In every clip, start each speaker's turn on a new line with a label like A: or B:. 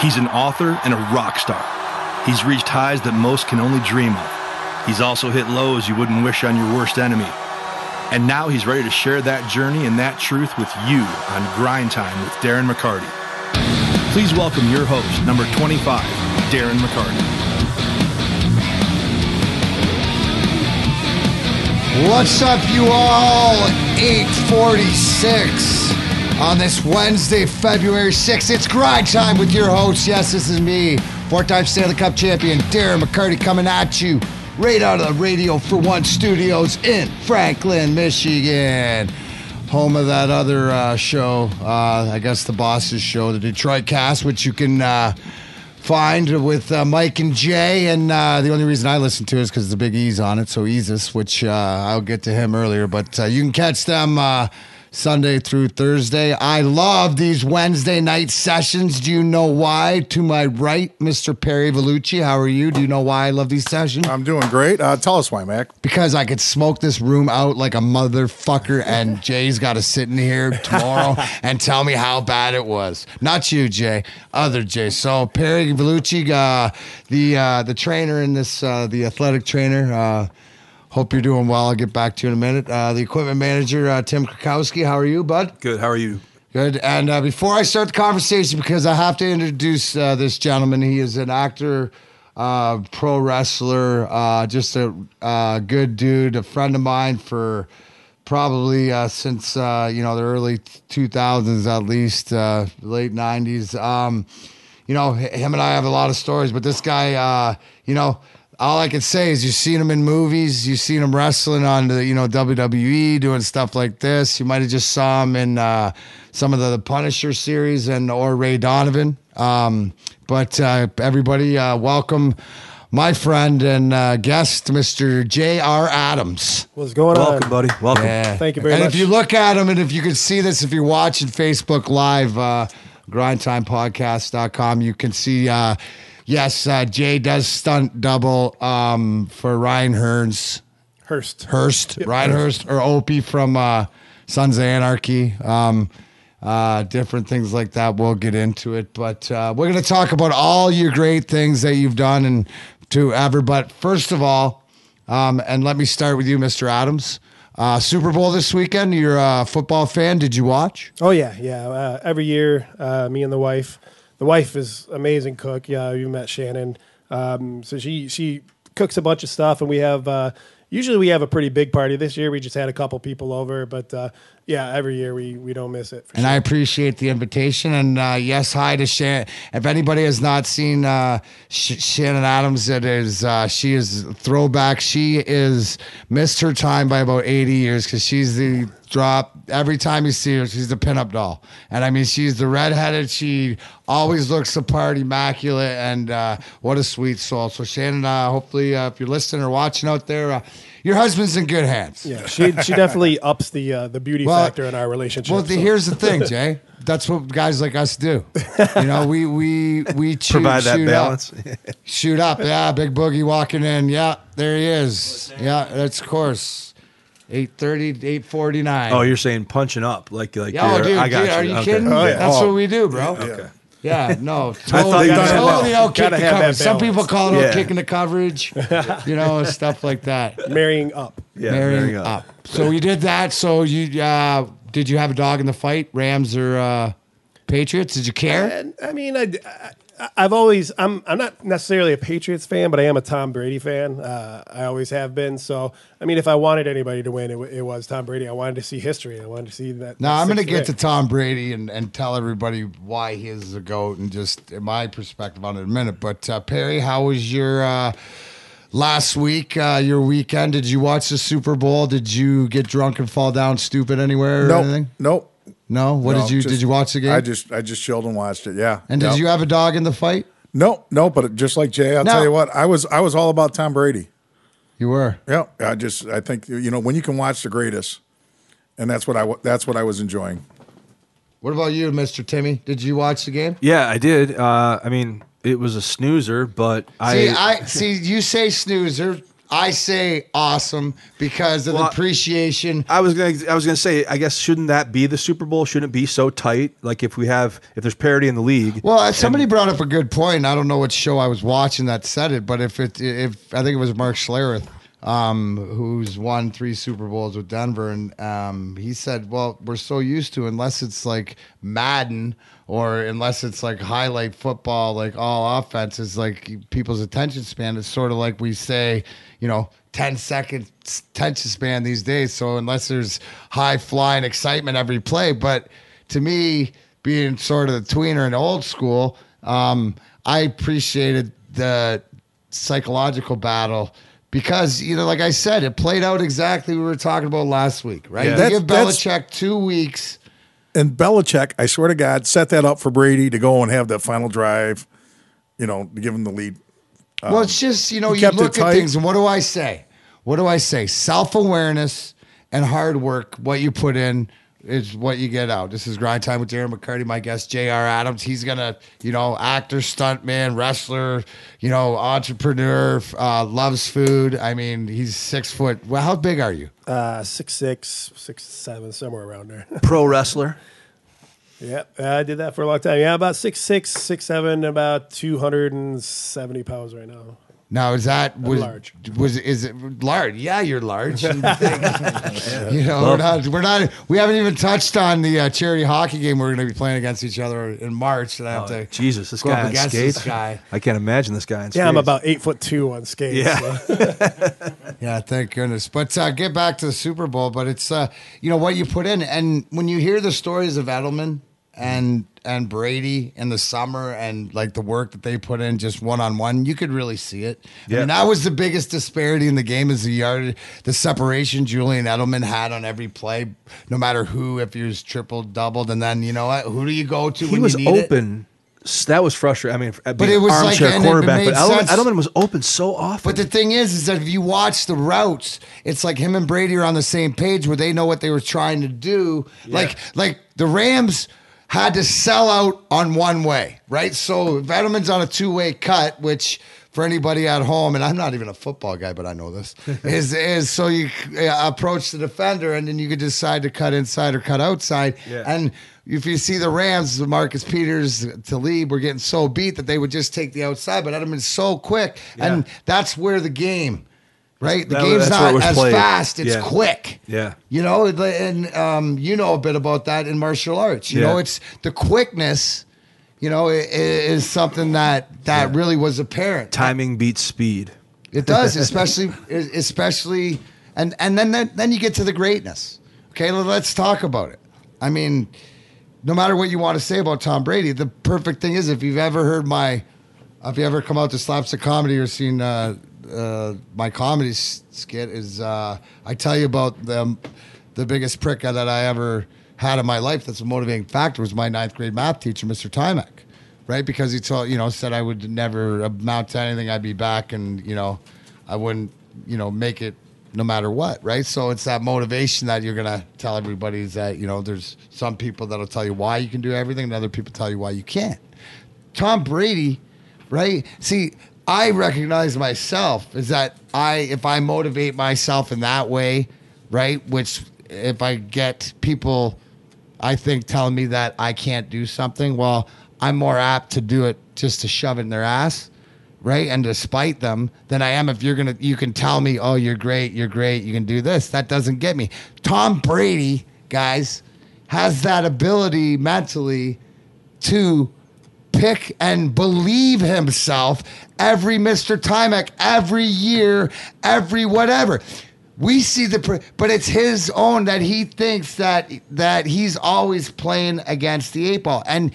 A: He's an author and a rock star. He's reached highs that most can only dream of. He's also hit lows you wouldn't wish on your worst enemy. And now he's ready to share that journey and that truth with you on Grind Time with Darren McCarty. Please welcome your host, number 25, Darren McCarty.
B: What's up, you all? 846 on this Wednesday, February 6th. It's grind time with your host. Yes, this is me, four time Stanley Cup champion Darren McCarty coming at you right out of the Radio for One studios in Franklin, Michigan. Home of that other uh, show, uh, I guess the boss's show, the Detroit Cast, which you can uh, find with uh, Mike and Jay. And uh, the only reason I listen to it is because the Big E's on it, so Easus, which uh, I'll get to him earlier. But uh, you can catch them uh, Sunday through Thursday. I love these Wednesday night sessions. Do you know why? To my right, Mr. Perry Vellucci. How are you? Do you know why I love these sessions?
C: I'm doing great. Uh, tell us why, Mac.
B: because I could smoke this room out like a motherfucker, and Jay's got to sit in here tomorrow and tell me how bad it was. Not you, Jay. Other Jay. So Perry Vellucci, uh, the uh, the trainer in this, uh, the athletic trainer. Hope you're doing well. I'll get back to you in a minute. Uh, the equipment manager, uh, Tim Krakowski. How are you, bud?
A: Good. How are you?
B: Good. And uh, before I start the conversation, because I have to introduce uh, this gentleman, he is an actor, uh, pro wrestler, uh, just a uh, good dude, a friend of mine for probably uh, since uh, you know the early 2000s, at least uh, late 90s. Um, you know, him and I have a lot of stories, but this guy, uh, you know. All I can say is you've seen him in movies, you've seen him wrestling on the you know WWE, doing stuff like this. You might have just saw him in uh, some of the, the Punisher series and or Ray Donovan. Um, but uh, everybody, uh, welcome my friend and uh, guest, Mr. J.R. Adams.
D: What's going
A: Welcome,
D: on?
A: Welcome, buddy. Welcome.
B: Yeah.
D: Thank you very
B: and
D: much.
B: And if you look at him, and if you can see this, if you're watching Facebook Live, uh, grindtimepodcast.com, you can see, uh, yes, uh, Jay does stunt double um, for Ryan Hearns.
D: Hurst.
B: Hurst, Ryan Hurst, or Opie from uh, Sons of Anarchy. Um, uh, different things like that. We'll get into it, but uh, we're going to talk about all your great things that you've done and to ever. But first of all, um, and let me start with you, Mr. Adams. Uh, Super Bowl this weekend. You're a football fan. Did you watch?
D: Oh yeah, yeah. Uh, every year, uh, me and the wife. The wife is amazing cook. Yeah, you met Shannon. Um, so she she cooks a bunch of stuff, and we have. Uh, usually we have a pretty big party. This year we just had a couple people over, but uh, yeah, every year we we don't miss it.
B: And I appreciate the invitation. And uh, yes, hi to Shannon. If anybody has not seen uh, Sh- Shannon Adams, it is uh, she is throwback. She is missed her time by about eighty years because she's the drop every time you see her. She's the pinup doll, and I mean she's the redheaded. She always looks the part, immaculate, and uh, what a sweet soul. So Shannon, uh, hopefully, uh, if you're listening or watching out there, uh, your husband's in good hands.
D: Yeah, she she definitely ups the uh, the beauty
B: Well-
D: factor in our relationship.
B: Well, the,
D: so-
B: here's the thing, Jay. That's what guys like us do. You know, we we we shoot,
A: Provide that
B: shoot
A: balance.
B: Up. Shoot up, yeah. Big boogie walking in. Yeah, there he is. Yeah, that's of course. 830, 849.
A: Oh, you're saying punching up like like.
B: Yeah, oh,
A: you're-
B: dude,
A: I got
B: dude, are
A: you.
B: you
A: Okay.
B: kidding?
C: Oh, yeah.
B: That's
C: Oh.
B: what we do, bro.
A: Okay.
B: Yeah, no, totally,
A: you
C: done it well.
B: totally out kick the
D: have that
B: coverage. Some people call it
A: Yeah.
B: out kicking the coverage, you know, stuff like that.
D: marrying up.
A: Yeah,
B: Marrying
A: marrying
B: up. So we did that. So you uh, did you have a dog in the fight? Rams or uh, Patriots? Did you care?
D: And, I mean, I, I, I've always I'm I'm not necessarily a Patriots fan, but I am a Tom Brady fan. Uh, I always have been. So I mean, if I wanted anybody to win, it, w- it was Tom Brady. I wanted to see history. I wanted to see that.
B: Now
D: that
B: I'm going to get to. Tom Brady and, and tell everybody why he is a goat and just my perspective on it in a minute. But uh, Perry, how was your uh, last week? Uh, your weekend? Did you watch the Super Bowl? Did you get drunk and fall down stupid anywhere or
C: Nope.
B: anything?
C: Nope.
B: No. What
C: No,
B: did you
C: just-
B: did you watch the game?
C: I just I just chilled and watched it. Yeah.
B: and did
C: Yep.
B: you have a dog in the fight?
C: No, no. But just like Jay, I'll
B: No.
C: tell you what. I was I was all about Tom Brady.
B: You were.
C: Yeah. I just I think you know when you can watch the greatest, and that's what I wa- that's what I was enjoying.
B: What about you, Mr. Timmy? Did you watch the game?
A: Yeah, I did. Uh, I mean, it was a snoozer, but
B: See,
A: I,
B: I see you say snoozer. I say awesome because of
A: Well,
B: the appreciation.
A: I was gonna I was gonna say I guess shouldn't that be the Super Bowl? Shouldn't it be so tight? Like if we have if there's parity in the league.
B: Well, uh, somebody brought up a good point. I don't know what show I was watching that said it, but if it, if I think it was Mark Schlereth, um, who's won three Super Bowls with Denver, and um, he said, "Well, we're so used to unless it's like Madden or unless it's like highlight football, like all offenses, like people's attention span is sort of like we say, you know." ten 10 second attention span these days. So unless there's high flying excitement every play, but to me, being sort of the tweener and old school, um, I appreciated the psychological battle because you know, like I said, it played out exactly what we were talking about last week, right?
A: Yeah.
B: You
C: That's-
B: give Belichick two weeks.
C: And Belichick, I swear to God, set that up for Brady to go and have that final drive, you know, to give him the lead.
B: well, it's just you know, you look at things, and what do I say? What do I say? Self awareness and hard work. What you put in is what you get out. This is grind time with Darren McCarty. My guest, J.R. Adams. He's gonna, you know, actor, stuntman, wrestler, you know, entrepreneur, uh, loves food. I mean, he's six foot. Well, how big are you?
D: Uh, six six, six seven, somewhere around there.
A: Pro wrestler.
D: yeah, I did that for a long time. Yeah, about six six, six seven, about two hundred and seventy pounds right now.
B: Now is that was
D: large.
B: was is it large? Yeah, you're large. you know, we're not we're not we haven't even touched on the uh, charity hockey game we're going to be playing against each other in March. And I have
A: Oh,
B: to
A: Jesus, this
B: go
A: guy
B: up
A: on
B: against
A: skates.
B: this guy.
A: I can't imagine this guy on
D: Yeah, I'm about eight foot two on skates.
A: Yeah.
D: so.
B: Yeah, thank goodness. But uh, get back to the Super Bowl. But it's uh, you know what you put in, and when you hear the stories of Edelman and and Brady in the summer, and like the work that they put in just one on one, you could really see it. I mean, that was the biggest disparity in the game is the yard, the separation Julian Edelman had on every play, no matter who, if he was triple, doubled, and then you know what, who do you go to
A: he
B: when
A: was
B: you need it?
A: open. S- That was frustrating. I mean, uh, but
B: it was like-
A: armchair
B: it
A: quarterback. But Edelman. Edelman was open so often.
B: But the thing is, is that if you watch the routes, it's like him and Brady are on the same page where they know what they were trying to do. Like, like the Rams had to sell out on one way, right? So if Edelman's on a two way cut, which for anybody at home, and I'm not even a football guy, but I know this is is so you uh, approach the defender and then you could decide to cut inside or cut outside,
A: Yeah.
B: and if you see the Rams, Marcus Peters, Talib were getting so beat that they would just take the outside, but Edelman's so quick, and that's where the game, right? The
A: That-
B: game's
A: it
B: not as
A: played.
B: fast; it's
A: Yeah.
B: quick.
A: Yeah.
B: you know, and um, you know a bit about that in martial arts. You
A: Yeah.
B: know, it's the quickness. You know, i- i- is something that that really was apparent.
A: timing beats speed.
B: It does, especially especially and and then then, you get to the greatness. Okay, let- let's talk about it. I mean, no matter what you want to say about Tom Brady, the perfect thing is if you've ever heard my if you ever come out to Slaps of Comedy or seen uh, uh, my comedy skit, is uh, I tell you about the the biggest prick that I ever had in my life. That's a motivating factor was my ninth grade math teacher, Mr. Timek, right? Because he told you know said I would never amount to anything. I'd be back, and you know I wouldn't you know make it no matter what, right? So it's that motivation that you're gonna tell everybody is that you know there's some people that'll tell you why you can do everything, and other people tell you why you can't. Tom Brady, right? See, I recognize myself is that I if I motivate myself in that way, right? Which if I get people I think telling me that I can't do something, well, I'm more apt to do it just to shove it in their ass, right? And to spite them than I am if you're gonna you can tell me, oh, you're great, you're great, you can do this. That doesn't get me. Tom Brady, guys, has that ability mentally to pick and believe himself every Mr. Timek, every year, every whatever. We see the, but it's his own that he thinks that that he's always playing against the eight ball. And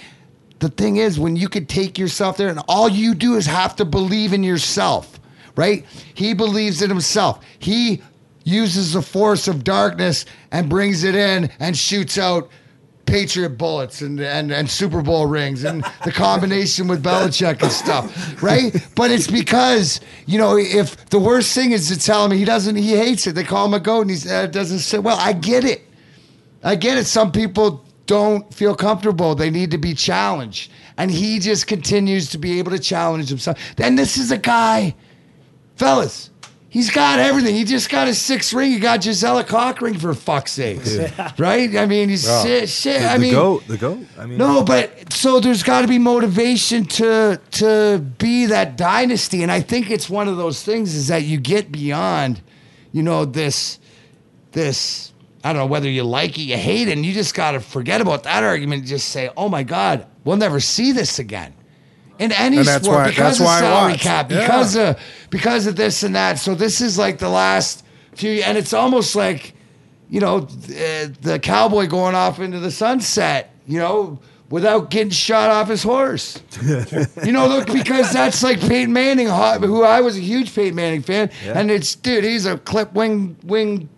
B: the thing is, when you could take yourself there, and all you do is have to believe in yourself, right? He believes in himself. He uses the force of darkness and brings it in and shoots out Patriot bullets and, and, and Super Bowl rings and the combination with Belichick and stuff, right? But it's because, you know, if the worst thing is to tell him he doesn't, he hates it. They call him a goat and he uh, doesn't say, well, I get it. I get it. Some people don't feel comfortable. They need to be challenged. And he just continues to be able to challenge himself. And this is a guy, fellas, He's got everything. He just got his sixth ring. He got Gisela Cockring for fuck's sakes, right? I mean, he's shit. shit.
E: The,
B: I
E: the
B: mean,
E: goat, the goat. I mean,
B: no, but so there's got to be motivation to to be that dynasty, and I think it's one of those things is that you get beyond, you know, this this I don't know whether you like it, you hate it, and you just got to forget about that argument and just say, oh my God, we'll never see this again. In any
C: And that's
B: sport,
C: why-
B: because
C: that's
B: of
C: why
B: salary cap,
C: Yeah.
B: because of because of this and that. So this is like the last few, and it's almost like you know, uh, the cowboy going off into the sunset, you know, without getting shot off his horse. you know, look, because that's like Peyton Manning, who I was a huge Peyton Manning fan, and it's dude, he's a clip wing wing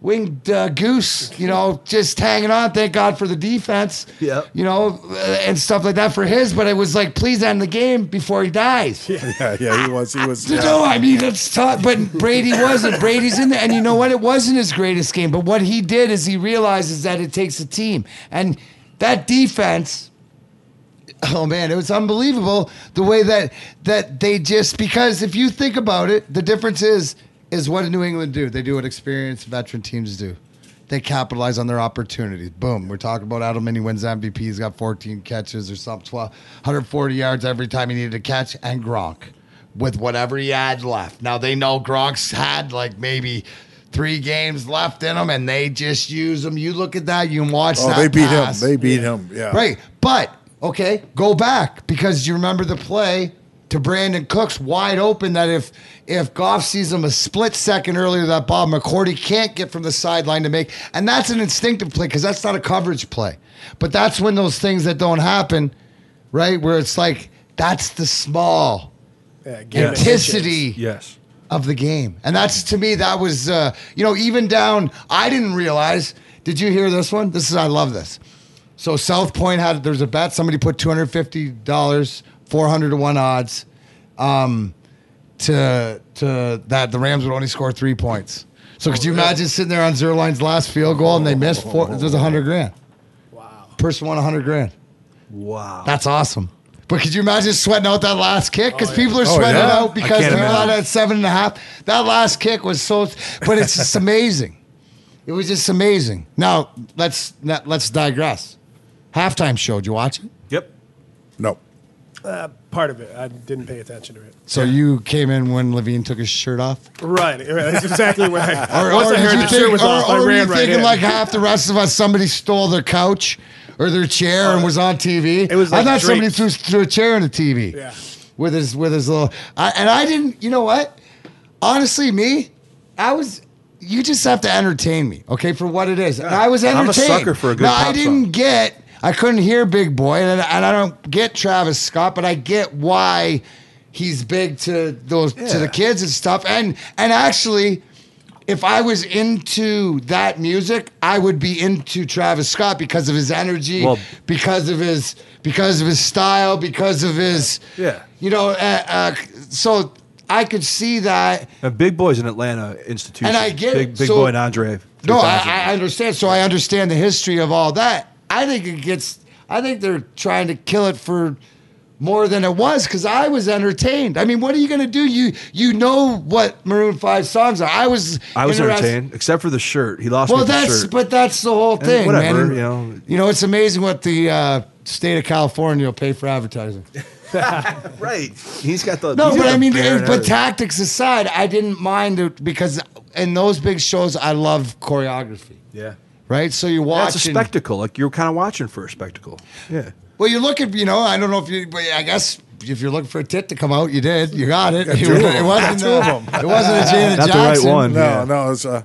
B: winged uh, goose, you know, just hanging on. Thank God for the defense,
E: Yep.
B: you know, uh, and stuff like that for his. But it was like, please end the game before he dies.
C: Yeah, yeah, he was. He was. yeah.
B: No, I mean it's tough, but Brady wasn't. Brady's in there, and you know what? It wasn't his greatest game, but what he did is he realizes that it takes a team, and that defense. Oh man, it was unbelievable the way that that they just because if you think about it, the difference is is what did New England do? They do what experienced veteran teams do. They capitalize on their opportunities. Boom. We're talking about Adam He wins MVP. He's got 14 catches or something, 12, 140 yards every time he needed a catch, and Gronk with whatever he had left. Now they know Gronk's had like maybe three games left in him, and they just use him. You look at that, you can watch
C: Oh,
B: that.
C: they beat
B: pass.
C: him. They beat him. Yeah.
B: Right. But okay, go back because you remember the play to Brandin Cooks wide open that if if Goff sees him a split second earlier that Bob McCourty can't get from the sideline to make and that's an instinctive play because that's not a coverage play. But that's when those things that don't happen, right? Where it's like that's the small
D: Yeah,
B: intensity
E: yes.
B: of the game. And that's to me, that was, uh, you know, even down, I didn't realize. Did you hear this one? This is, I love this. So South Point had, there's a bet, somebody put $250, 400 to 1 odds um, to, to that the Rams would only score three points. So could you imagine sitting there on Zuerlein's last field goal and they missed four, there's a 100 grand.
D: Wow.
B: Person won 100 grand.
E: Wow.
B: That's awesome. But could you imagine sweating out that last kick? Because people are
C: Oh,
B: sweating
C: yeah.
B: out because
E: can't
B: they're
E: imagine.
B: out at seven and a half. That last kick was so, but it's just amazing. It was just amazing. Now let's let's digress. Halftime show. Did you watch it?
E: Yep.
C: No.
D: Uh, part of it, I didn't pay attention to it.
B: So you came in when Levine took his shirt off,
D: Right, that's exactly what I.
B: or,
D: once
B: or
D: I heard the
B: think,
D: shirt was
B: or,
D: off,
B: or
D: I
B: were
D: ran
B: you
D: right
B: thinking
D: in.
B: like half the rest of us, somebody stole their couch or their chair and was on TV?
D: It was
B: I thought somebody threw, threw a chair in the TV.
D: Yeah.
B: with his with his little I, and I didn't you know what honestly me I was you just have to entertain me okay for what it is and I was entertained.
E: I'm a sucker for a good
B: now I didn't
E: song.
B: get I couldn't hear Big Boi and, and I don't get Travis Scott but I get why he's big to those to the kids and stuff and and actually if I was into that music, I would be into Travis Scott because of his energy,
E: Well-
B: because of his because of his style, because of his
E: Yeah.
B: you know. Uh, uh, so I could see that.
E: And Big Boi's an Atlanta institution.
B: And I get
E: Big,
B: it.
E: Big
B: So-
E: Boy and Andre.
B: No, I, I understand. So I understand the history of all that. I think it gets. I think they're trying to kill it for more than it was because I was entertained. I mean, what are you going to do? You you know what Maroon Five songs are. I was.
E: I was
B: interest-
E: entertained, except for the shirt. He lost
B: Well, that's
E: shirt.
B: but that's the whole thing,
E: whatever,
B: man.
E: you know.
B: you know, it's amazing what the uh, state of California will pay for advertising.
E: right. He's got the.
B: No, but I mean, but tactics aside, I didn't mind it because in those big shows, I love choreography.
E: yeah.
B: Right, so you
E: Yeah,
B: watch.
E: it's a spectacle. Like you're kind of watching for a spectacle. Yeah.
B: Well, you look at you know, I don't know if you, but I guess if you're looking for a tit to come out, you did, you got it.
C: two of
B: it wasn't
C: Two of
B: uh,
C: them.
B: It wasn't a Janet
E: Not the right one.
C: No,
E: Yeah.
C: no. It's uh,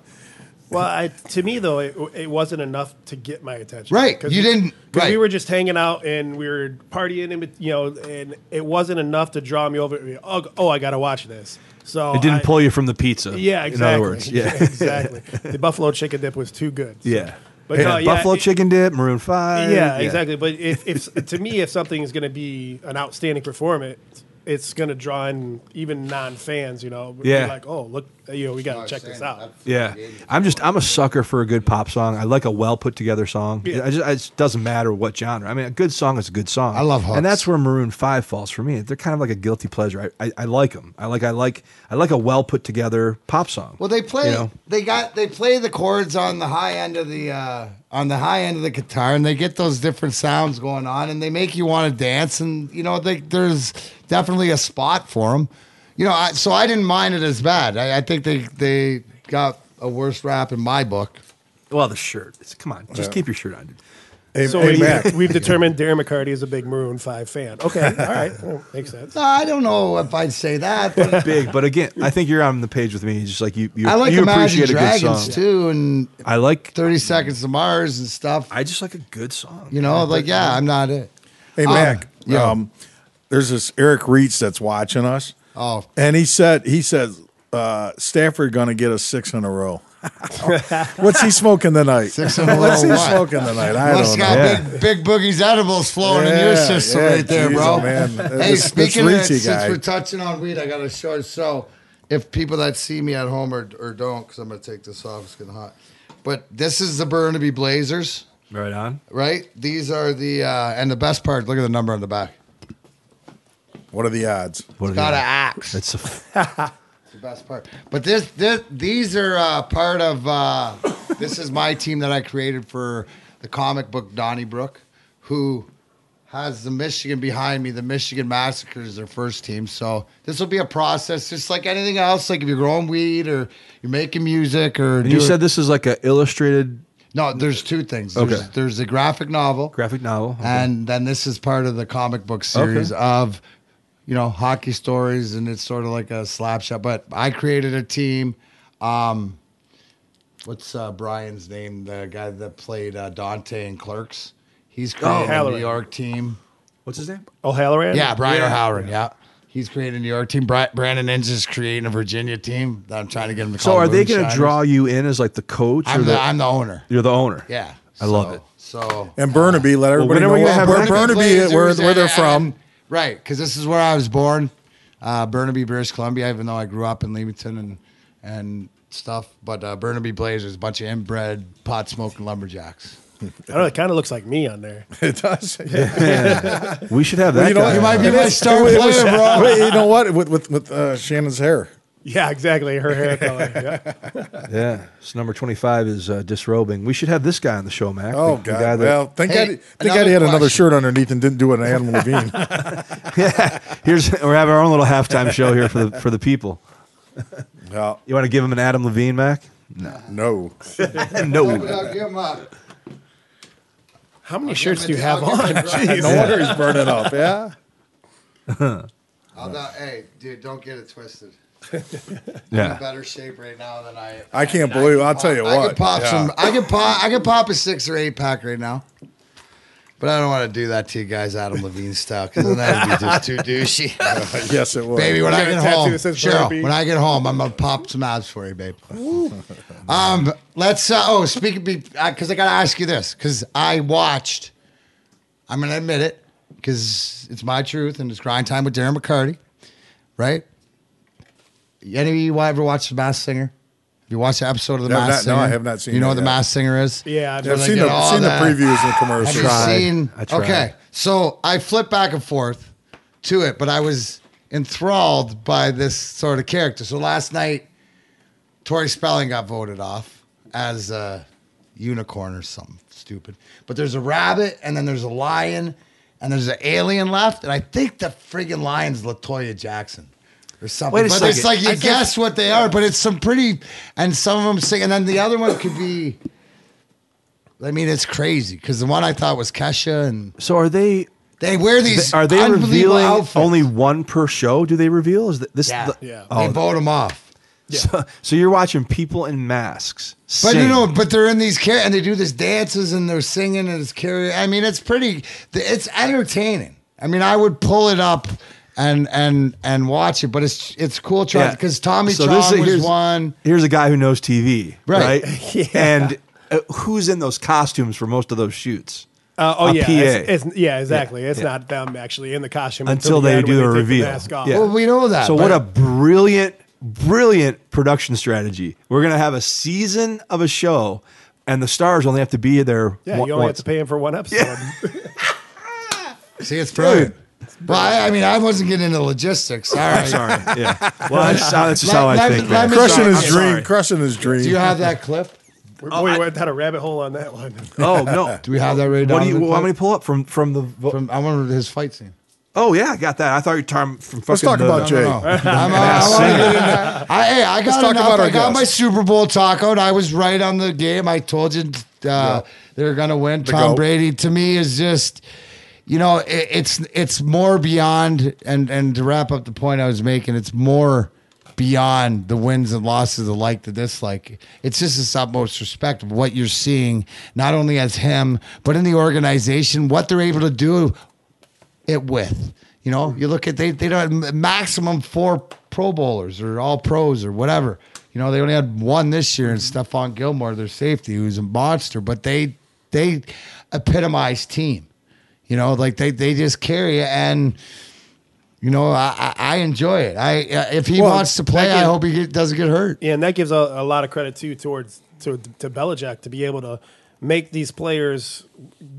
D: Well, I, to me though, it, it wasn't enough to get my attention.
B: Right,
D: 'Cause
B: you
D: we-
B: didn't-
D: 'cause
B: right.
D: We were just hanging out and we were partying, and you know, and it wasn't enough to draw me over. Oh, oh I got to watch this. So
E: It didn't
D: I-
E: pull you from the pizza.
D: Yeah, exactly.
E: In other words, yeah.
D: exactly. The buffalo chicken dip was too good. so-
E: yeah.
D: But
E: Yeah,
D: no, yeah,
E: Buffalo
D: it-
E: chicken dip, Maroon Five.
D: Yeah, exactly. But if, if to me, if something is going to be an outstanding performance, it's going to draw in even non-fans. You know,
E: Yeah.
D: like oh look, you know, we got to check this out.
E: Yeah, I'm just I'm a sucker for a good pop song. I like a well put together song.
D: Yeah.
E: I just it doesn't matter what genre. I mean, a good song is a good song.
B: I love hooks.
E: and that's where Maroon Five falls for me. They're kind of like a guilty pleasure. I, I, I like them. I like I like I like a well put together pop song.
B: Well, they play.
E: You know?
B: They got they play the chords on the high end of the uh, on the high end of the guitar, and they get those different sounds going on, and they make you want to dance. And you know, they, there's definitely a spot for them. You know, I, so I didn't mind it as bad. I, I think they they got a worse rap in my book.
E: Well, the shirt. It's, come on, just keep your shirt on, dude.
C: Hey,
D: So
C: hey,
D: we,
C: Mac.
D: we've determined Darren McCarty is a big Maroon Five fan. Okay, all right, Well, makes sense.
B: No, I don't know if I'd say that, but
E: Big, but again, I think you're on the page with me. Just like you, you,
B: I like
E: you
B: Imagine
E: appreciate a good
B: Dragons
E: song.
B: too, and
E: I like.
B: Thirty Seconds to Mars and stuff.
E: I just like a good song.
B: You know, like yeah, I'm not it.
C: Hey,
B: Um,
C: Mac.
B: yeah.
C: Um, there's this Eric Reitz that's watching us.
B: Oh.
C: And he said, he said, uh, Stafford going to get a six in a row. What's he smoking tonight?
B: Six in a row
C: What's he
B: what?
C: smoking tonight? I
B: Must
C: don't know.
B: got
E: Yeah.
B: big, big boogie's edibles flowing in your system
C: yeah,
B: right there,
C: geez,
B: bro.
C: man.
B: Hey,
C: This- this
B: speaking of that,
C: Ricci
B: since we're touching on weed, I got to show. So, if people that see me at home or, or don't, because I'm gonna take this off, it's getting hot. But this is the Burnaby Blazers,
E: Right on.
B: right? These are the uh, and the best part. Look at the number on the back.
C: What are the odds?
E: What are
B: Got
E: the-
B: an axe.
E: That's a,
B: It's the best part. But this, this these are uh, part of. Uh, this is my team that I created for the comic book Donnybrook, who has the Michigan behind me. The Michigan Massacre is their first team. So this will be a process, just like anything else. Like if you're growing weed or you're making music or
E: and you
B: doing-
E: said this is like an illustrated
B: no. There's two things. There's,
E: Okay.
B: there's a graphic novel,
E: graphic novel. Okay.
B: and then this is part of the comic book series
E: Okay.
B: of you know hockey stories and it's sort of like a slap shot but i created a team um what's uh brian's name the guy that played uh, dante and clerks he's created a new york team
E: What's his name?
D: O'Halloran.
B: yeah brian
E: Yeah.
B: o'halloran yeah he's creating a new york team brandon Inns is creating a virginia team that i'm trying to get him to
E: So
B: call
E: are they going to draw you in as like the coach?
B: i'm
E: or
B: the, i'm the owner
E: you're the owner.
B: yeah
E: I love it.
B: so
C: And Burnaby, let everybody
E: when are
C: know
E: we gonna
C: where
E: Burnaby
C: Burnaby, where, where they're from.
B: And- right, because this is where I was born, uh, Burnaby, British Columbia. Even though I grew up in Leamington and and stuff, but uh, Burnaby Blazers, a bunch of inbred pot smoking lumberjacks.
D: I don't know. It kind of looks like me on there.
C: It does.
E: We should have that
C: you know
E: guy.
C: what?
B: You might be
C: It
B: my star player, bro.
C: Wait, you know what? With with, with uh, Shannon's hair.
D: Yeah, exactly. Her hair color. Yeah.
E: Yeah. So number 25 is uh, disrobing. We should have this guy on the show, Mac.
C: Oh
E: The- the
C: God!
E: guy that-
C: well, thank
B: Hey,
C: God. Thank God he had another shirt underneath and didn't do an Adam Levine. yeah.
E: here's we're having our own little halftime show here for the for the people.
C: well,
E: You want to give him an Adam Levine, Mac?
C: no.
E: No.
B: Give 'em up.
D: How many
B: I'll
D: shirts do you have on?
B: it to Brian.
C: No wonder he's burning up. Yeah.
B: I'll not- hey, dude, don't get it twisted. I'm in
E: Yeah.
B: better shape right now than I.
C: I can't
B: I
C: believe-
B: can
C: I'll tell you
B: I
C: what,
B: could pop
C: yeah.
B: some. I could pop. I could pop a six or eight pack right now. But I don't want to do that to you guys, Adam Levine style, because then that'd be just too douchey.
C: yes, it was.
B: Baby, when I get home,
D: that
B: Cheryl, when I get home, I'm gonna pop some abs for you, babe. um, let's. Uh, oh, speaking because I gotta ask you this because I watched. I'm gonna admit it because it's my truth and it's grind time with Darren McCarty, right? Any of you ever watched The Masked Singer? Have you watched the episode of The
C: No,
B: Masked
C: not-
B: Singer?
C: no, I have not seen
B: You know
C: that
B: what The
C: yet.
B: Masked Singer is?
D: Yeah, I've
C: I've
B: oh,
C: seen the
B: all
C: seen the previews and
B: have
C: commercials.
B: you
E: Tried.
B: seen?
E: I tried.
B: Okay, so I flip back and forth to it, but I was enthralled by this sort of character. So last night, Tori Spelling got voted off as a unicorn or something stupid. But there's a rabbit, and then there's a lion, and there's an alien left, and I think the friggin' lion's La Toya Jackson. Or something.
E: Wait a
B: but it's like you
E: I can't-
B: guess what they are, but it's some pretty, and some of them sing, and then the other one could be. I mean, it's crazy because the one I thought was Kesha, and
E: So are they
B: they wear these.
E: are they
B: unbelievable
E: revealing
B: outfits.
E: only one per show? Do they reveal? Is th- this
B: Yeah,
E: the-
D: Yeah.
E: Oh,
B: they vote them off.
E: so, so you're watching people in masks.
B: But
E: sing.
B: you know, but they're in these car- and they do this dances and they're singing and it's carry. I mean, it's pretty. It's entertaining. I mean, I would pull it up and and and watch it, but it's it's cool trying
E: Yeah.
B: because Tommy
E: So
B: Chong
E: this is-
B: was
E: here's-
B: one.
E: here's a guy who knows TV,
B: Right.
E: right? And uh, who's in those costumes for most of those shoots?
D: Uh, oh
E: a
D: yeah,
E: PA.
D: It's, it's- yeah, exactly. it's
E: yeah.
D: not them actually in the costume
E: until
D: the
E: they
D: end
E: do
D: when
E: the
D: take
E: reveal.
D: mask off.
E: Yeah.
B: Well, we know that.
E: So
B: but-
E: what a brilliant, brilliant production strategy. We're gonna have a season of a show, and the stars only have to be there.
D: Yeah,
E: one-
D: you only
E: once.
D: have to pay him for one episode.
B: See, it's brilliant. Well, I, I mean, I wasn't getting into logistics. All right.
E: Sorry. Yeah. Well, that's, how- that's just
B: Let-
E: how I
B: let-
E: think.
B: let
C: Crushing his
B: I'm
C: dream.
E: sorry.
C: Crushing his dream.
B: Do you have that clip?
D: Oh, we went down a rabbit hole on that one.
E: Oh no.
B: Do we have that right
E: What
B: down?
E: do you?
B: the
E: Well,
B: clip?
E: how many pull up from from the? vo-
B: From I wonder his fight scene.
E: oh yeah, I got that. I thought you were talking from fucking.
C: Let's talk
E: the-
C: about Jay.
B: No, no. I'm, uh, I wanna I, hey, I got
C: talk
B: enough.
C: about our
B: I got
C: guest.
B: my Super Bowl taco, and I was right on the game. I told you uh, they're going to win. Tom
C: goat.
B: Brady to me is just, you know, it, it's it's more beyond. And and to wrap up the point I was making, it's more beyond the wins and losses, the like, the dislike. It's just this utmost respect of what you're seeing, not only as him, but in the organization, what they're able to do it with. You know, you look at they they don't have maximum four Pro Bowlers or All Pros or whatever. You know, they only had one this year, and Stephon Gilmore, their safety, who's a monster. But they they epitomize team. You know, like they they just carry it, and you know, I I, enjoy it. I uh, if he
C: Well,
B: wants to play,
D: that
B: I hope he get, doesn't get hurt.
D: Yeah, and that gives a, a lot of credit too towards to to Belichick to be able to make these players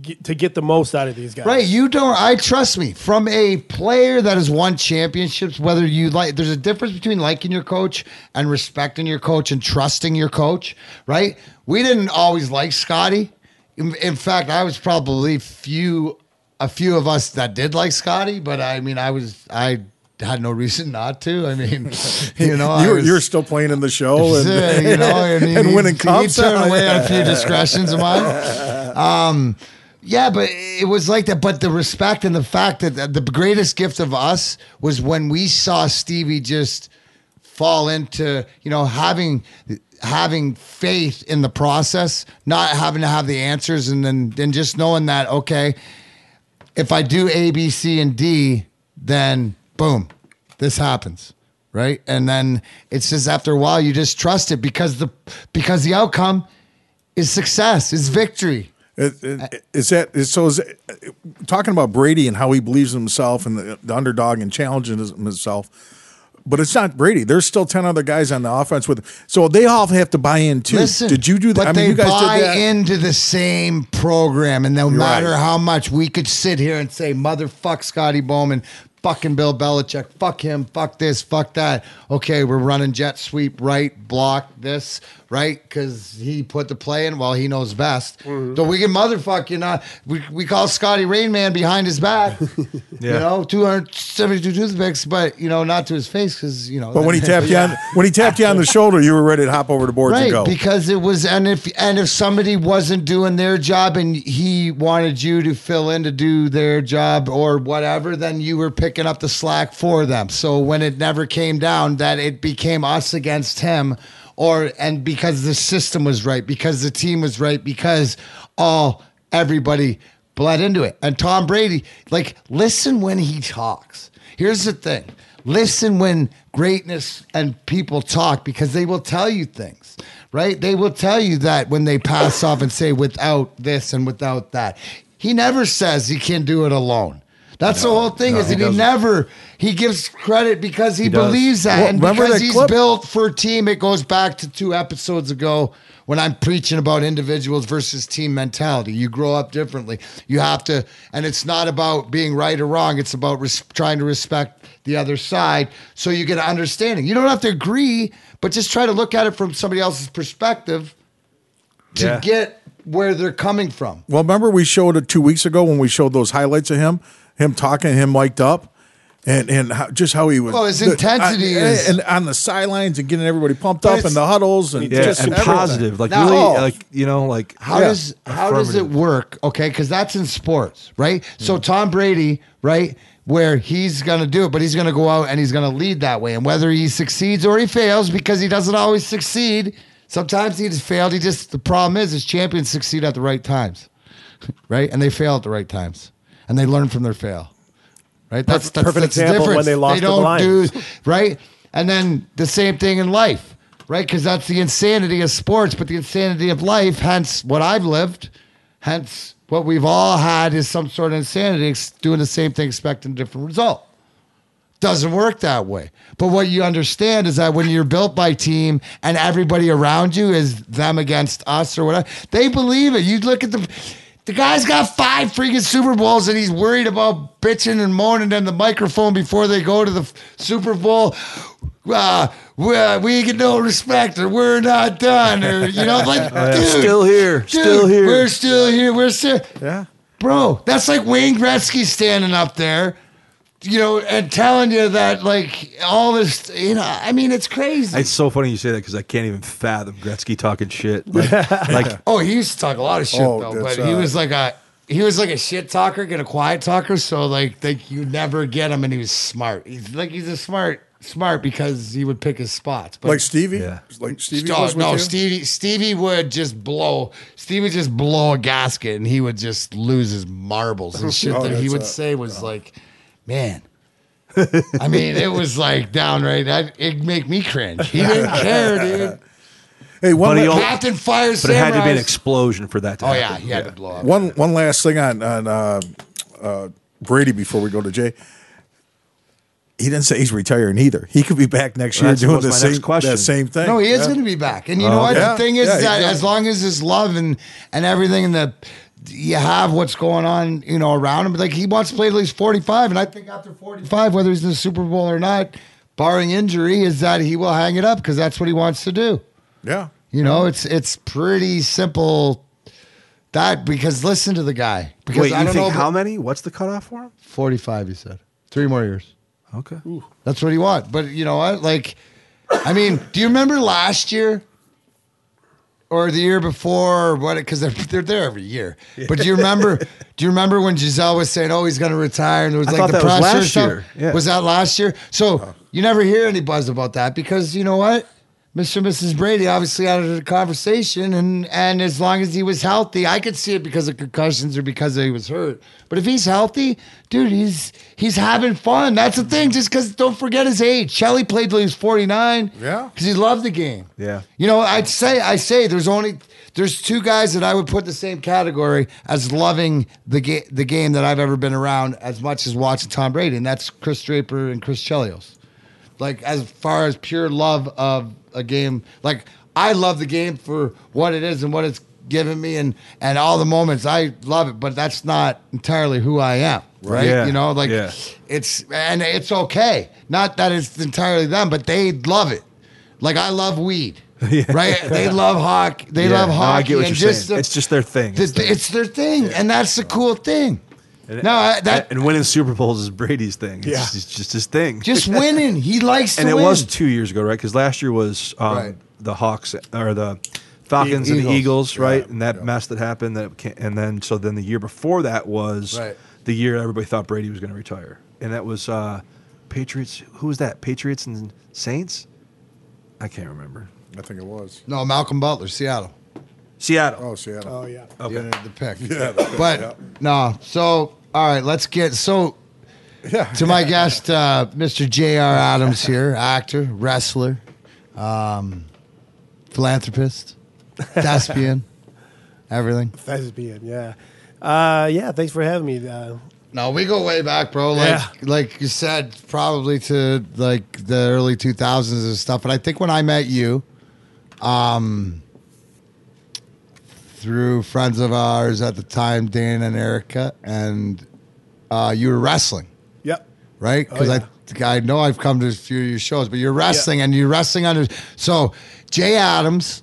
D: get, to get the most out of these guys.
B: Right, you don't. I trust me. From a player that has won championships, whether you like, there's a difference between liking your coach and respecting your coach and trusting your coach. Right? We didn't always like Scotty. In, in fact, I was probably few, a few of us that did like Scotty, but I mean, I was, I had no reason not to. I mean, you know,
C: you're,
B: was-
C: you're still playing in the show and,
B: you know, and, he-
C: and
B: he-
C: winning
B: he
C: cups.
B: turned away on a few discretions of mine. Um, yeah, but it was like that. But the respect and the fact that the greatest gift of us was when we saw Stevie just fall into, you know, having having faith in the process, not having to have the answers, and then then just knowing that okay, if I do A, B, C, and D, then boom, this happens. Right. And then it's just after a while you just trust it because the because the outcome is success, is victory.
C: Is that so? Is talking about Brady and how he believes in himself and the, the underdog and challenging himself, but it's not Brady. There's still ten other guys on the offense with, so they all have to buy in too.
B: Listen,
C: did you do that?
B: But
C: I
B: they
C: you guys
B: buy
C: did that.
B: into the same program, and no
C: You're
B: matter
C: right.
B: how much we could sit here and say, "Motherfuck Scotty Bowman," fucking Bill Belichick, fuck him, fuck this, fuck that. Okay, we're running jet sweep right, block this right because he put the play in. Well, he knows best.
C: Mm-hmm.
B: So we can motherfuck you know. We we call Scotty Rainman behind his back. You know, two hundred seventy-two toothpicks, but you know, not to his face because you know.
C: But when he tapped you on when he tapped you on the shoulder, you were ready to hop over the boards and
B: Right,
C: go.
B: because it was, and if and if somebody wasn't doing their job and he wanted you to fill in to do their job or whatever, then you were picking up the slack for them. So when it never came down, that it became us against him, or and because the system was right, because the team was right, because all everybody bled into it. And Tom Brady, like, listen when he talks. Here's the thing listen when greatness and people talk because they will tell you things, right? They will tell you that when they pass off and say, without this and without that. He never says he can do it alone. That's the whole thing
E: no,
B: is
E: he
B: that he
E: doesn't.
B: never he gives credit because he,
E: He
B: believes that
C: Well,
B: and because he's
C: clip?
B: built for a team. It goes back to two episodes ago when I'm preaching about individuals versus team mentality. You grow up differently. You have to, and it's not about being right or wrong. It's about res- trying to respect the other side so you get an understanding. You don't have to agree, but just try to look at it from somebody else's perspective to
E: Yeah.
B: get where they're coming from.
C: Well, remember we showed it two weeks ago when we showed those highlights of him, him talking, him mic'd up, and and how, just how he was.
B: Well, his
C: the-
B: intensity
C: I-
B: is-
C: and on the sidelines and getting everybody pumped up
B: it's-
C: in the huddles and
E: Yeah,
C: just
E: and positive, like
B: Now-
E: really,
C: Oh.
E: like you know, like
B: How
C: Yeah.
B: does how does it work? Okay, because that's in sports, right? So mm-hmm. Tom Brady, right, where he's gonna do it, but he's gonna go out and he's gonna lead that way. And whether he succeeds or he fails, because he doesn't always succeed. Sometimes he just failed. He just the problem is his champions succeed at the right times, right? And they fail at the right times, and they learn from their fail. Right, that's that's,
D: perfect
B: that's the
D: example when they lost
B: They
D: to the
B: don't do right, and then the same thing in life, right? Because that's the insanity of sports, but the insanity of life. Hence, what I've lived. Hence, what we've all had is some sort of insanity, doing the same thing, expecting a different result. Doesn't work that way. But what you understand is that when you're built by team and everybody around you is them against us or whatever, they believe it. You look at the the guy's got five freaking Super Bowls and he's worried about bitching and moaning in the microphone before they go to the Super Bowl. Uh, we, uh, we get no respect or we're not done or you know like
E: yeah.
B: dude,
E: Still here,
B: dude,
E: still here.
B: we're still here we're still
C: Yeah.
B: bro that's like Wayne Gretzky standing up there you know and telling you that like all this you know I mean it's crazy
E: It's so funny you say that because I can't even fathom Gretzky talking shit. Like, like
B: oh he used to talk a lot of shit
C: Oh,
B: though
C: that's,
B: but he
C: uh,
B: was like a he was like a shit talker get a quiet talker so like like you never get him and he was smart he's like he's a smart smart because he would pick his spots but
C: Like Stevie?
E: Yeah.
C: Like Stevie
B: Oh,
C: was with
B: no,
C: you?
B: Stevie. Stevie would just blow. Stevie would just blow a gasket, and he would just lose his marbles and shit
C: Oh,
B: that he would
C: a-
B: say was like, "Man." I mean, it was like downright. I'd, it'd make me cringe. He didn't care, dude.
C: Hey, one,
E: But
C: la-
B: Captain Fire
E: but it had to be an explosion for that to
B: Oh
E: happen.
B: yeah, he had to blow up.
C: one one last thing on on uh, uh, Brady before we go to Jay. He didn't say he's retiring either. He could be back next year doing the same
E: question.
C: that same thing.
B: No, he is
C: Yeah.
B: going to be back. And you know what?
C: yeah.
B: The thing is
C: Yeah,
B: that
C: yeah.
B: as long as his love and and everything and the you have what's going on, you know, around him. Like he wants to play at least forty five, and I think after forty five, whether he's in the Super Bowl or not, barring injury, is that he will hang it up because that's what he wants to do.
C: Yeah.
B: You know, it's it's pretty simple. That because listen to the guy. Because
E: Wait,
B: I
E: you
B: don't
E: think
B: know
E: how many? What's the cutoff for him?
B: forty five. He said three more years.
E: Okay.
B: That's what he wants. But you know what? Like, I mean, do you remember last year or the year before? Or what? Because they're they're there every year. But do you remember? do you remember when Gisele was saying, "Oh, he's going to retire"? And it was
E: I
B: like the
E: that was last year. Yeah.
B: Was that last year? So uh-huh. you never hear any buzz about that because you know what? Mr. and Mrs. Brady obviously out of the conversation, and and as long as he was healthy, I could see it because of concussions or because he was hurt. But if he's healthy, dude, he's he's having fun. That's the thing. Just because don't forget his age. Shelly played till he was forty nine.
C: Yeah.
B: because he loved the game.
E: Yeah.
B: You know, I'd say I say there's only there's two guys that I would put the same category as loving the game the game that I've ever been around as much as watching Tom Brady, and that's Chris Draper and Chris Chelios. Like as far as pure love of a game, like I love the game for what it is and what it's given me, and and all the moments I love it. But that's not entirely who I am, right?
E: Yeah.
B: You know, like
E: Yeah.
B: it's and it's okay. Not that it's entirely them, but they love it. Like I love weed. Right? They love hockey. They
E: Yeah,
B: love
E: no. I get what
B: and
E: you're
B: just
E: saying.
B: the-
E: it's just their thing.
B: the- it's their thing, and that's the cool thing. No, I, that
E: and winning Super Bowls is Brady's thing. It's,
C: Yeah.
E: just, it's just his thing.
B: just winning. He likes to
E: and it
B: win.
E: was two years ago, right? Because last year was um,
B: Right.
E: the Hawks or the Falcons and the
B: Eagles.
E: Eagles, right?
C: Yeah,
E: And that
C: yeah.
E: mess that happened. That ca- and then so then the year before that was
B: Right.
E: the year everybody thought Brady was going to retire, and that was uh, Patriots. Who was that? Patriots and Saints. I can't remember.
C: I think it was.
B: no Malcolm Butler, Seattle.
E: Seattle.
C: Oh, Seattle.
D: Oh yeah.
B: Okay.
E: Okay.
B: The pick.
C: Yeah,
B: but
C: yeah.
B: no. So all right, let's get so
C: Yeah.
B: to my guest, uh, Mr. J.R. Adams here, actor, wrestler, um, philanthropist, thespian, everything.
D: That's being yeah. Uh, yeah. Thanks for having me. Uh,
B: No, we go way back, bro. Like
D: Yeah.
B: like you said, probably to like the early two thousands and stuff. But I think when I met you, um, through friends of ours at the time, Dan and Erica, and uh, you were wrestling,
D: yep.
B: right?
D: Oh,
B: Because
D: yeah.
B: I I know I've come to a few of your shows, but you're wrestling and you're wrestling under. So Jay Adams.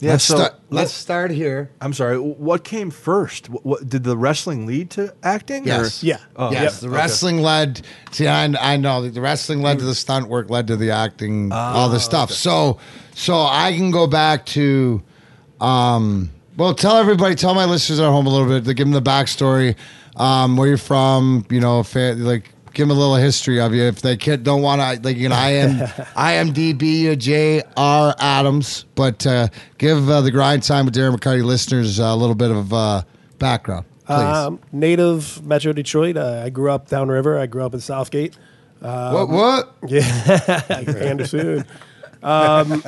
E: Yeah.
B: let's
E: so
B: start.
E: let-
B: Let's start here.
E: I'm sorry. What came first? What, what did the wrestling lead to acting? or-
B: Yes.
D: Yeah.
E: Oh,
B: yes,
D: Yep.
B: the wrestling led. See, I, I know the wrestling led to the stunt work, led to the acting, all the stuff. So, so I can go back to, um, well, tell everybody, tell my listeners at home a little bit, to give them the backstory, um, where you're from, you know, like give them a little history of you. If they kid don't want to, like, you know, I am IMDb uh, J R Adams, but uh, give uh, the grind time with Darren McCarty listeners uh, a little bit of uh, background, please.
D: Um, native Metro Detroit. Uh, I grew up downriver. I grew up in Southgate.
B: what? What?
D: Yeah, Anderson. Um,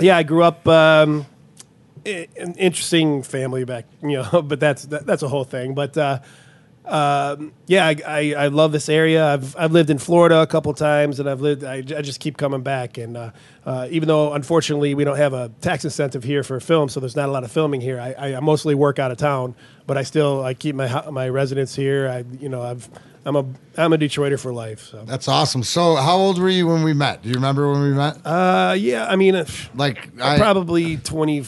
D: yeah, I grew up um, an interesting family back, you know, but that's that, that's a whole thing. But uh, um, yeah, I, I, I love this area. I've I've lived in Florida a couple times, and I've lived. I, I just keep coming back. And uh, uh, even though unfortunately we don't have a tax incentive here for film, so there's not a lot of filming here. I, I mostly work out of town, but I still I keep my my residence here. I you know I've I'm a I'm a Detroiter for life. So
B: That's awesome. So, how old were you when we met? Do you remember when we met?
D: uh, yeah, I mean. Uh,
B: like I,
D: probably 20,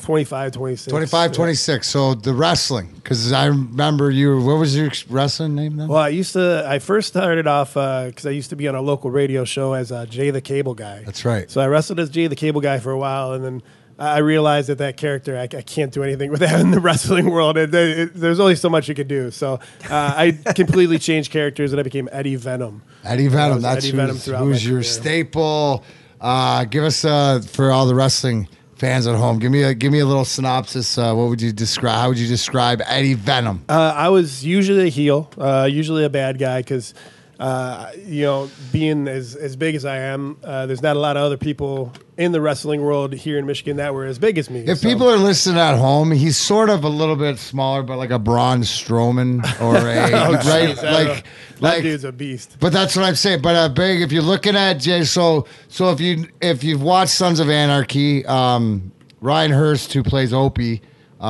D: 25, 26.
B: 25, 26. So the wrestling, because I remember you. What was your wrestling name then?
D: Well, I used to. I first started off because I used to be on a local radio show as uh, Jay the Cable Guy.
B: That's right.
D: So I wrestled as Jay the Cable Guy for a while, and then I realized that that character I, I can't do anything with that in the wrestling world. It, it- there's only so much you could do. So uh, I completely changed characters, and I became Eddie Venom.
B: Eddie Venom. That's
D: Eddie Venom
B: who's,
D: throughout
B: who's your
D: career.
B: staple. Uh, give us uh, for all the wrestling fans at home. Give me a give me a little synopsis. Uh, what would you describe? How would you describe Eddie Venom?
D: Uh, I was usually a heel, uh, usually a bad guy, because uh, you know, being as as big as I am, uh, there's not a lot of other people in the wrestling world here in Michigan that were as big as me.
B: If
D: So-
B: people are listening at home, he's sort of a little bit smaller, but like a Braun Strowman or a
D: Oh,
B: right,
D: jeez, I
B: like
D: that
B: like.
D: dude's a beast.
B: But that's what I'm saying. But uh, big, if you're looking at Jay, so so if you if you've watched Sons of Anarchy, um, Ryan Hurst, who plays Opie, uh,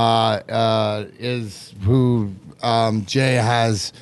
B: uh, is who um, Jay has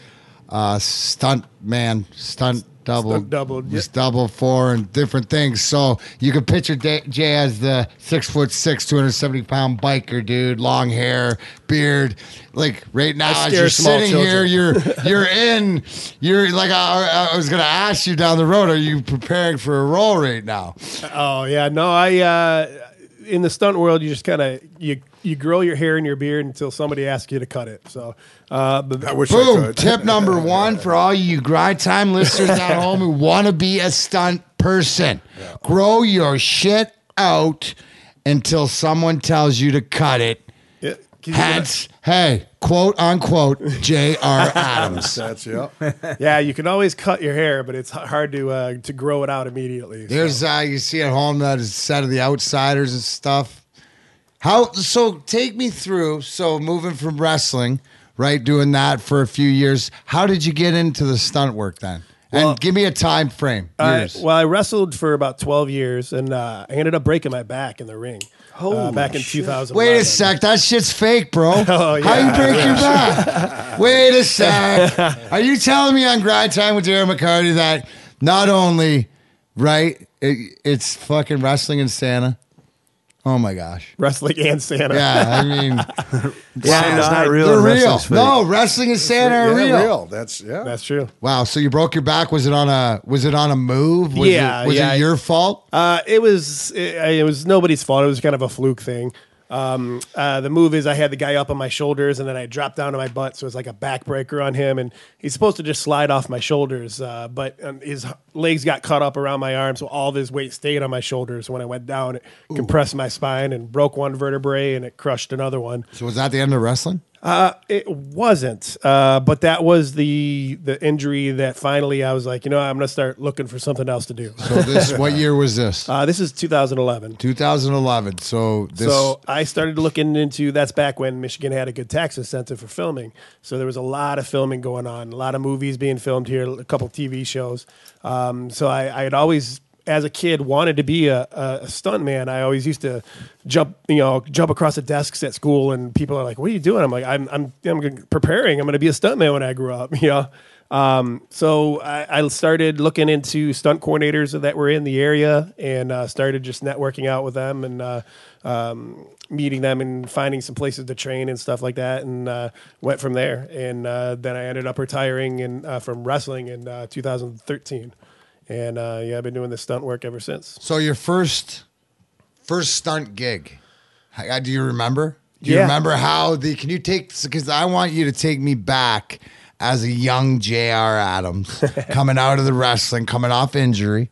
B: uh, stunt man, stunt double,
D: Stunt double, yeah.
B: double four and different things. So you can picture Jay as the six foot six, two hundred seventy pound biker dude, long hair, beard. Like right now, as you're sitting here, you're you're in. You're like I, I was gonna ask you down the road. Are you preparing for a role right now?
D: Oh yeah, no, I uh, in the stunt world, you just kind of you you grow your hair and your beard until somebody asks you to cut it. So, uh, but
C: I wish I
B: Boom.
C: could.
B: Tip number one for all you grind time listeners at home who want to be a stunt person: grow your shit out until someone tells you to cut it.
D: yeah, 'cause you're
B: Hence, hey, quote unquote, J.R. Adams.
C: That's yeah.
D: yeah, you can always cut your hair, but it's hard to uh, to grow it out immediately. So-
B: There's uh you see at home that is set of the outsiders and stuff. How so take me through so moving from wrestling, right, doing that for a few years. How did you get into the stunt work then?
D: Well-
B: and give me a time frame.
D: I- well, I wrestled for about twelve years, and uh, I ended up breaking my back in the ring. Uh, back in 2000.
B: Wait a sec, that shit's fake, bro.
D: Oh,
B: How you
D: yeah.
B: break your back? Wait a sec. Are you telling me on Grind Time with Darren McCarty that not only, right, it, it's fucking wrestling in Santa? Oh my gosh.
D: Wrestling and Santa.
B: Yeah, I mean,
E: Santa's not real.
B: they're
E: and
B: real. No, wrestling and Santa are
C: Yeah,
B: real.
C: That's yeah.
D: That's true.
B: Wow. So you broke your back? Was it on a? Was it on a move? Was
D: Yeah,
B: It, was
D: yeah.
B: it your fault?
D: Uh, it was it, it was nobody's fault. It was kind of a fluke thing. Um, uh, the move is I had the guy up on my shoulders and then I dropped down to my butt, so it's like a backbreaker on him, and he's supposed to just slide off my shoulders, uh, but um, his legs got caught up around my arm, so all of his weight stayed on my shoulders. When I went down, it compressed my spine and broke one vertebrae, and it crushed another one.
B: So was that the end of wrestling?
D: Uh, it wasn't, uh, but that was the the injury that finally I was like, you know, I'm gonna start looking for something else to do.
B: So this, what year was this?
D: Uh, this is 2011.
B: 2011. So this.
D: So I started looking into that's back when Michigan had a good tax incentive for filming. So there was a lot of filming going on, a lot of movies being filmed here, a couple TV shows. Um, so I, I had always, as a kid, wanted to be a, a, stunt man. I always used to jump, you know, jump across the desks at school, and people are like, "What are you doing?" I'm like, "I'm I'm I'm preparing. I'm going to be a stunt man when I grow up." You know. Um, so I, I started looking into stunt coordinators that were in the area and uh, started just networking out with them and uh, um, meeting them and finding some places to train and stuff like that, and uh, went from there. And uh, then I ended up retiring in, uh, from wrestling in uh, 2013. And uh, yeah, I've been doing this stunt work ever since.
B: So your first, first stunt gig. uh, Do you remember? Do you
D: Yeah.
B: remember how the? Can you take? Because I want you to take me back as a young J.R. Adams coming out of the wrestling, coming off injury,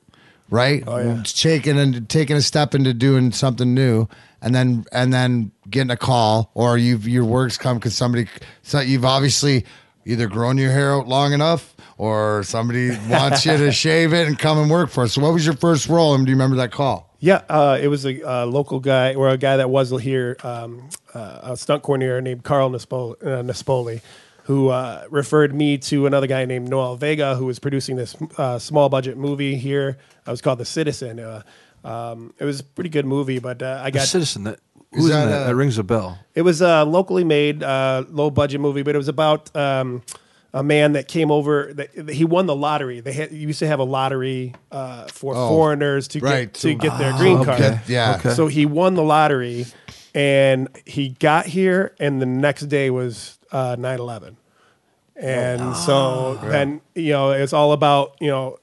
B: right? Oh
D: yeah.
B: Taking and taking a step into doing something new, and then and then getting a call, or you've your works come because somebody. So you've obviously either grown your hair out long enough. Or somebody wants you to shave it and come and work for us. So, what was your first role? And do you remember that call?
D: Yeah, uh, it was a uh, local guy or a guy that was here, um, uh, a stunt coordinator named Carl Nespoli, uh, Nespoli who uh, referred me to another guy named Noel Vega, who was producing this uh, small budget movie here. It was called The Citizen. Uh, um, it was a pretty good movie, but uh, I
E: The
D: got
E: Citizen. That who's
B: that,
E: that?
B: uh,
E: that rings a bell.
D: it was a locally made, uh, low budget movie, but it was about um, a man that came over. That, he won the lottery. They had, used to have a lottery uh, for
B: Oh,
D: foreigners to
B: right,
D: get to
B: to-
D: get their green card.
B: okay, yeah.
E: Okay.
D: So he won the lottery, and he got here, and the next day was uh, 9/11. And so then you know it's all about you know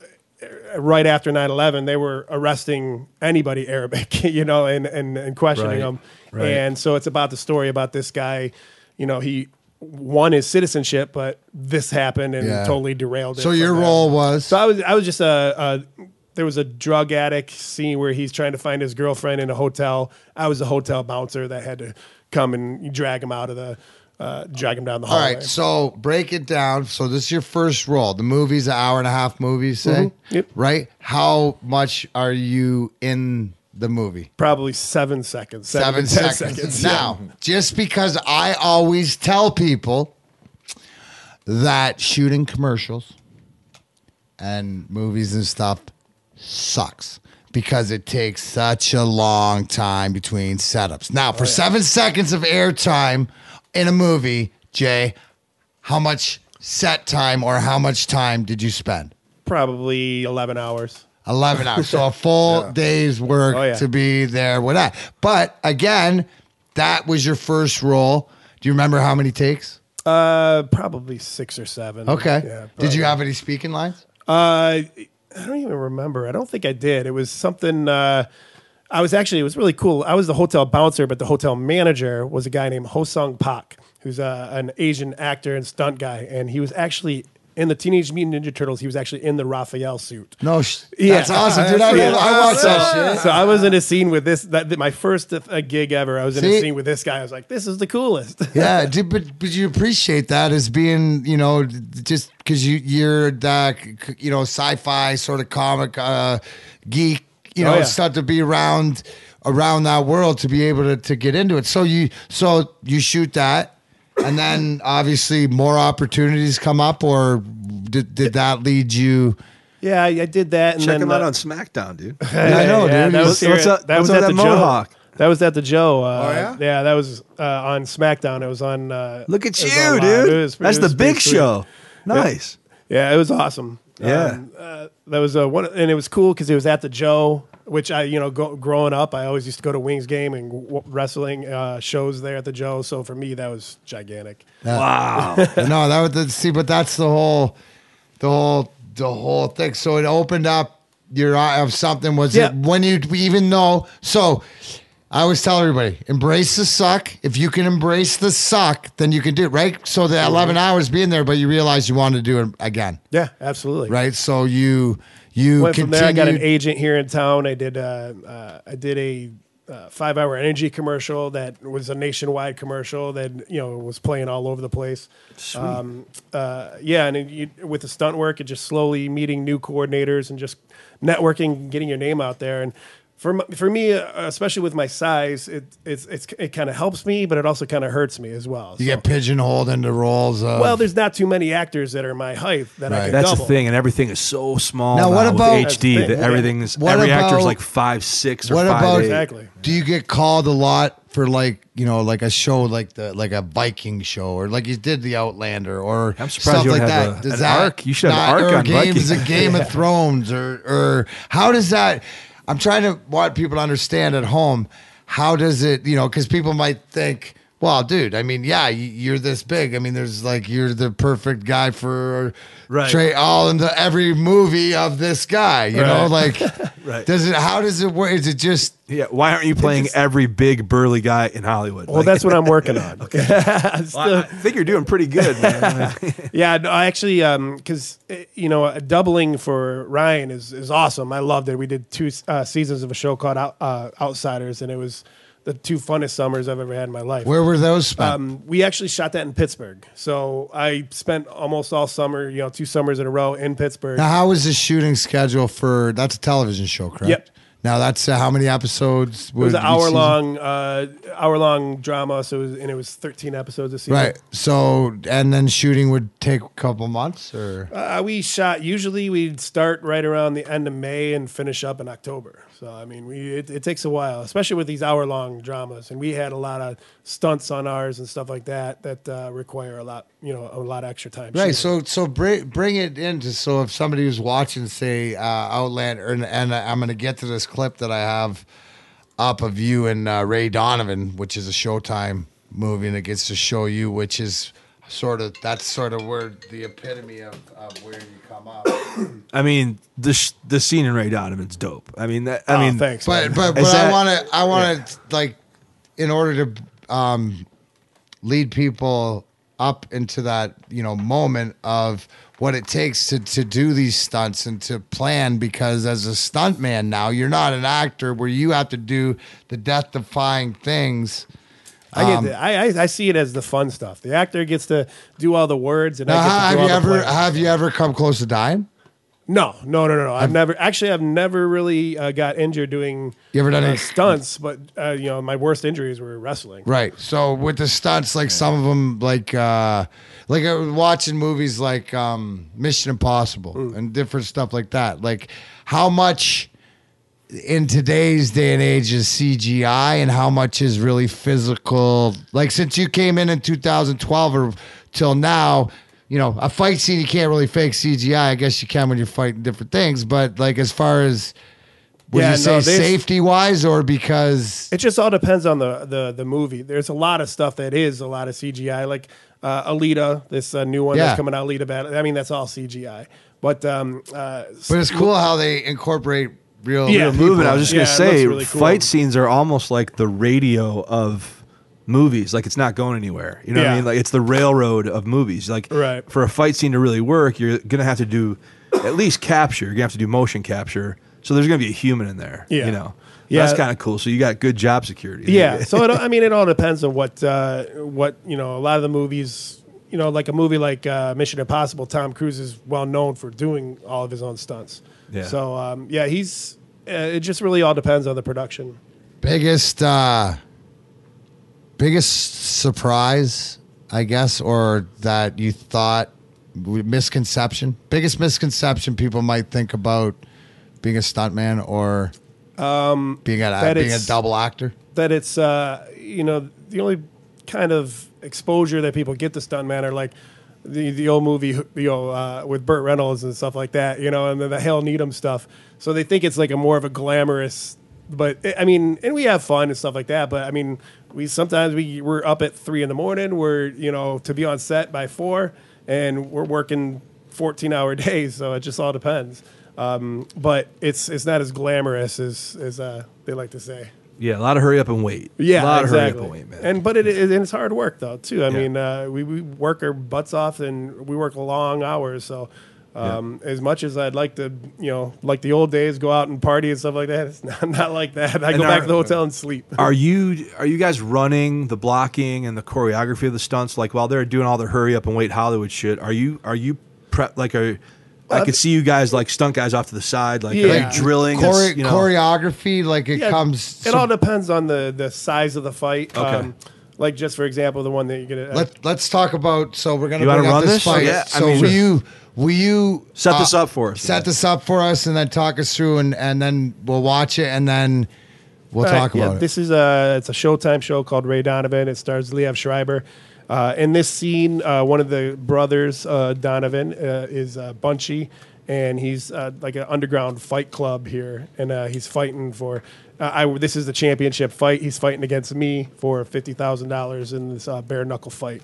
D: right after 9-11 they were arresting anybody arabic you know and, and, and questioning
E: Right,
D: them
E: right.
D: and so it's about the story about this guy you know he won is citizenship but this happened and
B: Yeah.
D: totally derailed it
B: So
D: from
B: your
D: that.
B: role was
D: so i was i was just a, a there was a drug addict scene where he's trying to find his girlfriend in a hotel i was a hotel bouncer that had to come and drag him out of the uh, drag him down the
B: All
D: hallway
B: right, so break it down. So this is your first role. The movie's an hour and a half movie, say,
D: Yep.
B: right? How much are you in the movie?
D: probably seven seconds
B: Seven,
D: 10
B: seconds.
D: yeah.
B: Now, just because I always tell people that shooting commercials and movies and stuff sucks because it takes such a long time between setups. Now, for oh, seven seconds of airtime in a movie, Jay, how much set time or how much time did you spend?
D: probably 11 hours
B: 11 hours. So a full day's work
D: Oh, yeah.
B: to be there with that. But again, that was your first role. Do you remember how many takes?
D: Uh, probably six or seven.
B: Okay.
D: Yeah,
B: did you have any speaking lines?
D: Uh, I don't even remember. I don't think I did. It was something. Uh, I was actually. It was really cool. I was the hotel bouncer, but the hotel manager was a guy named Ho Sung Pak, who's uh, an Asian actor and stunt guy, and he was actually in the Teenage Mutant Ninja Turtles. He was actually in the Raphael suit.
B: No, sh-
D: Yeah.
B: that's awesome, dude. I,
D: Yeah.
B: I watched that
D: So,
B: shit.
D: so I was in a scene with this. That, my first uh, gig ever. I was in
B: See?
D: a scene with this guy. I was like, "This is the coolest."
B: yeah, dude, but but you appreciate that as being, you know, just because you you're that you know sci-fi sort of comic uh, geek, you know,
D: Oh, yeah.
B: stuff to be around around that world to be able to to get into it. So you so you shoot that, and then obviously more opportunities come up, or did, did that lead you?
D: yeah, I, I did that. And
E: Check
D: then,
E: him out
D: uh,
E: on SmackDown, dude.
B: I know, dude.
D: That was,
E: What's-
D: at-
E: up-
D: that
E: what's
D: was
E: up
D: at
E: that
D: the Joe.
E: Mohawk?
D: That was at the Joe. Uh,
B: Oh, yeah?
D: yeah, that was uh, on SmackDown. It was on. Uh,
E: Look at you, dude.
D: Was-
E: That's
D: it
E: the big
D: sweet.
E: show. Nice.
D: Yeah, it was awesome.
E: Yeah.
D: Um, uh, that was uh, one, and it was cool because it was at the Joe, which I, you know, go, growing up, I always used to go to Wings game and w- wrestling uh, shows there at the Joe. So for me, that was gigantic.
E: Wow.
B: no, that was the, see, but that's the whole, the whole, the whole thing. So it opened up your eye of something. Was
D: Yeah.
B: it when you even know? So I always tell everybody, embrace the suck. If you can embrace the suck, then you can do it, right? So the eleven hours being there, but you realize you want to do it again,
D: Yeah, absolutely.
B: right? So you you
D: Went from there. I got an agent here in town. I did. Uh, uh, I did a uh, five-hour energy commercial that was a nationwide commercial that you know was playing all over the place. Um, uh, yeah, and it, you, with the stunt work, and just slowly meeting new coordinators and just networking, getting your name out there. And for m- for me, uh, especially with my size, it it's, it's it kind of helps me, but it also kind of hurts me as well.
B: You
D: So-
B: get pigeonholed into roles. Of,
D: well, there's not too many actors that are my height that I
B: Right.
D: can
E: That's
D: double.
E: the thing, and everything is so small
B: Now,
E: now,
B: what about-
E: with HD that
D: yeah.
E: everything's
B: What
E: every actor's
B: about-
E: like five six or
B: What
E: five
B: about
E: eight.
D: Exactly.
B: Do you get called a lot for like you know like a show like the like a Viking show or like you did the Outlander or
E: I'm surprised
B: stuff
E: you
B: like
E: have
B: that?
E: a-
B: Does
E: an
B: that
E: arc. You should have an
B: not-
E: arc
B: or
E: on
B: games
E: Viking.
B: of Game of Thrones or or how does that? I'm trying to want people to understand at home. How does it? You know, because people might think. Well, dude, I mean, yeah, you- you're this big. I mean, there's like you're the perfect guy for
E: Right.
B: Trey, all in the every movie of this guy. You know, like,
E: Right.
B: does it? How does it work? Is it just
E: Yeah, why aren't you playing every big burly guy in Hollywood?
D: Well,
E: Like-
D: that's what I'm working on. I'm still-
E: Well, I think you're doing pretty good, man.
D: Yeah, no, I actually, because you know, uh, doubling for Ryan is is awesome. I loved it. We did two uh, seasons of a show called Out, uh, Outsiders, and it was the two funnest summers I've ever had in my life.
B: where were those spent?
D: Um, we actually shot that in Pittsburgh, so I spent almost all summer, you know, two summers in a row in Pittsburgh.
B: Now, how was the shooting schedule for that's a television show, correct?
D: Yep.
B: Now that's uh, how many episodes?
D: It was an hour long, uh, hour long drama. So it was, and it was 13 episodes a season.
B: Right. So and then shooting would take a couple months, or
D: Uh, we shot. Usually, we'd start right around the end of May and finish up in October. So I mean, we it, it takes a while, especially with these hour long dramas. And we had a lot of stunts on ours and stuff like that that uh, require a lot, you know, a lot of extra time.
B: right.
D: shooting.
B: So so bring bring it into so if somebody was watching, say uh, Outlander, and, and I'm going to get to this clip that I have up of you and uh, Ray Donovan, which is a Showtime movie, and it gets to show you, which is sort of that's sort of where the epitome of, of where you come up.
E: I mean, the sh- the scene in Ray Donovan's dope. I mean, that, I
D: Oh,
E: mean,
D: thanks.
B: But
D: man.
B: but
E: Is
B: but I want to I want to like in order to um, lead people up into that you know moment of what it takes to to do these stunts and to plan because as a stuntman now you're not an actor where you have to do the death defying things.
D: I get
B: um,
D: the, I, I I see it as the fun stuff. The actor gets to do all the words, and
B: Now,
D: I get to
B: have
D: do
B: you
D: all
B: ever
D: plans.
B: have you ever come close to dying?
D: No, no, no, no. no. I've never actually. I've never really uh, got injured doing.
B: You ever done
D: uh,
B: any-
D: stunts? But uh, you know, my worst injuries were wrestling.
B: Right. So with the stunts, like some of them, like uh, like I was watching movies like um, Mission Impossible
D: Mm.
B: and different stuff like that. Like how much in today's day and age is CGI and how much is really physical? Like since you came in in 2012 or till now. You know, a fight scene you can't really fake CGI. I guess you can when you're fighting different things, but like as far as would
D: Yeah,
B: you say
D: no,
B: safety wise or because
D: It just all depends on the, the the movie. There's a lot of stuff that is a lot of CGI, like uh, Alita, this uh, new one
B: Yeah.
D: that's coming out, Alita Battle. I mean, that's all CGI. But um, uh,
B: But it's cool how they incorporate real.
D: Yeah.
B: real
E: moving. I was just
D: Yeah,
E: gonna say,
D: really cool.
E: fight scenes are almost like the radio of movies. Like it's not going anywhere. You know what I mean? Like it's the railroad of movies. Like
D: Right.
E: for a fight scene to really work, you're gonna have to do at least capture. You're gonna have to do motion capture. So there's gonna be a human in there.
D: Yeah.
E: You know.
D: Yeah.
E: That's kind of cool. So you got good job security.
D: yeah, so it, I mean, it all depends on what uh, what you know. A lot of the movies, you know, like a movie like uh, Mission Impossible, Tom Cruise is well known for doing all of his own stunts.
E: Yeah.
D: So um, yeah, he's. Uh, it just really all depends on the production.
B: biggest uh, biggest surprise, I guess, or that you thought misconception. Biggest misconception people might think about being a stuntman or um, being a being a double actor.
D: that it's uh, you know the only kind of exposure that people get to stuntman are like the the old movie you know uh, with Burt Reynolds and stuff like that you know and then the Hal Needham stuff so they think it's like a more of a glamorous but I mean and we have fun and stuff like that but I mean we sometimes we we're up at three in the morning we're you know to be on set by four and we're working 14 hour days so it just all depends um, but it's it's not as glamorous as as uh, they like to say.
E: Yeah. A lot of hurry up and wait.
D: Yeah,
E: A lot
D: exactly.
E: of hurry up and wait, man.
D: And but it, it and it's hard work though too. I
E: Yeah.
D: mean, uh, we we work our butts off and we work long hours. So um, as much as I'd like to, you know, like the old days, go out and party and stuff like that, it's not, not like that. I
E: And
D: go back to the hotel and sleep.
E: Are you are you guys running the blocking and the choreography of the stunts like while they're doing all their hurry up and wait Hollywood shit? Are you are you prep like are I could see you guys like stunt guys off to the side like are
D: Yeah.
E: you drilling
B: Chore-
E: It's, you know,
B: choreography, like it
D: Yeah,
B: comes.
D: It all depends on the the size of the fight.
E: Okay.
D: Um, like just for example, the one that you're gonna.
B: Let Let's talk about. So we're gonna
E: You wanna
B: bring up
E: run
B: this
E: this?
B: fight.
E: Yeah, I
B: so
E: mean-
B: will you will you uh,
E: Set this up for us,
B: Set
E: yeah.
B: this up for us, and then talk us through, and and then we'll watch it, and then we'll
D: All right,
B: talk
D: yeah,
B: about it.
D: This is a it's a Showtime show called Ray Donovan. It stars Liev Schreiber. Uh, in this scene, uh, one of the brothers, uh, Donovan, uh, is uh, Bunchy, and he's uh, like an underground fight club here, and uh, he's fighting for. Uh, I this is the championship fight. He's fighting against me for fifty thousand dollars in this uh, bare knuckle fight.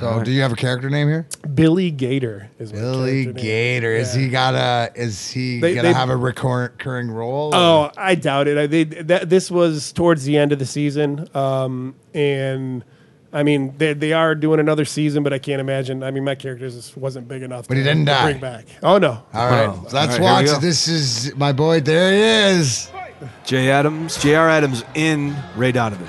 B: So, do you have a character name here?
D: Billy Gator is
B: Billy
D: character name.
B: Gator. Is
D: Yeah.
B: he got a? Is he
D: They-
B: gonna
D: they-
B: have a recurring role?
D: Oh, I doubt it. I, they, that, this was towards the end of the season, um, and I mean they, they are doing another season, but I can't imagine. I mean, my character just wasn't big enough.
B: But
D: to,
B: he didn't
D: to
B: die.
D: Bring back. Oh no.
B: All right,
E: Oh,
B: let's
E: all right, here we
B: watch
E: go.
B: This is my boy. There he is.
E: Jay Adams, J.R. Adams in Ray Donovan.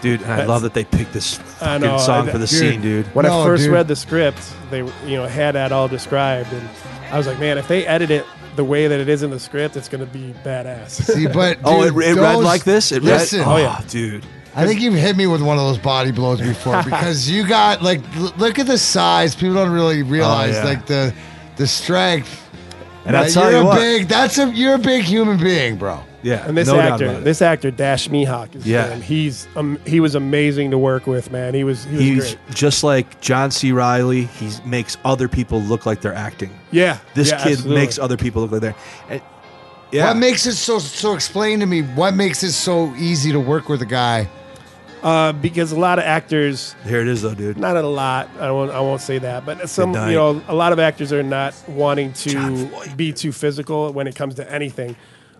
E: Dude, and I love that they picked this
D: I
E: fucking
D: know,
E: song
D: I-
E: for the
B: dude.
E: scene, dude.
D: When
B: No,
D: I first
B: dude.
D: read the script, they you know had that all described, and I was like, man, if they edit it the way that it is in the script, it's going to be badass.
B: See, but
E: Oh, it, it read
B: those-
E: like this. It
B: listen,
E: read. Oh yeah, oh, dude.
B: I think you've hit me with one of those body blows before because you got like l- look at the size. People don't really realize
E: yeah.
B: like the the strength.
E: And I'll
B: Right?
E: tell
B: you're
E: you
B: a
E: what.
B: big. That's a you're a big human being, bro.
E: Yeah,
D: And this
E: no doubt
D: actor,
E: about it.
D: this actor Dash Mihok, is
E: Yeah.
D: yeah. he's um, he was amazing to work with, man. He was he was
E: He's
D: great.
E: just like John C. Reilly. He makes other people look like they're acting.
D: Yeah,
E: This
D: yeah,
E: kid
D: absolutely.
E: makes other people look like they're. and- yeah,
B: What makes it so so? Explain to me what makes it so easy to work with a guy.
D: uh, because a lot of actors
E: here it is though, dude.
D: not a lot. I won't. I won't say that, but some you know, a lot of actors are not wanting to be too physical when it comes to anything.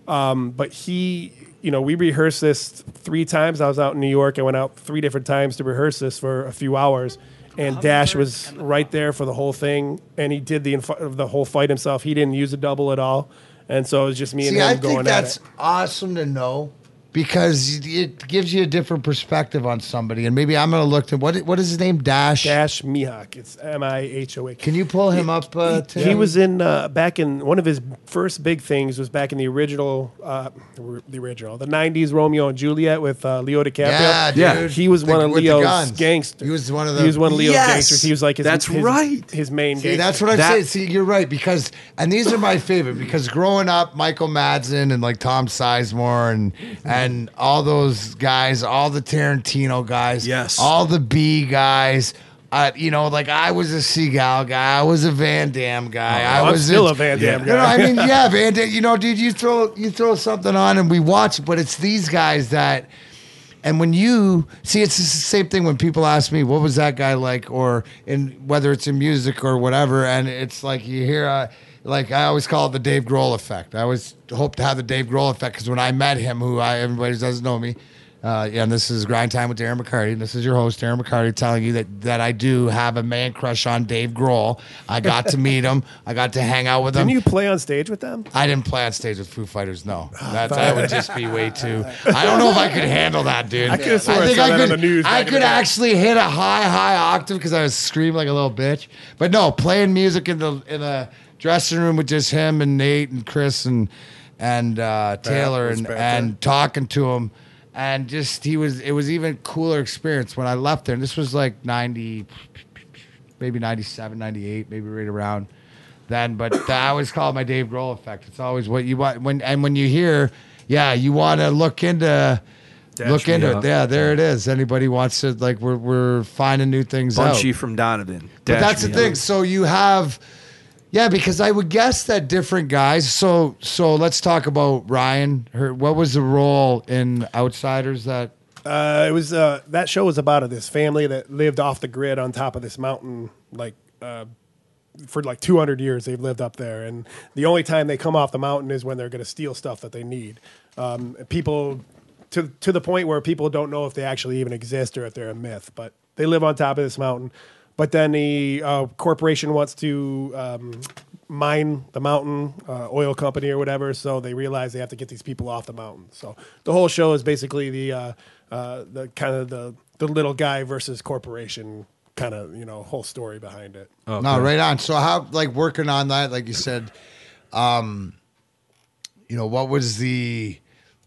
D: Um, but he, you know, we rehearsed this three times. I was out in New York. I went out three different times to rehearse this for a few hours. And Dash was right there for the whole thing, and he did the inf- the whole fight himself. He didn't use a double at all, and so it was just me and
B: See,
D: him
B: I
D: going
B: think
D: at
B: that's
D: it.
B: awesome to know because it gives you a different perspective on somebody. And maybe I'm gonna look to what what is his name? Dash.
D: Dash Mihok. It's M I H O A.
B: Can you pull him up? Uh,
D: He
B: Tim?
D: was in uh, back in one of his first big things was back in the original, uh, the original, the '90s Romeo and Juliet with uh, Leo DiCaprio.
B: Yeah, dude.
E: Yeah.
D: He was
B: The-
D: one of
B: the
D: Leo's gangsters.
B: He was one of the.
D: He was one of Leo's
E: Yes!
D: gangsters. He was like his,
E: That's
D: his-
E: right.
D: His main
B: See,
D: gangster.
B: that's what I'm
E: That-
B: saying. See, you're right because, and these are my favorite because growing up, Michael Madsen and like Tom Sizemore and and all those guys, all the Tarantino guys,
E: Yes.
B: all the B guys. Uh, you know, like I was a Seagal guy, I was a Van Damme guy, I
D: Oh, I'm
B: was
D: still a Van Damme guy,
B: You know. I mean, yeah, Van Damme. You know, dude, you throw you throw something on and we watch, but it's these guys that. And when you see, it's the same thing when people ask me, "What was that guy like?" or in whether it's in music or whatever, and it's like you hear, uh, like I always call it the Dave Grohl effect. I always hope to have the Dave Grohl effect because when I met him, who I everybody doesn't know me, uh, yeah, and this is Grind Time with Darren McCarty. And this is your host, Darren McCarty, telling you that that I do have a man crush on Dave Grohl. I got to meet him. I got to hang out with him.
D: Didn't you play on stage with them?
B: I didn't play on stage with Foo Fighters. No, that, that would just be way too. I don't know if I could handle that, dude.
D: I sworn I that on the news
B: I could actually hit a high, high octave because I was screaming like a little bitch. But no, playing music in the in a dressing room with just him and Nate and Chris and and uh, Taylor and and talking to him. And just he was, it was even cooler experience when I left there. And this was like ninety, maybe 97, 98, maybe right around then. But I always call it my Dave Grohl effect. It's always what you want when and when you hear, yeah, you want to look into.
E: Dash
B: look into
E: up.
B: it. Yeah, there it is. Anybody wants to like we're we're finding new things
E: Bunchy
B: out.
E: from Donovan.
B: But that's the
E: me
B: thing. So you have yeah, because I would guess that different guys. So so let's talk about Ryan. Her what was the role in Outsiders that
D: Uh, it was uh, that show was about this family that lived off the grid on top of this mountain, like uh, for like 200 years. They've lived up there, and the only time they come off the mountain is when they're going to steal stuff that they need. Um, people to to the point where people don't know if they actually even exist or if they're a myth, but they live on top of this mountain. But then the uh, corporation wants to um, mine the mountain, uh, oil company or whatever. So they realize they have to get these people off the mountain. So the whole show is basically the uh, uh, the kind of the the little guy versus corporation kind of you know whole story behind it.
E: Oh,
B: No, right on. So how like working on that, like you said, um, you know, what was the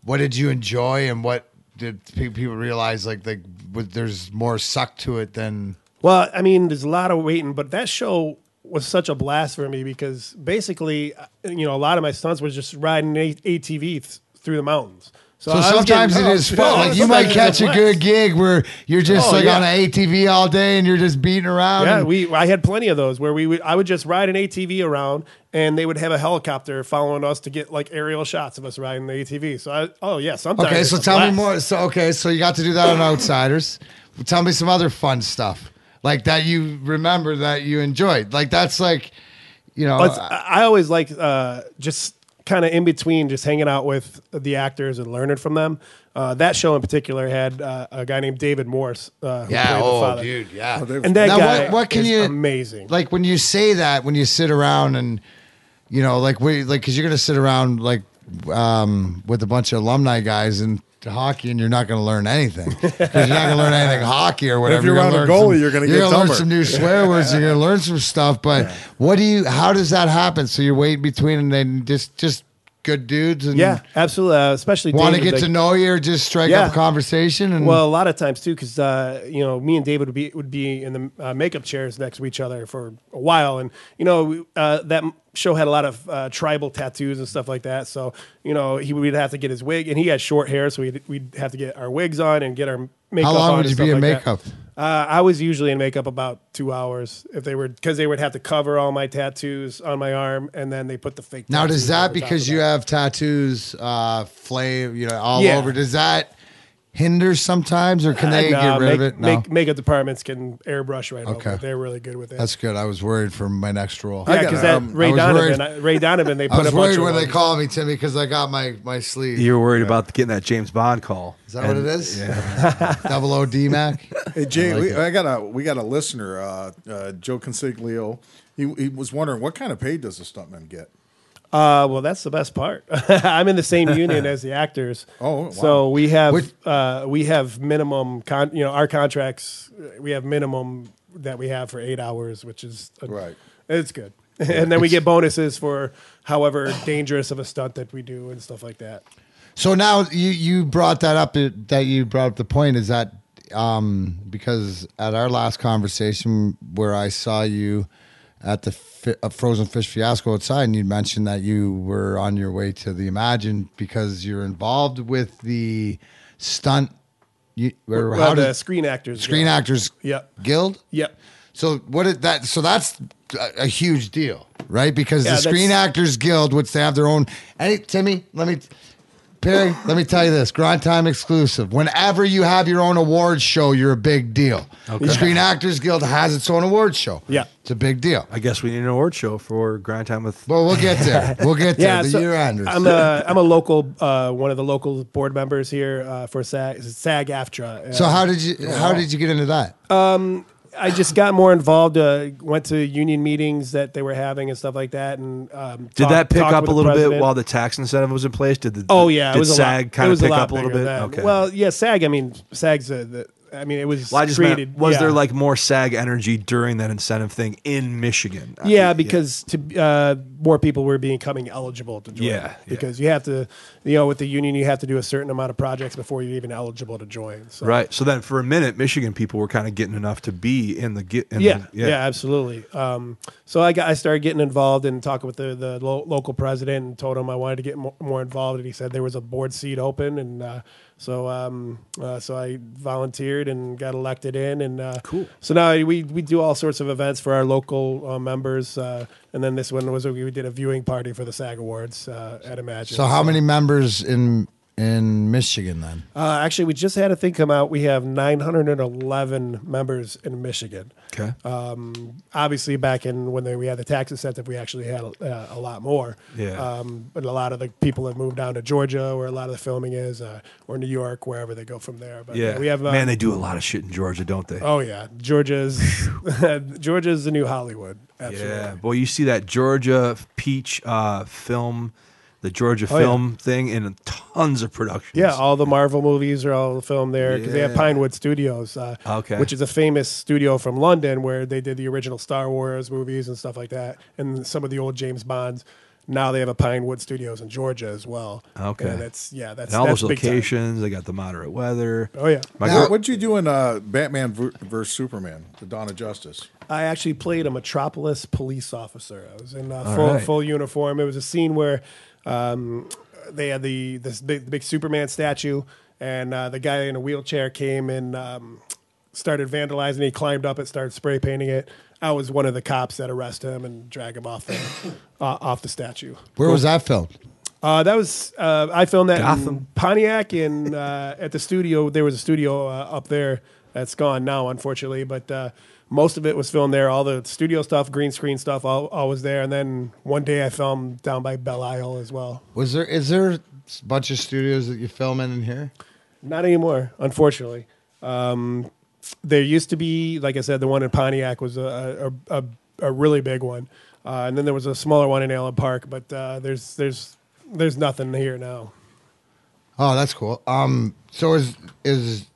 B: what did you enjoy and what did people realize like like there's more suck to it than
D: Well, I mean, there's a lot of waiting, but that show was such a blast for me because basically, uh, you know, a lot of my stunts was just riding a- ATV through the mountains.
B: So
D: was
B: sometimes it is fun.
D: yeah,
B: Like you might catch a
D: blast.
B: good gig where you're just
D: Oh,
B: like
D: yeah.
B: on an ATV all day and you're just beating around.
D: Yeah, we I had plenty of those where we would I would just ride an ATV around and they would have a helicopter following us to get like aerial shots of us riding the ATV. So I oh yeah, sometimes
B: okay, so tell me more. So okay, so you got to do that on Outsiders. Tell me some other fun stuff like that you remember that you enjoyed. Like that's like, you know,
D: But I I always like uh, just kind of in between, just hanging out with the actors and learning from them. Uh, that show in particular had uh, a guy named David Morse. Uh, who
B: yeah.
D: played the
B: Oh,
D: father.
B: dude, yeah.
D: And that
B: Now,
D: guy
B: what- what can
D: is
B: you-
D: amazing.
B: like when you say that when you sit around and you know like we like because you're gonna sit around like um with a bunch of alumni guys and hockey and you're not going to learn anything because you're not going to learn anything hockey or whatever.
C: If you're
B: gonna
C: around a goalie,
B: some-
C: you're gonna
B: you're
C: get
B: gonna learn some new swear words. You're going to learn some stuff. But what do you? How does that happen? So you're waiting between and then just just good dudes and
D: Yeah, absolutely. Uh, especially
B: want to get to know you or just strike
D: Yeah.
B: up a conversation and
D: Well, a lot of times too, because uh, you know, me and David would be would be in the uh, makeup chairs next to each other for a while, and you know, we- uh, that show had a lot of uh, tribal tattoos and stuff like that. So you know, he would have to get his wig, and he had short hair, so we'd, we'd have to get our wigs on and get our makeup.
B: how long
D: on
B: would you be in
D: like that. Uh, I was usually in makeup about two hours if they were because they would have to cover all my tattoos on my arm, and then they put the fake.
B: Now, does that because you have tattoos, uh, flame, you know, all
D: Yeah.
B: over? Does that hinder sometimes, or can they
D: Uh,
B: get rid
D: make,
B: of it? No,
D: make, makeup departments can airbrush right
B: Okay.
D: over. They're really good with it.
B: that's good. I was worried for my next role.
D: Yeah,
C: got,
D: because that
C: um,
D: Ray Donovan,
B: worried-
D: I- Ray Donovan, they
B: I
D: put
B: was
D: a bunch
B: worried
D: of
B: when they called me Timmy because I got my my sleeve.
E: You were worried about getting that James Bond call.
B: Is that what it is? Yeah. Double O D Mac.
C: Hey Jay,
B: I like
C: we. I got a we got a listener, uh, uh, Joe Consiglio. He, he was wondering what kind of pay does a stuntman get?
D: Uh, well, that's the best part. I'm in the same union as the actors.
C: Oh, wow.
D: so we have uh, we have minimum con. You know, our contracts we have minimum that we have for eight hours, which is a,
C: Right.
D: It's good, and then we get bonuses for however dangerous of a stunt that we do and stuff like that.
B: So now you you brought that up. That you brought up the point is that um, because at our last conversation where I saw you at the fi- uh, frozen fish fiasco outside, and you mentioned that you were on your way to the Imagine because you're involved with the stunt. You, or
D: Well,
B: how
D: the
B: does
D: Screen Actors
B: Screen
D: Guild.
B: Actors
D: Yep.
B: Guild?
D: Yep.
B: So what is that? So that's a, a huge deal, right? Because
D: Yeah,
B: the Screen Actors Guild, which they have their own. Hey, Timmy, let me. Perry, let me tell you this: Grind Time exclusive. Whenever you have your own awards show, you're a big deal. The Screen Actors Guild has its own awards show.
D: Yeah.
B: it's a big deal.
E: I guess we need an award show for Grind Time with.
B: Well, we'll get there. We'll get there.
D: Yeah,
B: the
D: so
B: year enders.
D: I'm a I'm a local uh, one of the local board members here uh, for SAG SAG AFTRA.
B: so how did you how did you get into that?
D: I just got more involved. Uh, went to union meetings that they were having and stuff like that. And um,
E: Did
D: talk-
E: that pick up a little bit while the tax incentive was in place? Did the
D: Oh yeah,
E: did
D: it was
E: SAG
D: a lot.
E: kind of pick
D: a
E: up a little bit? Okay.
D: Well, yeah, SAG. I mean, SAG's a, the. I mean, it was
E: Well, I just
D: created.
E: meant, was
D: yeah.
E: there like more SAG energy during that incentive thing in Michigan? I
D: Yeah,
E: mean,
D: because to uh, more people were becoming eligible to join.
E: Yeah, yeah.
D: because you have to, you know, with the union, you have to do a certain amount of projects before you're even eligible to join. So.
E: right. So then, for a minute, Michigan people were kind of getting enough to be in the get. In
D: Yeah,
E: the,
D: yeah, absolutely. Um, so I got I started getting involved and talking with the the lo- local president and told him I wanted to get more, more involved, and he said there was a board seat open, and uh, so um, uh, so I volunteered and got elected in, and uh,
E: Cool.
D: So now we we do all sorts of events for our local uh, members, uh, and then this one was we did a viewing party for the SAG Awards uh, at Imagine.
B: So how many members in in Michigan then?
D: Uh, actually, we just had a thing come out. We have 911 members in Michigan.
E: Okay.
D: obviously back in when they, we had the tax incentive, we actually had uh, a lot more.
E: Yeah.
D: Um, but a lot of the people have moved down to Georgia, where a lot of the filming is, uh, or New York, wherever they go from there. But
E: yeah.
D: we have. Uh,
E: Man, they do a lot of shit in Georgia, don't they?
D: Oh yeah, Georgia's Georgia's the new Hollywood. Absolutely.
E: yeah. Boy, you see that Georgia Peach uh, film, the Georgia
D: Oh, yeah.
E: film thing, in tons of productions.
D: Yeah, all the Marvel movies are all filmed there because they have Pinewood Studios, uh,
E: Okay.
D: which is a famous studio from London where they did the original Star Wars movies and stuff like that, and some of the old James Bonds. Now they have a Pinewood Studios in Georgia as well.
E: Okay.
D: and that's yeah, that's
E: and all
D: that's
E: those
D: big time.
E: locations, they got the moderate weather.
D: Oh yeah,
E: My
B: Now-
E: girl,
C: What'd you do in uh, Batman versus Superman, the Dawn of Justice?
D: I actually played a Metropolis police officer. I was in uh, full
E: right.
D: full uniform. It was a scene where um, they had the this big, big Superman statue, and uh, the guy in a wheelchair came and um, started vandalizing. He climbed up it, started spray painting it. I was one of the cops that arrest him and drag him off the uh, off the statue.
B: Where was that filmed?
D: Uh, that was uh, I filmed that in Pontiac and uh, at the studio. There was a studio uh, up there that's gone now, unfortunately. But uh, most of it was filmed there. All the studio stuff, green screen stuff, all, all was there. And then one day I filmed down by Belle Isle as well.
B: Was there is there a bunch of studios that you film in in here?
D: Not anymore, unfortunately. Um, there used to be, like I said, the one in Pontiac was a a, a, a really big one, uh, and then there was a smaller one in Allen Park. But uh, there's there's there's nothing here now.
B: Oh, that's cool. Um, so is is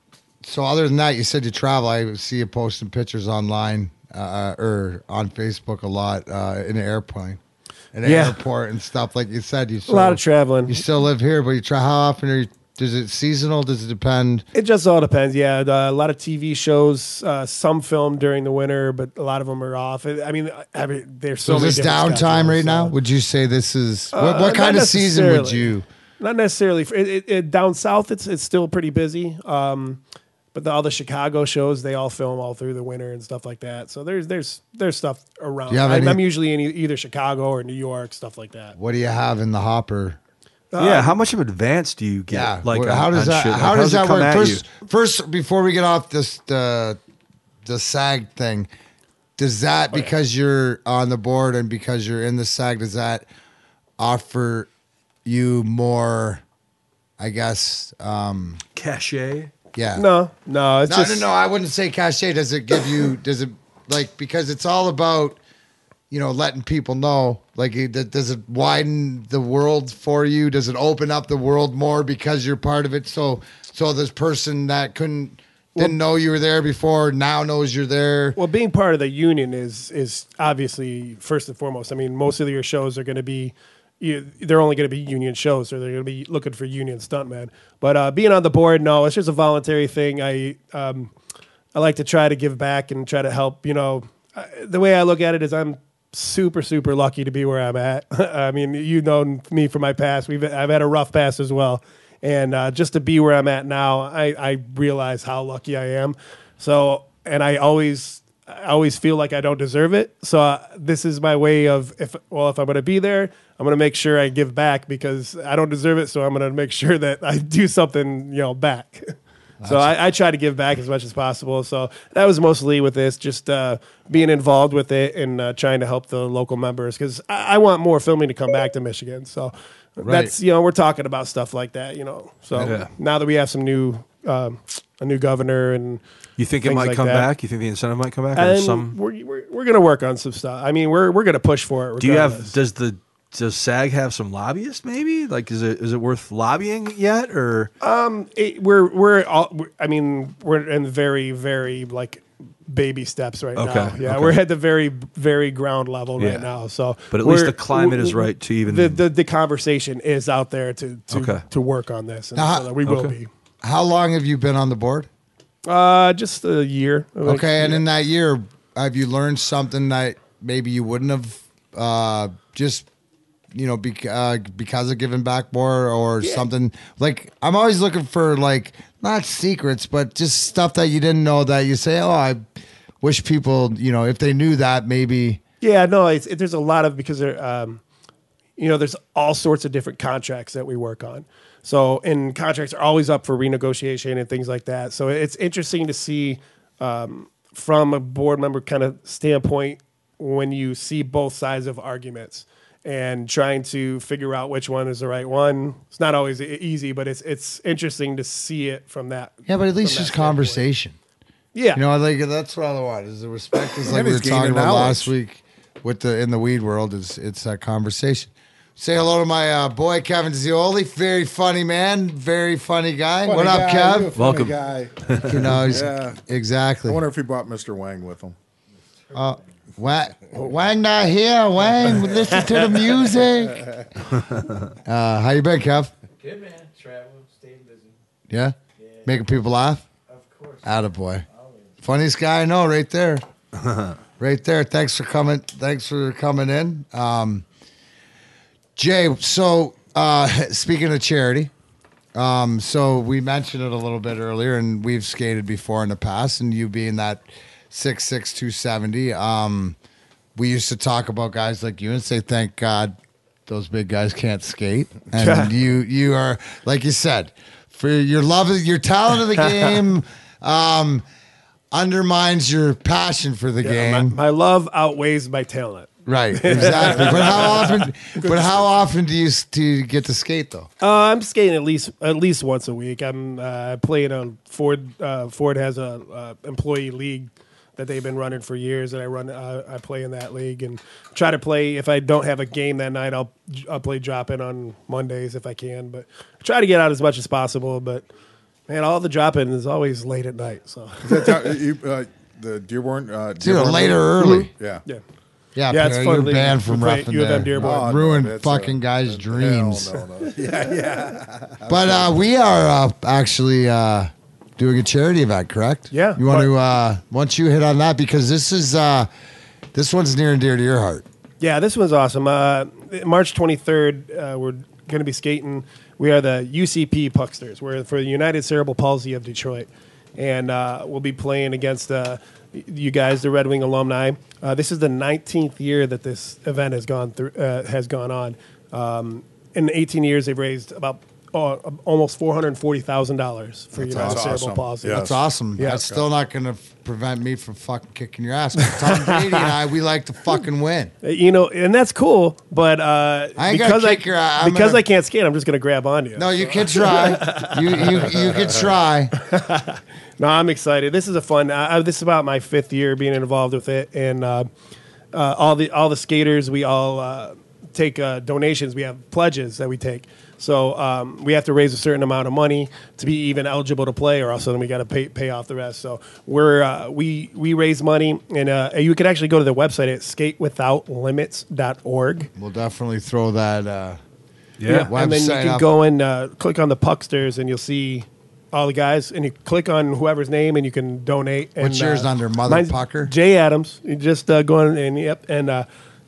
B: so other than that, you said you travel. I see you posting pictures online uh, or on Facebook a lot uh, in an airplane, in an
D: Yeah.
B: airport and stuff. Like you said, you
D: A lot of traveling.
B: You still live here, but you try. How often are you? Does it seasonal? Does it depend?
D: It just all depends. Yeah, the, a lot of TV shows, uh, some film during the winter, but a lot of them are off. I mean, I mean there's so,
B: So, this downtime right now?
D: so-
B: Would you say this is what,
D: Uh,
B: what kind of season would you?
D: Not necessarily. It, it, it, down south, it's it's still pretty busy. Um, but the, all the Chicago shows, they all film all through the winter and stuff like that. So there's there's there's stuff around.
B: You have
D: I'm,
B: any-
D: I'm usually in e- either Chicago or New York, stuff like that.
B: What do you have in the hopper?
E: yeah, how much of advance do you get?
B: Yeah,
E: like
B: wh-
E: on-
B: how does
E: on
B: that
E: shit? Like,
B: how does
E: it
B: that
E: come
B: work?
E: at
B: First, first, before we get off this the the SAG thing, does that
E: Oh,
B: because you're on the board and because you're in the SAG, does that offer you more? I guess, um,
E: cachet.
B: Yeah.
D: No, no, it's
B: no,
D: just
B: no, no. I wouldn't say cachet. Does it give you? Does it like because it's all about you know letting people know? Like, does it widen the world for you? Does it open up the world more because you're part of it? So, so this person that couldn't didn't know you were there before now knows you're there.
D: Well, being part of the union is is obviously first and foremost. I mean, most of your shows are going to be, you, they're only going to be union shows, or they're going to be looking for union stuntmen. But uh, being on the board, no, it's just a voluntary thing. I um, I like to try to give back and try to help. You know, I, the way I look at it is, I'm super super lucky to be where I'm at. I mean, you know me from my past. We've I've had a rough past as well, and uh, just to be where I'm at now, I I realize how lucky I am. So, and I always I always feel like I don't deserve it. So uh, this is my way of if well if I'm going to be there, I'm going to make sure I give back because I don't deserve it. So I'm going to make sure that I do something you know back. So I, I try to give back as much as possible. So that was mostly with this, just uh, being involved with it and uh, trying to help the local members because I, I want more filming to come back to Michigan. So that's you know we're talking about stuff like that. You know, so
E: Yeah.
D: now that we have some new um, a new governor and
E: You think it might
D: like
E: come
D: that.
E: back? You think the incentive might come back? Or
D: and
E: some?
D: we're, we're, we're gonna work on some stuff. I mean, we're we're gonna push for it.
E: Do you have? Does the does SAG have some lobbyists? Maybe like is it is it worth lobbying yet or?
D: Um, it, we're we're all. we're- I mean, we're in very very like baby steps right
E: Okay,
D: now. Yeah,
E: okay.
D: we're at the very very ground level
E: Yeah.
D: right now. So,
E: But at least the climate is
D: we're-
E: right to even-
D: the the, the conversation is out there to to,
E: Okay.
D: to work on this, and
B: Now,
D: so that we will
E: okay.
D: be.
B: How long have you been on the board?
D: Uh, just a year.
B: Okay, and in that year, have you learned something that maybe you wouldn't have uh, just you know bec- uh, because of giving back more or something like I'm always looking for like not secrets but just stuff that you didn't know that you say oh I wish people you know if they knew that maybe
D: Yeah, no, it's, it, there's a lot of because there, um, you know, there's all sorts of different contracts that we work on. So, and contracts are always up for renegotiation and things like that. So, it's interesting to see um, from a board member kind of standpoint when you see both sides of arguments and trying to figure out which one is the right one. It's not always easy, but it's it's interesting to see it from that.
B: yeah but at least
D: from that
B: just conversation
D: Yeah,
B: you know I like that's what I want is the respect is like we were talking
C: gaining
B: about last week with the in the weed world is it's that conversation. Say hello to my uh, boy Kevin Zioli, very funny man, very funny guy. what up, Kev?
E: Welcome.
C: guy.
B: You know, he's,
C: Yeah.
B: exactly.
C: I wonder if he brought Mr. Wang with him.
B: Uh, Wang, Wang not here. Wang, listen to the music. Uh, how you been, Kev?
F: Good man, travel, staying busy.
B: Yeah? Making people laugh?
F: Of course.
B: Attaboy. Funniest guy I know right there. right there. Thanks for coming. Thanks for coming in. Um, Jay, so uh, speaking of charity, um, so we mentioned it a little bit earlier, and we've skated before in the past, and you being that six six two seventy, um, we used to talk about guys like you and say, "Thank God those big guys can't skate," and you you are like you said, for your love of your talent of the game. Um, undermines your passion for the
D: Yeah, my,
B: game.
D: my love outweighs my talent.
B: Right, exactly. but how often? But how often do you do you get to skate though?
D: Uh, I'm skating at least at least once a week. I'm uh, playing on Ford. Uh, Ford has a uh, employee league that they've been running for years. and I run, uh, I play in that league and try to play. If I don't have a game that night, I'll I'll play drop in on Mondays if I can. But I try to get out as much as possible. But man, all the drop in is always late at night. So
C: Is that how- you, uh, the Dearborn? Uh,
B: It's either
C: Dearborn
B: late or
C: league?
B: early.
C: Yeah.
D: yeah.
B: Yeah,
D: Yeah, it's
B: Pierre,
D: fun
B: you're
D: league.
B: banned from
D: We
B: roughing
D: U of M
B: there.
D: Dearborn.
C: Oh, no,
B: Ruin
C: that's, uh,
B: fucking guys' dreams.
C: Hell no, no. Yeah, yeah.
B: But uh, we are uh, actually uh, doing a charity event, correct?
D: Yeah.
B: You want to? Uh, once you hit on that, because this is uh, this one's near and dear to your heart.
D: Yeah, this one's awesome. Uh, March 23rd, uh, we're going to be skating. We are the UCP Pucksters. We're for the United Cerebral Palsy of Detroit. And uh, we'll be playing against uh, you guys, the Red Wing alumni. Uh, this is the 19th year that this event has gone through, uh, has gone on. Um, in 18 years, they've raised about uh, almost $440,000 for United
C: That's
D: Cerebral
C: awesome.
D: Palsy.
C: Yeah.
B: That's awesome.
D: Yeah.
B: That's still not going to prevent me from fucking kicking your ass. Tom Brady and I, we like to fucking win.
D: Uh, You know, and that's cool, but uh,
B: I ain't gonna
D: because I
B: your
D: because
B: gonna-
D: I can't skate, I'm just going to grab on you.
B: No, you can try. You you you can try.
D: No, I'm excited. This is a fun. Uh, this is about my fifth year being involved with it, and uh, uh, all the all the skaters. We all uh, take uh, donations. We have pledges that we take. So um, we have to raise a certain amount of money to be even eligible to play, or else then we got to pay pay off the rest. So we're uh, we we raise money, and uh, you can actually go to the website at skatewithoutlimits.org.
B: We'll definitely throw that. Uh,
E: Yeah.
D: and then you can
B: up.
D: go and uh, click on the Pucksters, and you'll see all the guys, and you click on whoever's name, and you can donate. And,
B: What's yours
D: uh,
B: under, Mother
D: mine's
B: Pucker?
D: Jay Adams. You just uh, going and yep, and uh,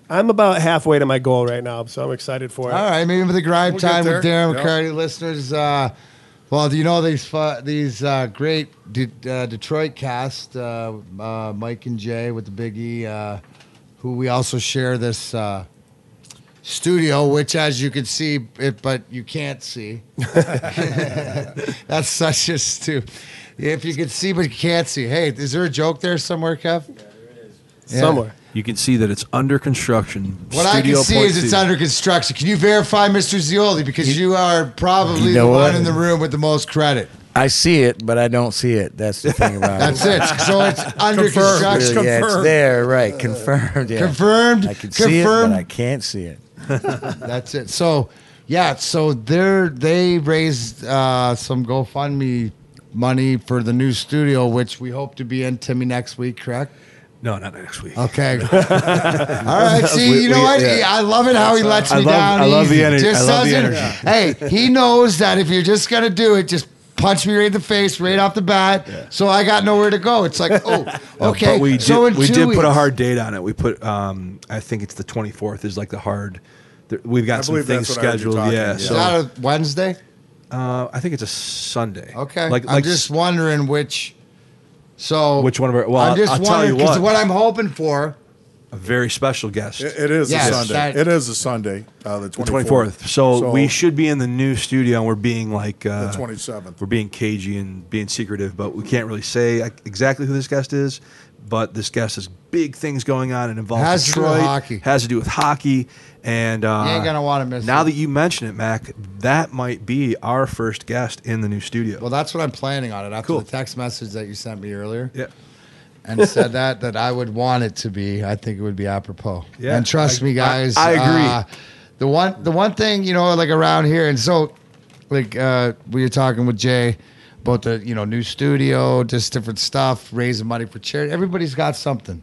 D: I'm about halfway to my goal right now, so I'm excited for it.
B: All right, maybe for the grind
C: We'll
B: time with
C: there.
B: Darren
C: Yep.
B: McCarty listeners. Uh, well, do you know these fu- these uh, great De- uh, Detroit cast, uh, uh, Mike and Jay with the Big E, uh, who we also share this uh, studio, which, as you can see, it but you can't see. That's such a stupid. If you can see but you can't see, hey, is there a joke there somewhere, Kev? Yeah.
D: Somewhere.
E: You can see that it's under construction.
B: What I can
E: Studio
B: see
E: point
B: is it's
E: two.
B: under construction. Can you verify, Mr. Zioli? Because you are probably
G: You know
B: the
G: what?
B: one in the room with the most credit.
G: I see it, but I don't see it. That's the thing about it.
B: That's
G: it.
B: it. So it's under
C: Confirmed.
B: construction.
C: It's
G: Really, yeah, it's there, right? Confirmed. Yeah.
B: Confirmed.
G: I can see it,
B: Confirmed.
G: but I can't see it.
B: That's it. So yeah, so they're they raised uh, some GoFundMe money for the new studio, which we hope to be in Timmy next week. Correct?
E: No, not next week.
B: Okay. All right. See,
G: We-
B: you know
G: we-
B: what?
G: yeah.
B: I love it how he lets
E: I
B: me
E: love-
B: down.
E: I love the energy-
B: Just
E: I love the
B: doesn't-
E: energy.
B: Hey, he knows that if you're just gonna do it, just punch me right in the face right off the bat. So I got nowhere to go. It's like, oh,
E: No,
B: okay.
E: but we did,
B: so in
E: we
B: two
E: did put a hard date on it. We put, um, I think it's the 24th is like the hard. there- We've got
C: I
E: some things
C: that's what I heard you
E: scheduled.
C: talking,
E: Yeah,
C: yeah.
B: Is that a Wednesday?
E: uh, I think it's a Sunday.
B: Okay.
E: like
B: I'm
E: like
B: just wondering which. So
E: Which one of our- well,
B: I'm just
E: I'll tell
B: wondering
E: you what.
B: what I'm hoping for.
E: a very special guest.
C: It, it is
B: Yes,
C: a Sunday.
B: that-
C: it is a Sunday, uh, the
E: the
C: 24th.
E: 24th. So, we should be in the new studio, and we're being like uh,
C: The 27th.
E: We're being cagey and being secretive, but we can't really say exactly who this guest is. But this guest has big things going on and involves
B: Has to do with
E: Detroit.
B: hockey.
E: Has to do with hockey, and uh,
B: You ain't gonna wanna miss
E: Now
B: it.
E: that you mention it, Mac, that might be our first guest in the new studio.
B: Well, that's what I'm planning on it after
E: Cool.
B: the text message that you sent me earlier.
E: yeah.
B: and said that that I would want it to be. I think it would be apropos.
E: Yeah,
B: and trust
E: I-
B: me, guys.
E: I- I agree.
B: uh, the one, the one thing you know, like around here, and so, like uh, we were talking with Jay about the you know new studio, just different stuff, raising money for charity. Everybody's got something,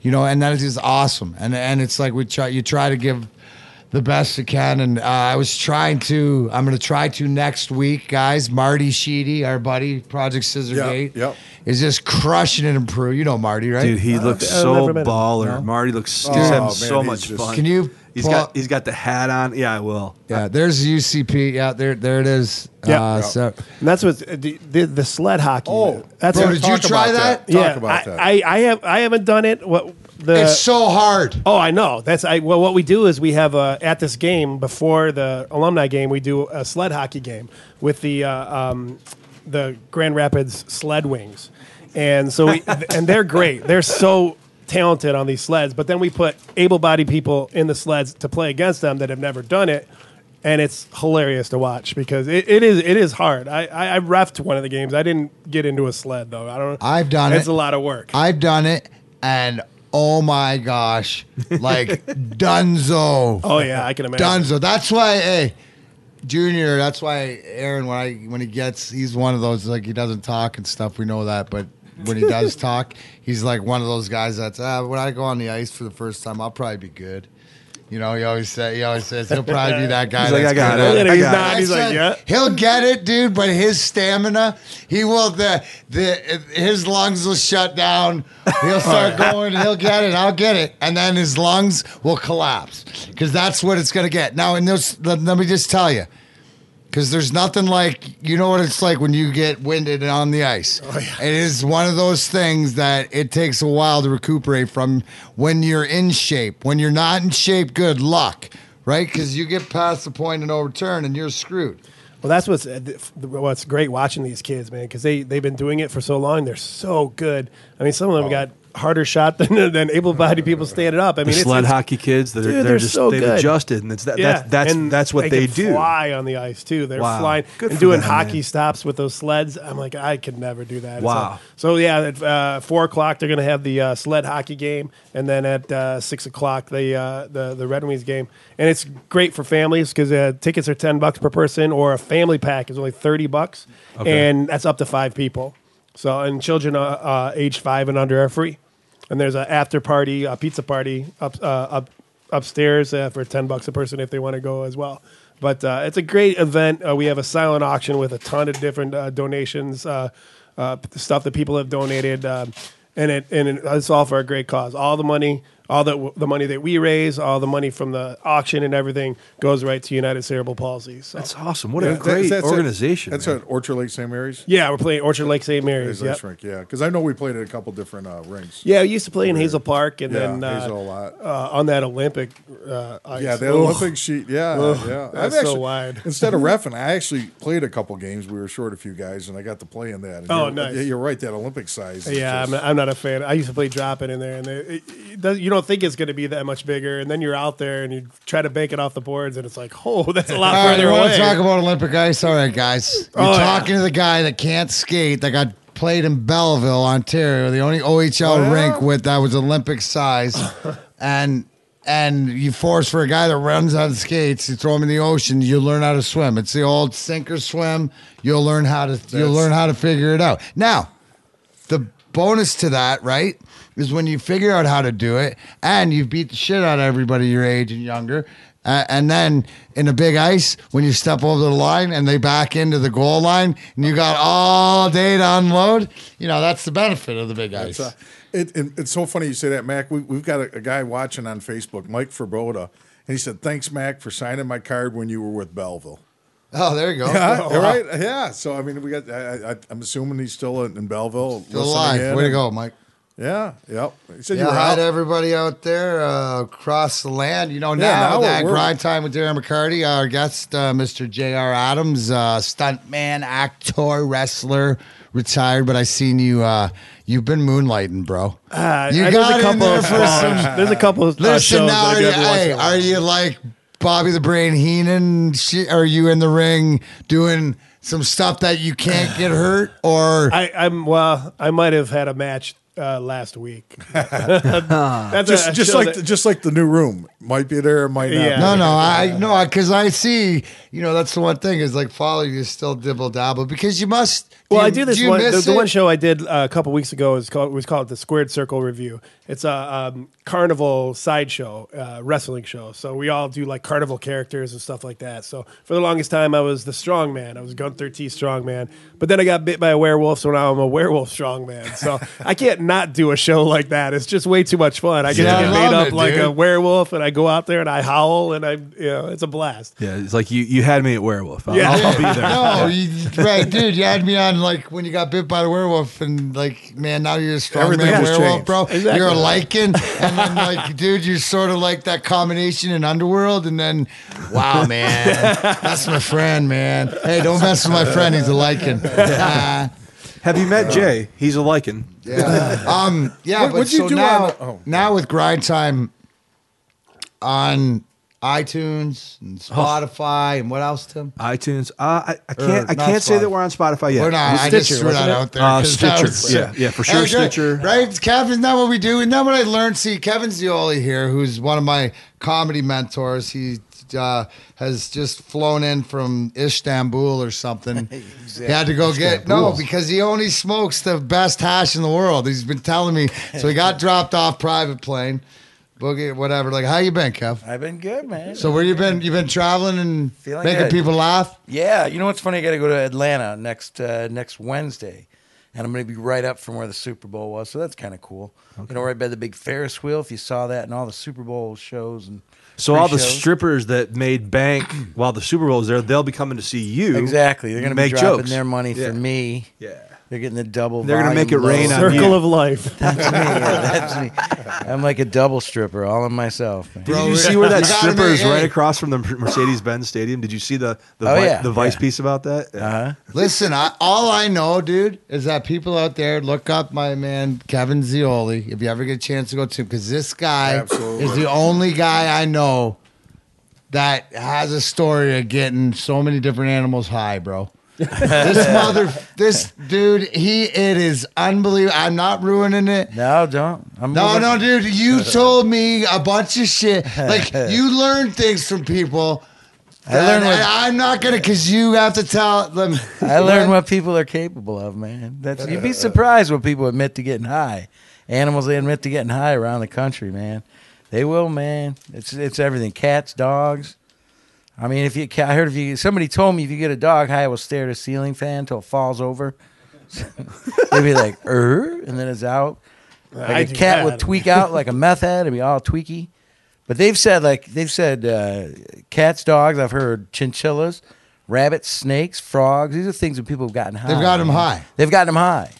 B: you know, and that is just awesome. And and it's like we try, you try to give the best you can. And uh, I was trying to, I'm going to try to next week, guys. Marty Sheedy, our buddy, Project Scissorgate,
C: yep.
B: is just crushing it in Peru. You know Marty, right?
E: Dude, he looks so
D: never met him.
E: baller. Marty looks he's
C: Oh,
E: having
C: man,
E: so
C: he's
E: much
C: just-
E: fun.
B: Can you
E: He's
B: pull-
E: got he's got the hat on. Yeah, I will.
B: yeah, there's UCP. Yeah, there, there it is.
D: Yeah.
B: Uh,
D: Yeah.
B: So,
D: And that's what the, the, the sled hockey.
C: Oh,
D: that's
B: bro,
D: what,
B: did you
C: Talk
B: try
C: about
B: that?
C: that. Talk
D: yeah.
C: about
D: I,
C: that.
D: I, I have I haven't done it. What the
B: it's so hard.
D: Oh, I know. That's I. Well, what we do is we have a at this game before the alumni game, we do a sled hockey game with the uh, um, the Grand Rapids Sled Wings, and so we and they're great. They're so talented on these sleds. But then we put able-bodied people in the sleds to play against them that have never done it. and it's hilarious to watch because it, it is it is hard. I, I I refed one of the games. I didn't get into a sled though. I don't.
B: I've done it.
D: it's
B: it.
D: a lot of work.
B: I've done it, and oh my gosh, like Dunzo.
D: oh yeah, I can imagine.
B: Dunzo. That's why, hey, Junior. That's why Aaron, when I when he gets, he's one of those like he doesn't talk and stuff. We know that, but when he does talk, he's like one of those guys that's ah, when I go on the ice for the first time, I'll probably be good. You know, he always say he always says he'll probably be that guy.
E: He's like, I got
B: good
E: it.
B: at
E: I
D: he's
E: got
D: not.
E: it.
D: He's like, yeah.
B: He'll get it, dude, but his stamina, he will the the his lungs will shut down. He'll start going, he'll get it, I'll get it. And then his lungs will collapse. Because that's what it's gonna get. Now and this let, let me just tell you. Because there's nothing like you know what it's like when you get winded on the ice. It is one of those things that it takes a while to recuperate from when you're in shape. When you're not in shape, good luck, right? Because you get past the point of no return and you're screwed.
D: Well, that's what's uh, what's great watching these kids, man, because they they've been doing it for so long. They're so good. I mean, some of them got harder shot than than able-bodied people standing up. I mean,
E: the
D: it's,
E: sled
D: it's-
E: hockey kids that are
D: Dude,
E: they're,
D: they're
E: just
D: so
E: they've
D: good.
E: adjusted and it's that,
D: Yeah,
E: that's that's
D: and
E: that's what
D: they
E: they, do.
D: Fly on the ice too. They're
E: Wow.
D: flying
E: Good
D: and doing
E: them,
D: hockey
E: man.
D: stops with those sleds. I'm like, I could never do that.
E: Wow.
D: So, so yeah, at uh, four o'clock they're gonna have the uh, sled hockey game, and then at uh, six o'clock the uh, the the Red Wings game, and it's great for families because uh, tickets are ten bucks per person, or a family pack is only thirty bucks, and that's up to five people. So and children uh, uh, age five and under are free, and there's an after party, a pizza party up uh, up upstairs uh, for 10 bucks a person if they want to go as well. But uh, it's a great event. Uh, we have a silent auction with a ton of different uh, donations, uh, stuff that people have donated, um, and it and it, it's all for a great cause. All the money, all the the money that we raise, all the money from the auction and everything goes right to United Cerebral Palsy. So.
E: That's awesome. What a
C: That-
E: great
C: that's at-
E: organization.
C: That's
E: man.
C: at Orchard Lake St. Mary's.
D: yeah, we're playing Orchard Lake St. Mary's.
C: Is
D: Yep.
C: rink, yeah. Because I know we played at a couple different uh, rinks.
D: Yeah, we used to play in Hazel Park, and
C: Yeah,
D: then uh,
C: Hazel a lot.
D: uh, on that Olympic uh, ice.
C: Yeah, the
D: Ugh.
C: Olympic sheet. Yeah,
D: Ugh,
C: yeah.
D: that's
C: I've
D: so wide.
C: Instead of refing, I actually played a couple games. We were short a few guys, and I got to play in that. And
D: Oh,
C: you're,
D: nice.
C: You're right. That Olympic size. is
D: Yeah, I'm
C: just-
D: not, I'm not a fan. I used to play dropping in there, and it, it, it does, you don't think it's going to be that much bigger, and then you're out there and you try to bank it off the boards, and it's like, oh, that's a lot
B: All right,
D: further
B: you want
D: away.
B: to talk about Olympic ice? All right, guys. You're
D: Oh, yeah.
B: talking to the guy that can't skate that got played in Belleville, Ontario, the only OHL
C: Oh, yeah?
B: rink with that was Olympic size, and and you force for a guy that runs on skates, you throw him in the ocean, you learn how to swim. It's the old sink or swim. You'll learn how to you'll learn how to figure it out. Now, the bonus to that, right, is when you figure out how to do it and you beat the shit out of everybody your age and younger. Uh, and then in a big ice, when you step over the line and they back into the goal line and you got all day to unload, you know, that's the benefit of the big ice.
C: It's, uh, it, it- it's so funny you say that, Mac. We, we've got a, a guy watching on Facebook, Mike Verboda, and he said, "Thanks, Mac, for signing my card when you were with Belleville."
B: Oh, there you go.
C: Yeah, all right. Yeah. So I mean, we got. I, I, I'm assuming he's still in, in Belleville.
B: Still alive.
C: in
B: Way to go, Mike.
C: Yeah. Yep. He said
B: Yeah,
C: were
B: hi
C: out.
B: to everybody out there uh, across the land. You know,
C: Yeah,
B: now,
C: now
B: that
C: we're-
B: grind time with Darren McCarty, our guest, uh, Mr. J.R. Adams, uh, stuntman, actor, wrestler, retired. But I seen you. Uh, you've been moonlighting, bro.
D: Uh,
B: you
D: there's
B: got
D: a
B: in
D: couple
B: there
D: of,
B: for
D: uh,
B: some.
D: There's a couple of uh,
B: Listen
D: shows
B: now, are you, hey,
D: in a while.
B: are you like Bobby the Brain Heenan? Shit, are you in the ring doing some stuff that you can't get hurt, or
D: I, I'm well. I might have had a match uh, last week. That's
C: just
D: a
C: just like
D: that-
C: the, just like the new room might be there, might not.
D: Yeah.
C: be
B: No,
C: there.
B: no, I no, because I see. You know, that's the one thing is like follow you still dibble dabble because you must.
D: Well,
B: you-
D: I do this
B: you
D: one. The, the one show I did uh, a couple weeks ago is called was called the Squared Circle Review. It's a um, carnival sideshow uh, wrestling show. So we all do like carnival characters and stuff like that. So for the longest time, I was the strong man. I was Gunther T. Strongman. But then I got bit by a werewolf, so now I'm a werewolf strongman. So I can't not do a show like that. It's just way too much fun. I get
B: Yeah,
D: to get made up
B: it,
D: like a werewolf, and I go out there and I howl, and I, you know, it's a blast.
E: yeah, it's like you, you had me at werewolf. I'll,
D: Yeah.
E: I'll, I'll be there.
B: No, you, right, dude. You had me on like when you got bit by the werewolf, and like, man, now you're a strong
C: Everything
B: man werewolf,
C: changed.
B: bro.
D: Exactly.
B: You're a lycan, and then like, dude, you're sort of like that combination in Underworld, and then, wow, man, that's my friend, man. Hey, don't mess with my friend. He's a lycan. Uh,
E: Have you met Jay? He's a lycan.
B: Yeah. Um. Yeah.
C: What-
B: but
C: what'd you
B: so
C: do
B: now,
C: on oh.
B: now with grind time on iTunes and Spotify and what else, Tim?
E: iTunes. Uh, I, I can't. I can't say
B: Spotify.
E: that we're on Spotify yet.
B: We're not. I just threw that out there.
E: Uh,
B: 'cause that
E: Stitcher.
B: was-
E: Yeah, yeah, for sure,
B: Hey, good.
E: Stitcher.
B: Right, Kevin's not what we do. And not what I learned. See, Kevin Zioli here, who's one of my comedy mentors. He uh, has just flown in from Istanbul or something. He had to go get no because he only smokes the best hash in the world. He's been telling me. So he got dropped off private plane, boogie, whatever. Like, how you been, Kev?
G: I've been good, man.
B: So where you been? You've been traveling and
G: Feeling
B: making
G: good.
B: people laugh?
G: Yeah, you know what's funny? I got to go to Atlanta next uh, next Wednesday, and I'm going to be right up from where the Super Bowl was, so that's kind of cool. You know, right by the big Ferris wheel. If you saw that, and all the Super Bowl shows and
E: So all the
G: pre-shows.
E: strippers that made bank while the Super Bowl was there, they'll be coming to see you.
G: exactly, they're going to be
E: make
G: dropping
E: jokes.
G: their money
E: Yeah.
G: for me.
E: Yeah.
G: They're getting the double.
E: They're gonna make it rain
G: load.
E: on
D: Circle
E: you.
D: of life.
G: That's me. yeah, that's me. I'm like a double stripper, all in myself. man.
E: Did
B: Bro,
E: you see where that stripper is right across from the Mercedes Benz Stadium? Did you see the the,
G: Oh,
E: Vi-
G: yeah,
E: the Vice
G: yeah.
E: piece about that?
G: Uh-huh.
B: Listen, I, all I know, dude, is that people out there look up my man Kevin Zioli. If you ever get a chance to go to him, because this guy
C: Absolutely.
B: is the only guy I know that has a story of getting so many different animals high, bro. This mother, this dude, he it is unbelievable. I'm not ruining it.
G: No, don't. I'm
B: No,
G: moving-
B: no, dude, you told me a bunch of shit. Like you learn things from people.
G: I learned what-
B: I, am not gonna, cause you have to tell them.
G: I learned what people are capable of, man. That's you'd be surprised what people admit to getting high. Animals they admit to getting high around the country, man. They will, man. It's it's everything. Cats, dogs. I mean, if you, I heard if you, somebody told me if you get a dog high, it will stare at a ceiling fan until it falls over. They'd be like, er, and then it's out. Like
D: I
G: a cat would tweak out like a meth head and be all tweaky. But they've said like they've said uh, cats, dogs. I've heard chinchillas, rabbits, snakes, frogs. These are things that people have gotten high.
B: They've got 'em
G: man.
B: high.
G: They've gotten them high.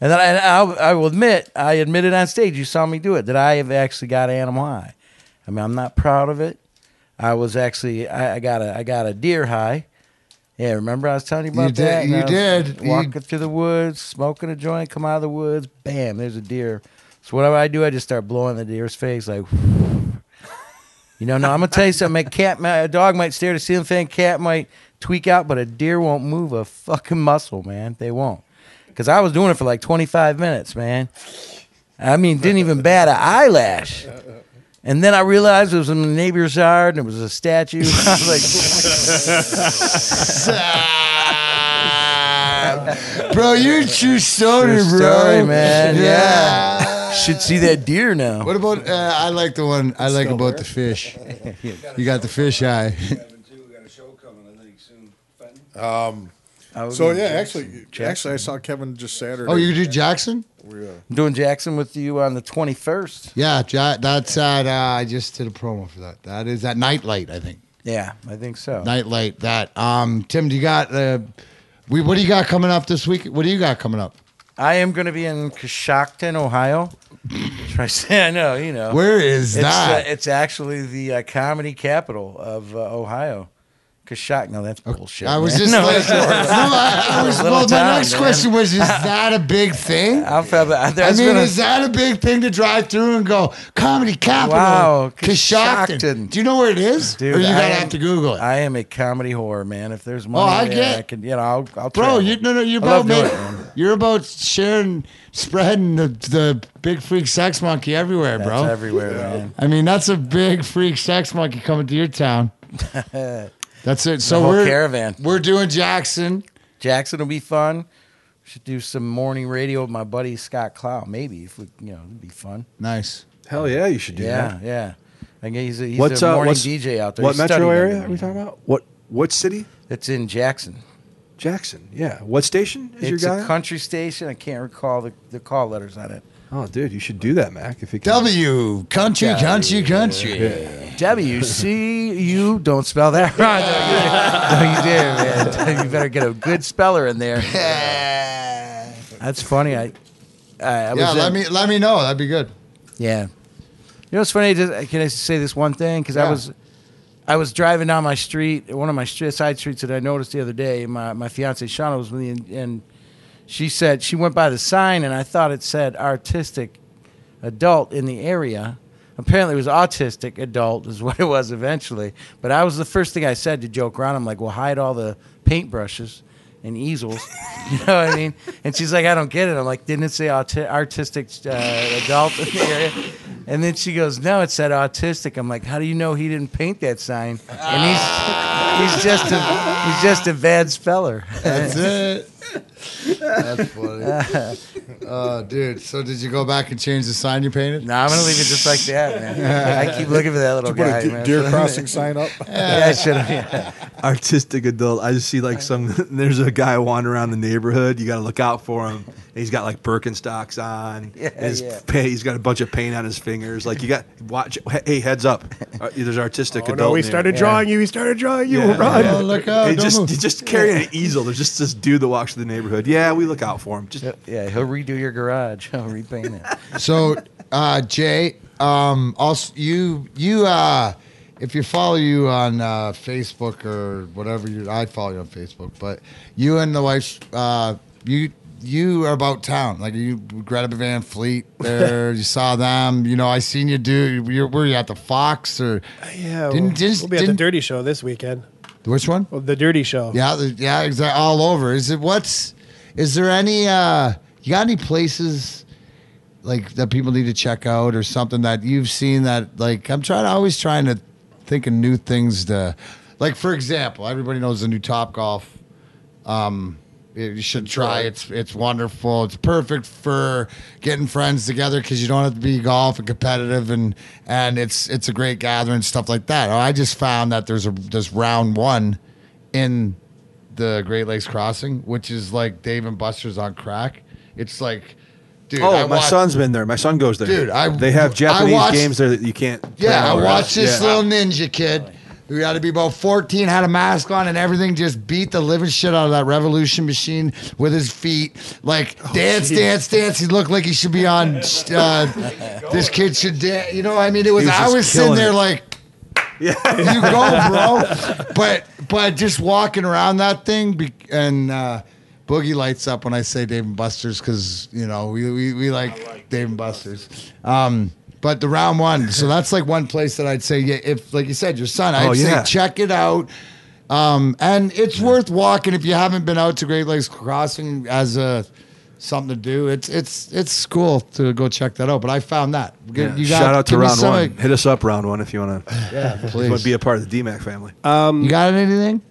G: And then I, I'll, I will admit, I admitted on stage, you saw me do it, that I have actually got an animal high. I mean, I'm not proud of it. I was actually, I, I got a, I got a deer high. Yeah, remember I was telling you about
B: You did-
G: that?
B: You did. You-
G: Walking through the woods, smoking a joint, come out of the woods, bam, there's a deer. So whatever I do, I just start blowing the deer's face like. You know, no, I'm gonna tell you something. A cat, a dog might stare at a ceiling fan. Cat might tweak out, but a deer won't move a fucking muscle, man. They won't. Because I was doing it for like 25 minutes, man. I mean, didn't even bat an eyelash. And then I realized it was in the neighbor's yard and it was a statue. I was like,
B: bro, you're a true story,
G: True
B: bro.
G: story, man.
B: Yeah.
G: should see that deer now.
B: What about? Uh, I like the one. I like about the fish. You got the fish eye.
C: Um,
G: I was
C: so
G: in
C: yeah,
G: Jackson.
C: actually, actually, I saw Kevin just Saturday.
B: Oh, you do Jackson?
C: We, uh,
G: I'm doing Jackson with you on the 21st.
B: Yeah, ja- that's at. Uh, I just did a promo for that. That is at Nightlight, I think.
G: Yeah, I think so.
B: Nightlight. That. Um, Tim, do you got? Uh, we. What do you got coming up this week? What do you got coming up?
G: I am going to be in Coshocton, Ohio. Try to say, I know, you know.
B: Where is
G: it's,
B: that?
G: Uh, it's actually the uh, comedy capital of uh, Ohio. Coshocton. No, that's bullshit.
B: I was
G: man.
B: just
G: no,
B: like, no, I, I was, well, my next
G: man.
B: question was, is that a big thing?
G: I'll probably,
B: I mean,
G: been a-
B: is that a big thing to drive through and go comedy capital?
G: Wow,
B: Coshocton. Do you know where it is?
G: Dude,
B: or you
G: I
B: gotta
G: am-
B: have to Google it.
G: I am a comedy whore, man. If there's oh, money,
B: I
G: there,
B: get-
G: I can, you know, I'll, I'll
B: bro. You no no. You're about
G: doing it,
B: you're about sharing, spreading the the big freak sex monkey everywhere,
G: That's
B: bro.
G: everywhere, man.
B: I mean, that's a big freak sex monkey coming to your town. That's it. So
G: whole
B: we're
G: caravan.
B: We're doing Jackson.
G: Jackson will be fun. Should do some morning radio with my buddy Scott Clow. Maybe if we, you know, it'd be fun.
B: Nice.
E: Hell yeah, you should do
G: Yeah,
E: that.
G: yeah. I guess he's a, he's
E: What's
G: a
E: uh,
G: morning
E: what's,
G: DJ out there.
E: What
G: He's
E: metro area are we talking about? What what city?
G: It's in Jackson.
E: Jackson. Yeah. What station is
G: it's
E: your guy?
G: It's a country station. I can't recall the, the call letters on it.
E: Oh, dude, you should do that, Mac. If you can.
B: W country country country.
G: W C U. Don't spell that wrong. No, you did, man. You better get a good speller in there. That's funny. I, I, I was
B: Yeah, let
G: in-
B: me let me know. That'd be good.
G: Yeah. You know what's funny? Can I say this one thing? Because I was, I was driving down my street, one of my str- side streets that I noticed the other day. My my fiance Shauna was with me, and, and she said she went by the sign, and I thought it said artistic adult in the area, apparently it was autistic adult is what it was eventually. But I was the first thing I said to joke around. I'm like, well, hide all the paintbrushes and easels. You know what I mean? And she's like, I don't get it. I'm like, didn't it say auti- artistic uh, adult in the area? And then she goes, no, it said autistic. I'm like, how do you know he didn't paint that sign? And he's he's just a he's just a bad speller.
B: That's it. That's funny. Oh, dude. So did you go back and change the sign you painted?
G: No, I'm gonna leave it just like that, man. I keep looking for that little
C: Put
G: guy,
C: a
G: man.
C: deer crossing sign up.
G: Yeah, I should have. Yeah.
E: artistic adult. I just see like some. There's a guy wandering around the neighborhood. You got to look out for him. He's got like Birkenstocks on.
G: Yeah,
E: his
G: yeah.
E: pa- he's got a bunch of paint on his fingers. Like you got watch. Hey, heads up! Uh, there's artistic
D: Oh
E: adult.
D: no, we
E: in there.
D: started drawing you. We started drawing you.
E: Yeah.
D: Run.
B: Oh, look out.
E: Hey,
B: don't
E: just
B: move.
E: he's just carrying an easel. There's just this dude that walks through the neighborhood. Yeah, we look out for him. Just
G: Yeah, he'll redo your garage. He'll repaint it.
B: So, uh, Jay, um, also you you uh, if you follow you on uh, Facebook or whatever you, I follow you on Facebook, but you and the wife, uh, you you are about town. Like you, Greta Van Fleet. There, you saw them. You know, I seen you do. You're, were you at the Fox or
D: Yeah,
B: Didn't-
D: we'll,
B: just-
D: we'll be at the
B: didn't-
D: Dirty Show this weekend.
B: Which one?
D: Well, the Dirty Show.
B: Yeah, the, yeah, exactly. All over. Is it what's? Is there any? uh You got any places like that people need to check out or something that you've seen that like I'm trying always trying to think of new things to like for example, everybody knows the new Top Golf. Um, you should try. It's it's wonderful. It's perfect for getting friends together because you don't have to be golf and competitive and and it's it's a great gathering stuff like that. Oh, I just found that there's a there's round one in the Great Lakes Crossing, which is like Dave and Buster's on crack. It's like, dude.
E: oh,
B: I
E: my
B: watch-
E: son's been there. My son goes there.
B: Dude, I-
E: they have
B: I
E: Japanese
B: watched-
E: games there that you can't.
B: Yeah, I watched this
E: Yeah.
B: little ninja kid who had to be about 14, had a mask on and everything, just beat the living shit out of that revolution machine with his feet. Like,
E: Oh,
B: dance, dance, dance. He looked like he should be on, uh, this kid should dance. You know, I mean, it was,
E: was
B: I was sitting there
E: it.
B: like, you go, bro. But, but just walking around that thing be, and, uh, Boogie lights up when I say Dave and Buster's because you know we, we, we like, Dave and Buster's. Um, but the round one, so that's like one place that I'd say, yeah, if like you said, your son, I'd
E: Oh,
B: say check it out. Um, and it's worth walking if you haven't been out to Great Lakes Crossing as a something to do. It's it's it's cool to go check that out. But I found that.
E: Yeah.
B: You got-
E: Shout out to round
B: some-
E: one. Hit us up round one if you want to.
B: Yeah,
E: Want
B: please.
E: to be a part of the DMAC family.
B: you got anything?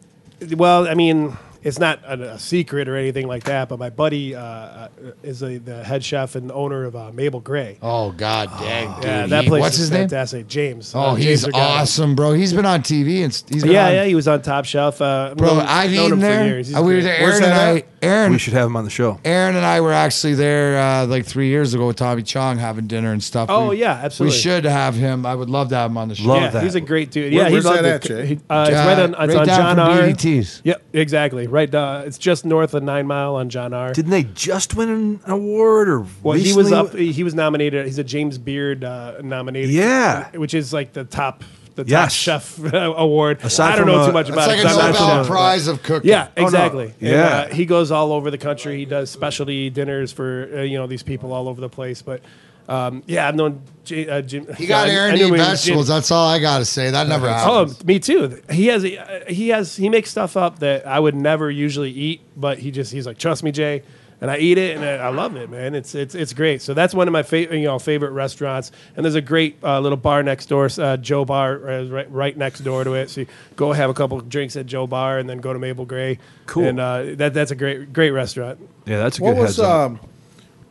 D: Well, I mean, it's not a, a secret or anything like that, but my buddy uh, uh, is a, the head chef and owner of uh, Mabel Gray.
B: Oh God, dang, dude.
D: yeah, that
B: He-
D: place
B: what's
D: is
B: his name?
D: fantastic. James.
B: Oh,
D: Uh,
B: he's
D: James
B: awesome, bro. He's been on TV and s- he's been
D: Yeah,
B: on,
D: yeah, he was on Top Chef. Uh,
B: Bro,
D: known-
B: I've
D: known
B: eaten
D: him for
B: there.
D: years. He's
B: Uh, we were
D: great.
B: there. Aaron and I.
C: at?
B: Aaron,
E: we should have him on the show.
B: Aaron and I were actually there uh, like three years ago with Tommy Chong having dinner and stuff.
D: Oh,
B: We-
D: yeah, absolutely.
B: We should have him. I would love to have him on the show.
E: Love
D: yeah,
E: that.
D: he's a great dude.
C: Where-
D: yeah, he's on
C: that
D: the,
C: at, Jay?
D: uh, it's right on, it's
B: right
D: on
B: down
D: John
B: from
D: R.
B: BDT's.
D: Yep, exactly. Right, uh, it's just north of Nine Mile on John R.
E: Didn't they just win an award or
D: Well, he was up. He was nominated. He's a James Beard uh, nominated.
E: Yeah.
D: which is like the top, the top
E: Yes.
D: chef award.
E: Aside
D: I don't
E: from,
D: know
E: uh,
D: too much
B: It's
D: about
B: like
D: it.
B: a
D: 'cause I'm not
B: Nobel
D: sure.
B: Prize of cooking.
D: Yeah,
E: no.
D: exactly. And,
E: Yeah.
D: uh, he goes all over the country. He does specialty dinners for uh, you know these people all over the place. But um, yeah, I've known J- uh, Jim.
B: He got
D: I- I
B: Aaron
D: knew
B: eating
D: him as
B: vegetables.
D: Jim-
B: That's all I got to say. That never
D: Oh,
B: happens.
D: me too. He has uh, he has he makes stuff up that I would never usually eat, but he just he's like, trust me, Jay, and I eat it and I I love it, man. It's it's it's great. So that's one of my favorite you know favorite restaurants. And there's a great uh, little bar next door, uh, Joe Bar, right right next door to it. So you go have a couple of drinks at Joe Bar and then go to Mabel Gray.
E: Cool.
D: And uh, that that's a great great restaurant.
E: Yeah, that's a
C: What
E: good
C: was
E: heads up.
C: um,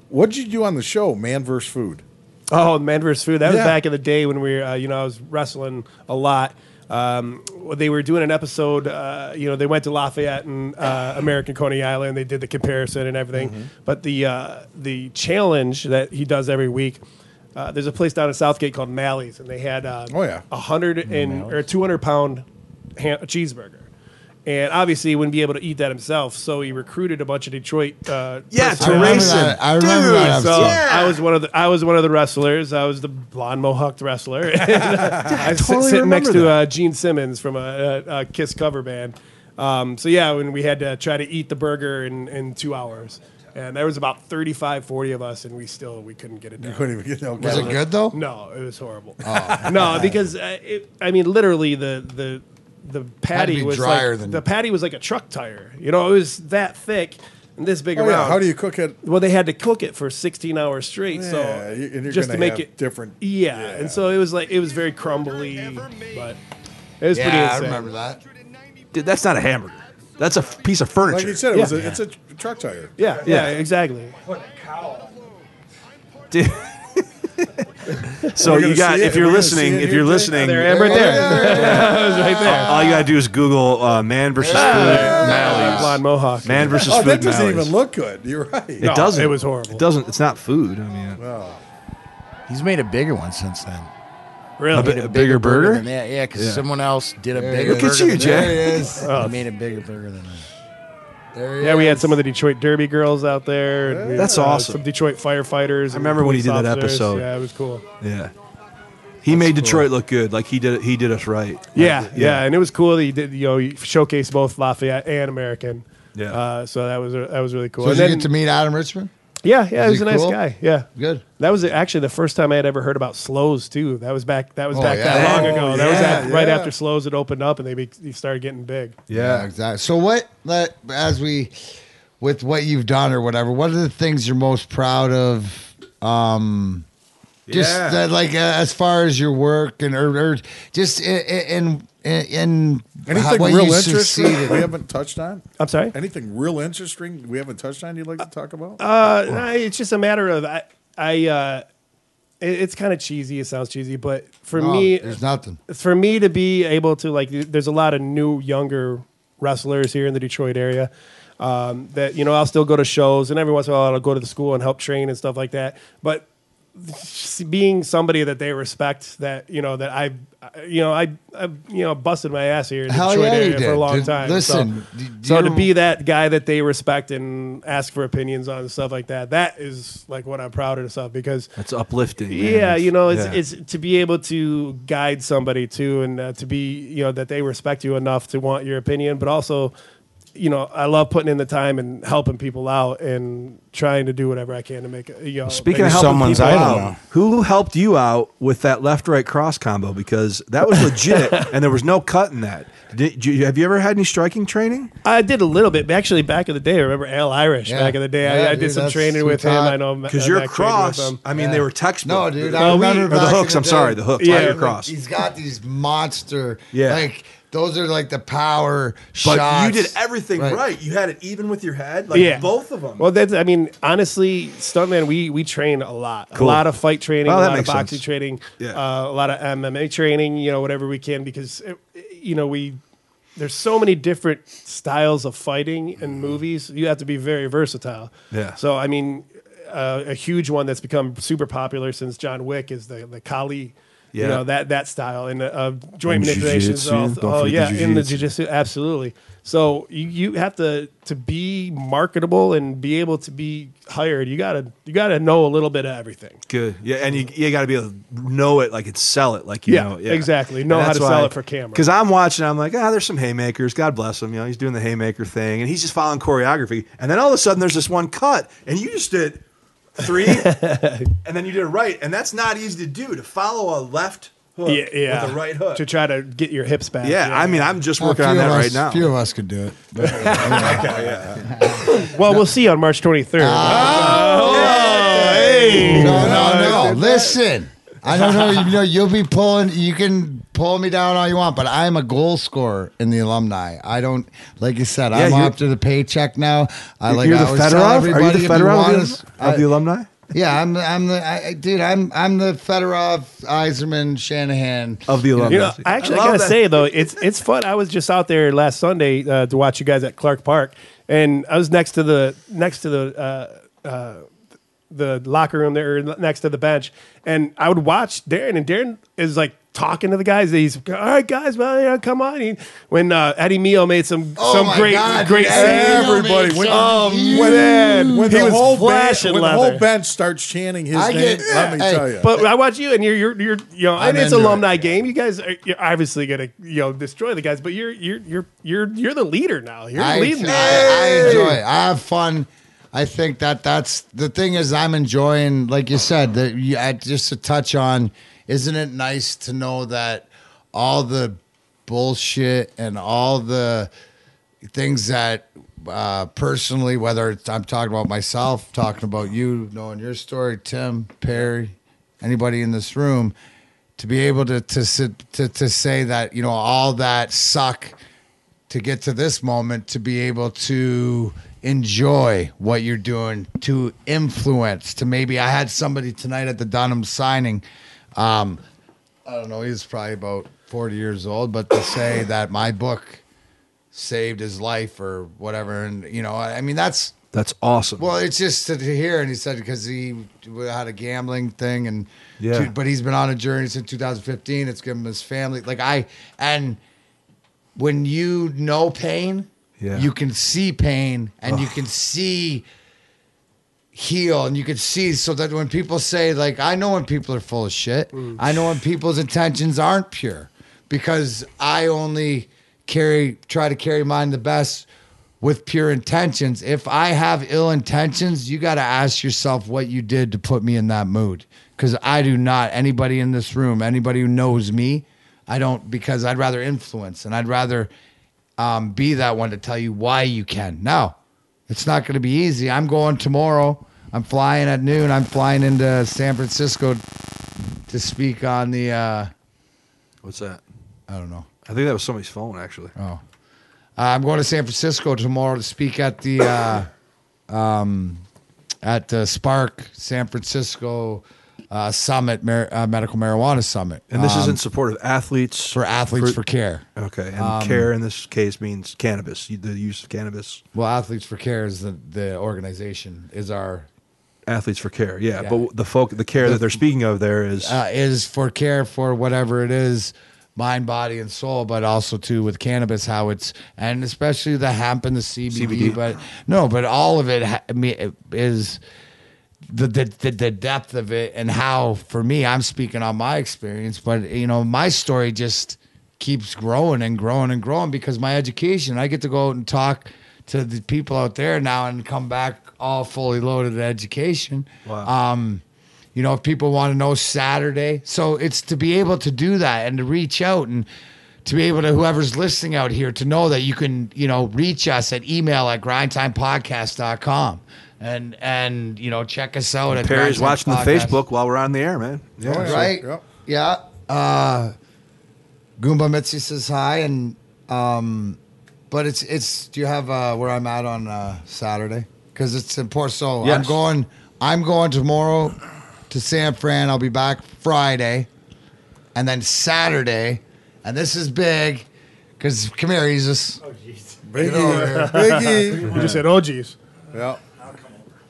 C: what did you do on the show, Man vs. Food?
D: Oh, Man vs. Food. That was back in the day when we were, uh, you know, I was wrestling a lot. Um, they were doing an episode. Uh, you know, they went to Lafayette and uh, American Coney Island. They did the comparison and everything.
C: Mm-hmm.
D: But the uh, the challenge that he does every week. Uh, there's a place down in Southgate called Mallie's, and they had uh,
C: Oh, yeah.
D: a hundred and or two hundred pound ham, cheeseburger. And obviously, he wouldn't be able to eat that himself, so he recruited a bunch of Detroit. Uh,
E: Yeah,
B: I
E: to
B: remember
E: race him.
B: that. I remember
E: Dude,
B: that
D: so
B: episode.
E: Yeah.
D: I was one of the I was one of the wrestlers. I was the blonde mohawked wrestler. And, uh, I was sit-
E: totally
D: sitting next
E: remember
D: to uh, Gene Simmons from a, a, a Kiss cover band. Um, so yeah, when we had to try to eat the burger in, in two hours. and there was about 35, 40 of us, and we still we couldn't get it
C: You
D: down.
C: couldn't even get no.
B: Was it good though?
D: No, it was horrible.
B: Oh.
D: no, because uh, it, I mean, literally the the the patty was
B: drier
D: like
B: than-
D: the patty was like a truck tire. You know, it was that thick and this big
C: Oh,
D: around.
C: yeah. How do you cook it?
D: Well, they had to cook it for 16 hours straight.
C: Yeah,
D: so
C: and you're
D: just to make
C: have
D: it
C: different-
D: Yeah,
C: yeah.
D: and so it was like it was very crumbly, but it was pretty
B: Yeah, I remember that.
E: Dude, that's not a hamburger. That's a f- piece of furniture.
C: Like you said, it was
D: Yeah.
C: a, it's a truck tire.
D: Yeah, yeah, exactly.
E: What cow, Dude. So you got if you're
C: We're gonna see
E: listening, if you're listening,
D: There, right there. right there.
E: all you gotta do is Google uh, man versus food
D: Ah, blonde mohawk.
E: Man versus
C: Oh,
E: food
C: that doesn't
E: Mallie's.
C: even look good. You're right.
E: It
D: No,
E: doesn't.
D: it was horrible.
E: It doesn't. It's not food. I mean,
G: He's made a bigger one since then.
D: Really?
E: a, bi- a bigger burger.
G: than that. Yeah, because
E: Yeah.
G: someone else did a
B: There
G: bigger
B: it
G: burger.
B: is.
E: Look at you,
G: than
E: Jay.
B: There he is.
D: Oh.
G: He made a bigger burger than that.
B: There he
D: Yeah, we had some of the Detroit Derby girls out there. and we-
E: That's
D: uh,
E: awesome.
D: Some Detroit firefighters. I
E: remember when he did that episode.
D: Yeah, it was cool.
E: Yeah. He made Detroit look good. Like he did. He did us right.
D: Yeah, yeah, and it was cool that he did. You know, he showcased both Lafayette and American.
E: Yeah.
D: Uh, so that was that was really cool.
B: So
D: And
B: did you
D: then-
B: get to meet Adam Richman?
D: Yeah, yeah,
B: Was
D: he was
B: he
D: a nice
B: cool?
D: guy. Yeah,
B: Good.
D: that was actually the first time I had ever heard about Slows too. That was back. That was
B: Oh,
D: back
B: yeah.
D: that long
C: Oh,
D: ago. that was
C: yeah,
D: right after Slows had opened up and they be, they started getting big.
E: Yeah.
B: exactly. So what? Let as we with what you've done or whatever. What are the things you're most proud of? Um, just
E: Yeah.
B: that, like uh, as far as your work and or, or just in in in, in how,
C: Anything
B: what
C: real interesting we haven't touched on?
D: I'm sorry.
C: Anything real interesting we haven't touched on you'd like to talk about?
D: Uh, no, it's just a matter of I. I uh, it, it's kind of cheesy. It sounds cheesy, but for
B: No,
D: me,
B: there's nothing.
D: for me to be able to like there's a lot of new younger wrestlers here in the detroit area um, that you know i'll still go to shows and every once in a while i'll go to the school and help train and stuff like that but s- being somebody that they respect that you know that i you know i i you know busted my ass here in the
B: Hell
D: detroit
B: yeah, you
D: area for a long
B: Dude,
D: time
B: listen,
D: so,
B: d-
D: so to be that guy that they respect and ask for opinions on and stuff like that that is like what i'm proudest of because
E: That's uplifting. man.
D: yeah, you know, it's
E: yeah.
D: it's to be able to guide somebody too, and uh, to be you know that they respect you enough to want your opinion, but also, you know, I love putting in the time and helping people out and trying to do whatever I can to make it. You know,
E: Speaking of
D: it-
E: helping
G: someone's
E: people out,
G: now.
E: who helped you out with that left right cross combo? Because that was legit, and there was no cut in that. Did, did you, have you ever had any striking training?
D: I did a little bit, actually back in the day, I remember Al Irish
B: Yeah.
D: back in the day.
B: Yeah,
D: I, I
B: dude,
D: did some training with him. I know
E: Because your
D: Mac trained with
E: cross. I mean,
B: Yeah.
E: they were textbook.
B: No, dude. I
D: Well, we-
B: remember
D: or the
B: back in
E: hooks, I'm
B: day,
E: sorry, the hooks,
D: Yeah.
E: not your cross.
B: He's got these monster.
E: Yeah.
B: Like those are like the power
E: But
B: shots.
E: you did everything
B: Right.
E: right. You had it even with your head, like
D: yeah,
E: both of them.
D: Well, that's I mean, honestly, stuntman, we we train a lot,
E: Cool.
D: a lot of fight training,
E: Well,
D: a
E: that
D: lot of
E: makes
D: boxing
E: sense.
D: training,
E: Yeah.
D: uh, a lot of MMA training. You know, whatever we can because it, you know we there's so many different styles of fighting in movies. You have to be very versatile.
E: Yeah.
D: So I mean, uh, a huge one that's become super popular since John Wick is the the Kali.
E: Yeah.
D: You know that that style and uh, joint
E: And
D: manipulation.
E: jiu-jitsu.
D: Oh, yeah,
E: the
D: in the
E: jiu-jitsu,
D: absolutely. So you, you have to to be marketable and be able to be hired. You gotta you gotta know a little bit of everything.
E: Good. Yeah, and you, you got to be able to know it, like it's sell it, like you
D: Yeah,
E: know.
D: exactly. Know how to sell it for camera.
E: Because I'm watching, I'm like, ah, there's some haymakers. God bless him. You know, he's doing the haymaker thing, and he's just following choreography. And then all of a sudden, there's this one cut, and you just did three, and then you did a right, and that's not easy to do to follow a left hook
D: Yeah, yeah.
E: with a right hook.
D: to try to get your hips back.
E: yeah, I mean, I'm just working on that
B: us-
E: right now.
B: Few of us could do it. But-
D: well, we'll see on March 23rd.
B: Oh, oh no, no, no. Listen, I don't know. You know, you'll be pulling. You can pull me down all you want, but I'm a goal scorer in the alumni. I don't, like you said, I'm
E: you're-
B: up to the paycheck now. I like.
E: You're
B: I
E: the
B: always tell
E: Fedorov? Are you the
B: if you
E: Fedorov
B: want
E: of,
B: us-
E: the, of the
B: I-
E: alumni?
B: Yeah, I'm. I'm the. I, I- dude, I'm. I'm the Fedorov, Yzerman, Shanahan.
E: Of the alumni.
D: You know, actually, I,
E: love
D: gotta
E: that.
D: say though, it's it's fun. I was just out there last Sunday uh, to watch you guys at Clark Park, and I was next to the next to the uh, uh, the locker room there, or next to the bench, and I would watch Darren, and Darren is like talking to the guys. He's all right, guys, well, yeah, come on. He, when uh, Eddie Mio made some
B: Oh
D: some great
B: God,
D: great
B: dude,
D: save.
B: Eddie Mio
C: Everybody, when-
B: some
D: Oh
B: huge-
D: man,
C: when
D: he
C: the
D: was
C: whole
D: flashing
C: bench, when the whole bench starts chanting his
B: I
C: name,
B: get-
C: let me
B: hey,
C: tell you.
D: But I watch you, and you're you're, you're you know,
B: I'm
D: and it's alumni
B: it.
D: game. You guys are you're obviously gonna you know destroy the guys, but you're you're you're you're you're the leader now. You're
B: I,
D: leading.
B: I, I enjoy it. I have fun I think that that's the thing is I'm enjoying, like you said, that you, just to touch on. Isn't it nice to know that all the bullshit and all the things that uh, personally, whether I'm talking about myself, talking about you, knowing your story, Tim, Perry, anybody in this room, to be able to to to to say that you know all that suck to get to this moment to be able to enjoy what you're doing to influence to maybe i had somebody tonight at the dunham signing um, i don't know he's probably about 40 years old but to say that my book saved his life or whatever and you know i mean that's
E: That's awesome.
B: well, it's just to hear, and he said because he had a gambling thing, and
E: Yeah.
B: but he's been on a journey since 2015. It's given him his family. Like I, and when you know pain,
E: Yeah.
B: you can see pain, and you can see heal, and you can see so that when people say like, I know when people are full of shit. Mm. I know when people's intentions aren't pure, because I only carry try to carry mine the best with pure intentions. If I have ill intentions, you got to ask yourself what you did to put me in that mood. Because I do not, anybody in this room, anybody who knows me, I don't, because I'd rather influence and I'd rather um, be that one to tell you why you can. Now, it's not going to be easy. I'm going tomorrow. I'm flying at noon. I'm flying into San Francisco to speak on the, uh,
E: What's that?
B: I don't know.
E: I think that was somebody's phone, actually.
B: Oh. Uh, I'm going to San Francisco tomorrow to speak at the uh, um, at the Spark San Francisco uh, Summit Mar- uh, Medical Marijuana Summit.
E: And this is
B: um,
E: in support of athletes
B: for athletes for, care.
E: Okay, and care in this case means cannabis, the use of cannabis.
B: Well, Athletes for Care is the, the organization is our
E: Athletes for care, yeah.
B: Yeah.
E: But the folk, the care that they're speaking of there is
B: uh, is for care for whatever it is, mind, body, and soul, but also too with cannabis, how it's and especially the hemp and the CBD,
E: CBD.
B: but no, but all of it ha- I mean, it is the, the the the depth of it and how for me, I'm speaking on my experience, but you know, my story just keeps growing and growing and growing because my education, I get to go out and talk to the people out there now and come back all fully loaded education.
E: Wow.
B: Um, you know, if people want to know Saturday. So it's to be able to do that and to reach out and to be able to, whoever's listening out here, to know that you can, you know, reach us at email at grindtimepodcast.com and, and, you know, check us out at
E: Perry's
B: Grindtime
E: watching the Facebook while we're on the air, man. Yeah,
C: Oh.
B: Right?
C: Yep.
B: Yeah. Uh, Goomba Mitzi says hi. And, um, but it's, it's, do you have, uh, where I'm at on, uh, Saturday? Cause it's in Port important. So I'm going, I'm going tomorrow to San Fran. I'll be back Friday, and then Saturday, and this is big, because come here, Jesus, Oh, jeez.
C: Biggie, Biggie.
D: You just said, "Oh, geez."
C: yeah.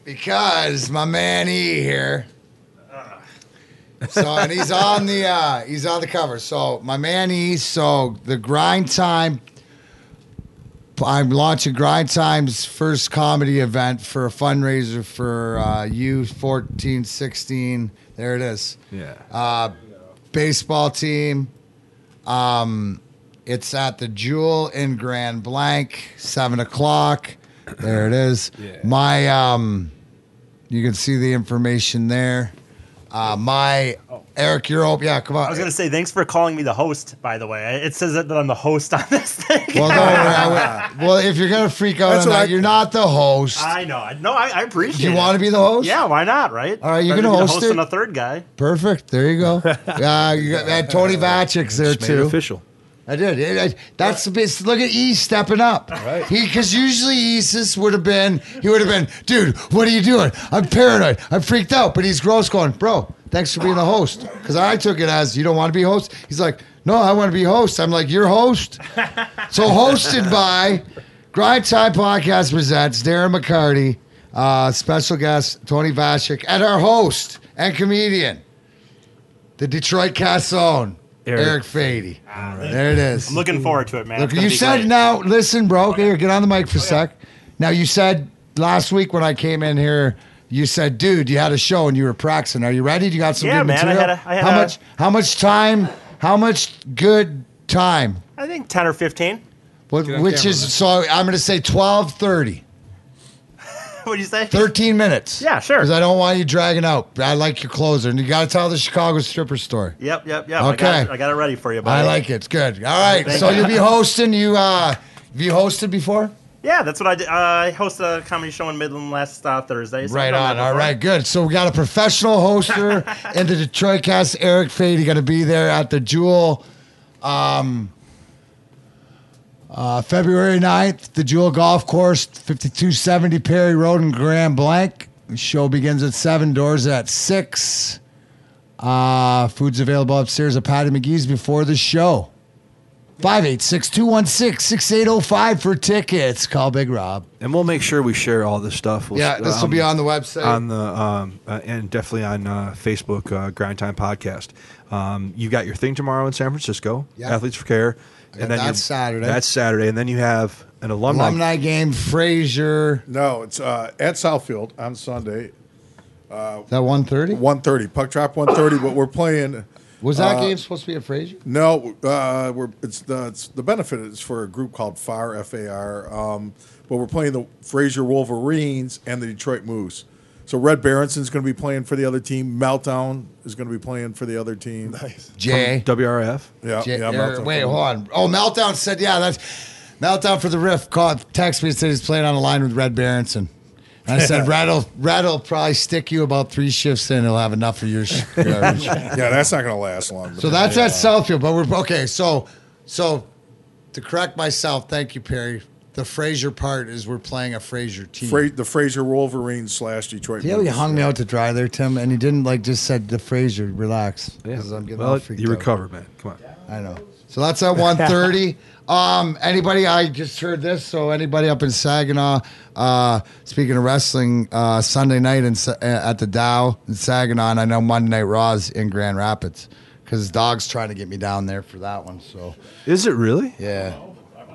B: Because my man E here. So and he's on the uh, he's on the cover. So my man E. So the grind time. I'm launching Grind Time's first comedy event for a fundraiser for uh, U 14, 16. There it is.
E: yeah.
B: uh, baseball team. Um, it's at the Jewel in Grand Blanc, seven o'clock. There it is. My um, you can see the information there. Uh, my Eric Europe, yeah, come on.
H: I was gonna say thanks for calling me the host. By the way, it says that I'm the host on this thing.
B: well, don't worry, would- well, if you're gonna freak out
C: That's
B: on that,
C: I-
B: you're not the host.
H: I know. I- No, I, I appreciate.
B: you
H: it.
B: want to be the host?
H: Yeah, why not? Right.
B: All right, you're
H: Better
B: gonna
H: the
B: host
H: host
B: it?
H: than a third guy.
B: Perfect. There you go. Uh, you got that Tony Vachik's there
E: Just made it
B: too.
E: official.
B: I did. It- it- that's the bit. Look at E stepping up. Right. He because usually Easis would have been. He would have been, dude. What are you doing? I'm paranoid. I'm freaked out. But he's gross, going, bro. Thanks for being the host. Because I took it as you don't want to be host. He's like, no, I want to be host. I'm like, you're host. so hosted by Grind Time Podcast presents Darren McCarty, uh, special guest Tony Vashik, and our host and comedian, the Detroit Cast own Eric,
E: Eric
B: Fady. Ah, right. There it is.
H: I'm looking forward to it, man.
B: Look, you said
H: great.
B: now, listen, bro. Okay. Here, get on the mic for a oh, sec. Now, you said last week when I came in here, you said, dude, you had a show and you were practicing. Are you ready? You got some
H: yeah,
B: good
H: man,
B: material?
H: I had a, I had
B: how,
H: a,
B: much, how much time? How much good time?
H: I think 10 or 15.
B: What, which is, so I'm going to say 1230. what
H: do you say?
B: 13 minutes.
H: Yeah, sure.
B: Because I don't want you dragging out. I like your closer. And you got to tell the Chicago stripper story.
H: Yep, yep, yep. Okay. I got it, I got it ready for you, buddy.
B: I like it. It's good. All right.
H: Thank
B: so
H: you.
B: will be hosting. You, uh, have you hosted before?
H: Yeah, that's what I did. Uh, I host a comedy show in Midland last uh, Thursday. So
B: right on. All right, good. So we got a professional hoster in the Detroit cast, Eric Fade. You got to be there at the Jewel. Um, uh, February 9th, the Jewel Golf Course, 5270 Perry Road in Grand Blanc. The show begins at 7, doors at 6. Uh, food's available upstairs at Patty McGee's before the show. 586 216 6805 for tickets. Call Big Rob.
E: And we'll make sure we share all this stuff. We'll,
B: Yeah, this will
E: um,
B: be on the website.
E: on the um, uh, and definitely on uh, Facebook, uh, Grind Time Podcast. Um, you got your thing tomorrow in San Francisco,
B: Yeah.
E: Athletes for Care,
B: Yeah,
E: and then
B: that's
E: you-
B: Saturday.
E: That's Saturday, and then you have an alumni.
B: alumni game, Fraser.
C: No, it's uh, at Southfield on Sunday,
B: Is that 130?
C: one thirty. Puck drop one thirty. But we're playing.
B: Was that
C: Uh,
B: game supposed to be at Fraser?
C: No, uh, we're it's the it's, the benefit is for a group called FAR F A R. Um, but we're playing the Fraser Wolverines and the Detroit Moose. So Red Berenson's going to be playing for the other team. Meltdown is going to be playing for the other team.
D: Nice.
B: Jay.
E: WRF.
C: Yeah,
B: Jay-
C: yeah.
B: er,
C: Meltdown.
B: wait, hold on. Oh, Meltdown said, yeah, that's Meltdown for the riff. Called, text me and said he's playing on a line with Red Berenson. And I said, Red'll, Red'll probably stick you about three shifts in. He'll have enough of your garbage.
C: Yeah, that's not going to last long.
B: So that's at Southfield. But we're okay. So, so to correct myself, thank you, Perry. The Fraser part is we're playing a Fraser team.
C: Fra- the Fraser Wolverines slash Detroit.
B: Yeah, he
C: Moose.
B: hung me out to dry there, Tim, and he didn't like just said the Fraser. Relax,
E: Yeah.
B: 'Cause I'm getting all
E: Well,
B: freaked
E: you
B: out.
E: recovered, man. Come on.
B: I know. So that's at 1.30. um, anybody? I just heard this. So anybody up in Saginaw? Uh, speaking of wrestling, uh, Sunday night in, uh, at the Dow in Saginaw. And I know Monday Night Raw's in Grand Rapids because dog's trying to get me down there for that one. So
E: Is it really?
B: yeah,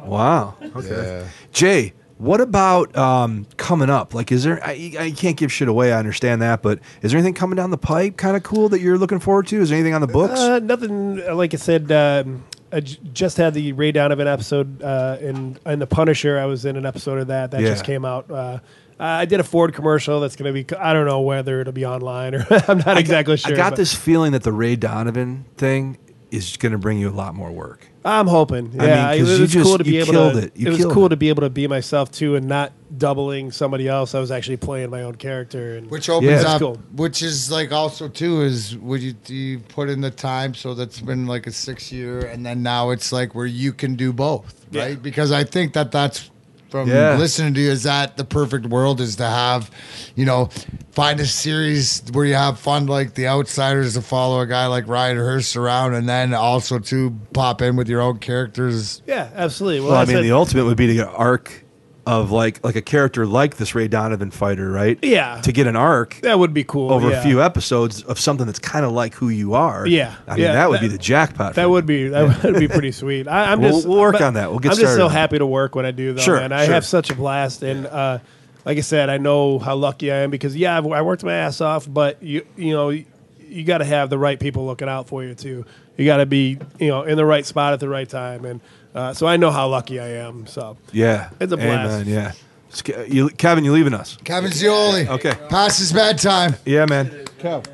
E: Wow. Okay.
B: Yeah.
E: Jay, what about um, coming up? Like, is there? I, I can't give shit away. I understand that, but is there anything coming down the pipe, kind of cool that you're looking forward to? Is there anything on the books?
D: Uh, nothing. uh, Like I said, um, I j- just had the Ray Donovan episode, uh, in in the Punisher. I was in an episode of that that
E: Yeah.
D: just came out. Uh, I did a Ford commercial that's going to be. I don't know whether it'll be online or I'm not exactly sure.
E: I got
D: but
E: this feeling that the Ray Donovan thing is going to bring you a lot more work.
D: I'm hoping.
E: I
D: Yeah,
E: mean, 'cause
D: it was
E: just-
D: cool to be
E: you
D: able
E: killed
D: to.
E: it. You
D: was cool
E: it.
D: to be able to be myself too, and not doubling somebody else. I was actually playing my own character. And
B: which opens
E: Yeah.
B: Up,
D: cool.
B: which is like also too is would you do you put in the time so that's been like a six year and then now it's like where you can do both
D: Yeah.
B: right because I think that that's from
E: Yeah.
B: listening to you is that the perfect world is to have you know find a series where you have fun like the outsiders to follow a guy like Ryan Hurst around and then also to pop in with your own characters
D: yeah, absolutely. Well,
E: Well, I mean,
D: it.
E: the ultimate would be to get arc of like like a character like this Ray Donovan fighter, right?
D: Yeah.
E: To get an arc
D: that would be cool
E: over
D: yeah.
E: a few episodes of something that's kind of like who you are.
D: Yeah.
E: I mean,
D: Yeah,
E: that would
D: that-
E: be the jackpot.
D: That would be that would be pretty sweet. I, I'm
E: We'll-
D: just
E: we'll work on that. We'll get
D: I'm just so happy to work when I do though,
E: Sure,
D: man. I
E: sure.
D: have such a blast, and uh, like I said, I know how lucky I am because yeah, I've, I worked my ass off, but you you know you got to have the right people looking out for you too. You got to be you know in the right spot at the right time, and uh, so I know how lucky I am. So
E: Yeah.
D: It's a blast.
E: Amen, yeah. Sk- You, Kevin, you leaving us?
B: Kevin Zioli
E: Okay.
B: past his bedtime
E: Yeah, man.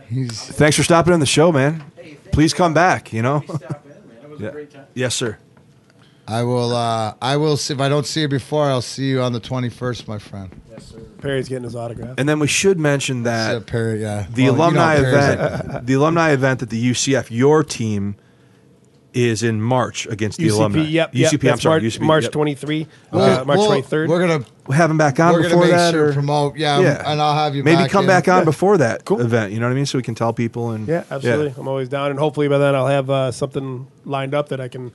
B: he's
E: Thanks for stopping on the show, man. Please come back. You know. Yeah. Yes, sir.
B: I will. Uh, I will. See, if I don't see you before, I'll see you on the twenty first, my friend. Yes, sir.
D: Perry's getting his autograph.
E: And then we should mention that
B: Perry, yeah.
E: the
B: Well, you know
E: alumni
B: Perry's-
E: event, the alumni event at the UCF, your team is in March against the
D: UCP,
E: alumni.
D: yep, yep.
E: UCP. I'm sorry,
D: March,
E: UCP.
D: March
E: yep.
D: 23,
B: We'll-
D: uh, March
B: we'll-
D: 23rd.
B: We're gonna
E: have him back on
B: we're
E: before
B: make
E: that,
B: sure
E: or
B: promote. Yeah,
E: yeah,
B: and I'll have you
E: maybe
B: back
E: come
B: in.
E: back on
D: Yeah.
E: before that
D: Cool.
E: event. You know what I mean? So we can tell people and
D: Yeah, absolutely. I'm always down, and hopefully by then I'll have uh, something lined up that I can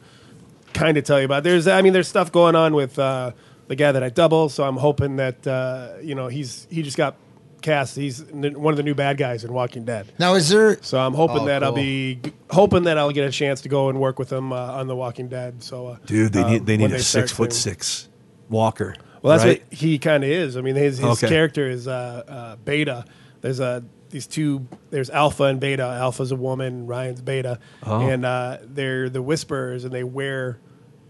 D: kind of tell you about. There's, I mean, there's stuff going on with uh, the guy that I double, so I'm hoping that uh, you know he's he just got cast. He's one of the new bad guys in Walking Dead.
B: Now, is there?
D: So I'm hoping
B: Oh,
D: that I'll be hoping that I'll get a chance to go and work with him uh, on The Walking Dead. So, uh,
E: dude, they
D: um,
E: need they
D: when
E: need a
D: start
E: six foot
D: doing-
E: six Walker.
D: Well, that's
E: right?
D: what he kind of is. I mean, his, his
E: Okay.
D: character is uh, uh, Beta. There's a these two. There's Alpha and Beta. Alpha's a woman. Ryan's Beta,
E: Oh.
D: and uh, they're the Whisperers, and they wear,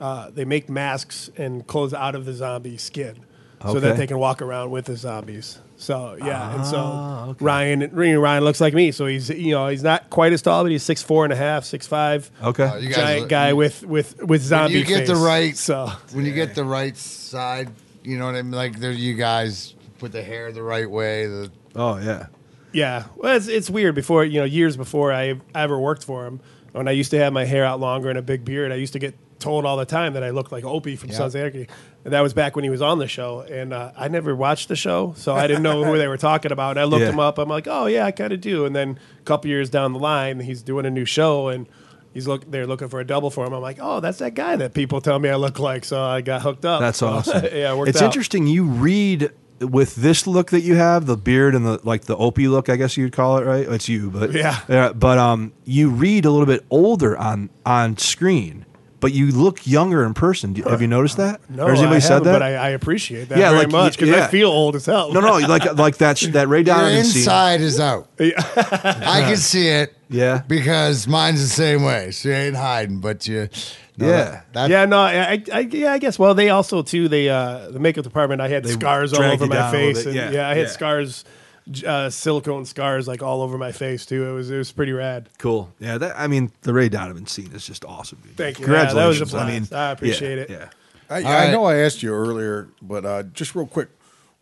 D: uh, they make masks and clothes out of the zombie skin. So that they can walk around with the zombies. So yeah, and so
E: Ah, okay.
D: Ryan, Ryan looks like me. So he's you know he's not quite as tall, but he's six four and a half, six five.
E: Okay.
B: Uh, you guys
D: giant
B: look-
D: guy with with with
B: When
D: zombie.
B: you get the right,
D: So
B: when you get the right side, you know what I mean. Like there, you guys put the hair the right way. The
E: oh yeah.
D: Yeah, well, it's it's weird. Before you know, years before I ever worked for him, when I used to have my hair out longer and a big beard, I used to get told all the time that I looked like Opie from
B: Yeah.
D: Sons of Anarchy. And that was back when he was on the show, and uh, I never watched the show, so I didn't know who they were talking about. And I looked
E: Yeah.
D: him up. I'm like, oh yeah, I kind of do. And then a couple years down the line, he's doing a new show, and he's look they're looking for a double for him. I'm like, oh, that's that guy that people tell me I look like. So I got hooked up.
E: That's
D: So,
E: awesome.
D: yeah, it
E: it's
D: out.
E: interesting. You read with this look that you have, the beard and the like the opie look, I guess you'd call it, right? It's you, but
D: Yeah.
E: But um, you read a little bit older on on screen, but you look younger in person. Do- Have you noticed that?
D: No,
E: or has anybody
D: I
E: said that?
D: but I, I appreciate that
E: Yeah,
D: very
E: like,
D: much because
E: yeah.
D: I feel old as hell.
E: no, no, like like that that Ray
B: your
E: Donovan scene.
B: inside is out. I can see it.
E: Yeah.
B: because mine's the same way. So you ain't hiding, but you. no,
E: Yeah.
B: that- that-
D: yeah, no, I, I, yeah, I guess. Well, they also too. They uh, the makeup department. I had
E: They
D: scars all over my
E: down a little
D: face. And,
E: Yeah,
D: yeah, I had
E: yeah.
D: scars, j- uh, silicone scars like all over my face too. It was it was pretty rad.
E: Cool. Yeah, that I mean the Ray Donovan scene is just awesome. Dude.
D: Thank you. Yeah, that was a
E: Congratulations. I mean.
D: I appreciate
E: yeah,
D: it.
E: Yeah.
C: I,
B: All
C: I know I asked you earlier, but uh, just real quick,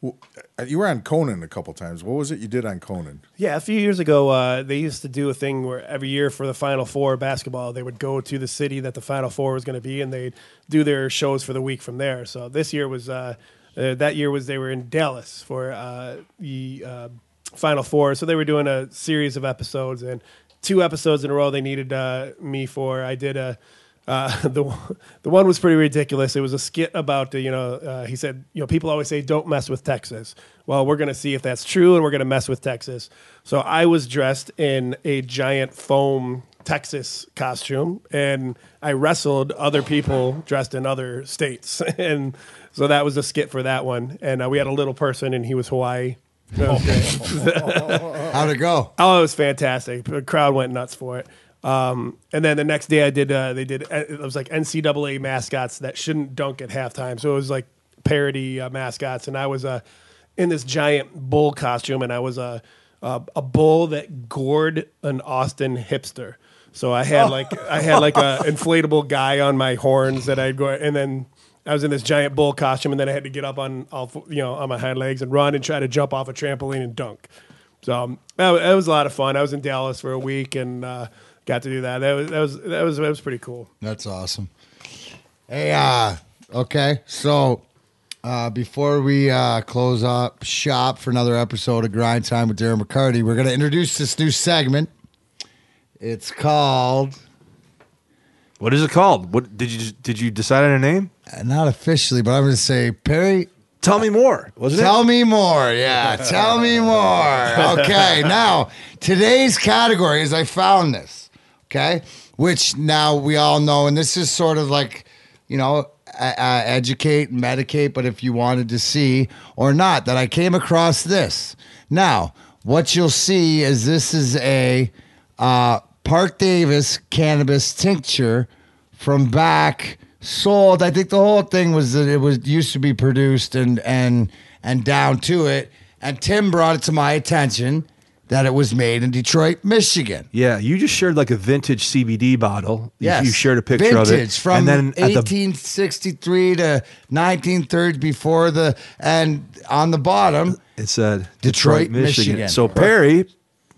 C: uh, you were on Conan a couple times. What was it you did on Conan?
D: Yeah, a few years ago, uh, they used to do a thing where every year for the Final Four basketball, they would go to the city that the Final Four was going to be, and they'd do their shows for the week from there. So this year was uh, uh, that year was they were in Dallas for uh, the uh, Final Four. So they were doing a series of episodes, and two episodes in a row they needed uh, me for. I did a. Uh, the the one was pretty ridiculous. It was a skit about uh, you know uh, he said you know people always say don't mess with Texas. Well, we're going to see if that's true, and we're going to mess with Texas. So I was dressed in a giant foam Texas costume, and I wrestled other people dressed in other states, and so that was a skit for that one. And uh, we had a little person, and he was Hawaii.
B: How'd it go?
D: Oh, it was fantastic. The crowd went nuts for it. Um, and then the next day, I did. Uh, they did. uh, It was like NCAA mascots that shouldn't dunk at halftime. So it was like parody uh, mascots, and I was uh, in this giant bull costume, and I was a a, a bull that gored an Austin hipster. So I had like I had like a inflatable guy on my horns that I'd go, and then I was in this giant bull costume, and then I had to get up on all you know on my hind legs and run and try to jump off a trampoline and dunk. So um, that was a lot of fun. I was in Dallas for a week and uh, got to do that. That was that was that was that was pretty cool.
B: That's awesome. Hey, uh, okay. So uh, before we uh, close up shop for another episode of Grind Time with Darren McCarty, we're going to introduce this new segment. It's called,
E: What is it called? What did you did you decide on a name?
B: uh, not officially, but I'm going to say, Perry,
E: Tell me more. Wasn't
B: Tell me more. Yeah, tell me more. Okay, now today's category is I found this. Okay, which now we all know, and this is sort of like, you know, uh, uh, educate, medicate, but if you wanted to see or not, that I came across this. Now, what you'll see is this is a uh, Parke-Davis cannabis tincture from back sold. I think the whole thing was that it was used to be produced and and and down to it. And Tim brought it to my attention that it was made in Detroit, Michigan.
E: Yeah, you just shared like a vintage CBD bottle.
B: Yes,
E: you shared a picture
B: Vintage
E: of it,
B: from
E: and then at the
B: 1863 to 1930 before the and on the bottom.
E: it said
B: Detroit, Michigan.
E: So Perry,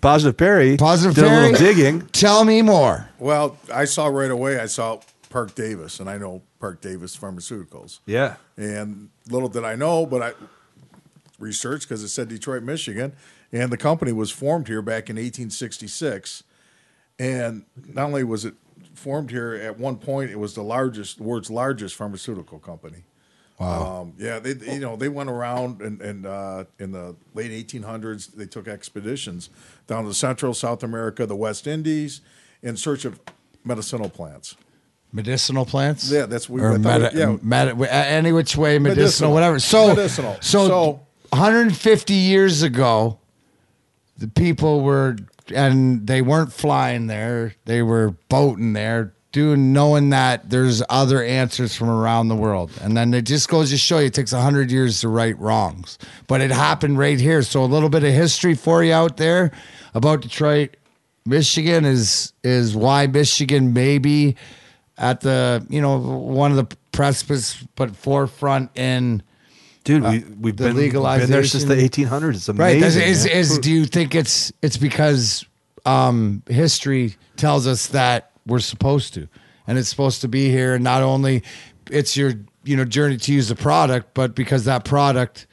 E: positive Perry,
B: Positive
E: did a little digging.
B: Tell me more.
C: Well, I saw right away. I saw Parke-Davis, and I know Parke-Davis Pharmaceuticals.
E: Yeah,
C: And little did I know, but I researched because it said Detroit, Michigan, and the company was formed here back in 1866. And not only was it formed here, at one point it was the largest, the world's largest pharmaceutical company. Wow. Um, yeah, they you know they went around and and uh, in the late 1800s they took expeditions down to Central South America, the West Indies, in search of medicinal plants.
B: Medicinal plants?
C: Yeah, that's what- thought-
B: medi-
C: yeah.
B: medi- any which way, medicinal,
C: Medicinal.
B: whatever. So,
C: Medicinal.
B: so,
C: So-
B: 150 years ago, the people were, and they weren't flying there; they were boating there, doing knowing that there's other answers from around the world. And then it just goes to show you it takes 100 years to right wrongs. But it happened right here. So a little bit of history for you out there about Detroit. Michigan is is why Michigan maybe at the, you know, one of the precipice but forefront in
E: Dude, we, we've
B: Uh,
E: been, been there since the 1800s. It's
B: Right.
E: amazing.
B: Is, is, is- do you think it's it's because um, history tells us that we're supposed to, and it's supposed to be here, and not only it's your you know journey to use the product, but because that product,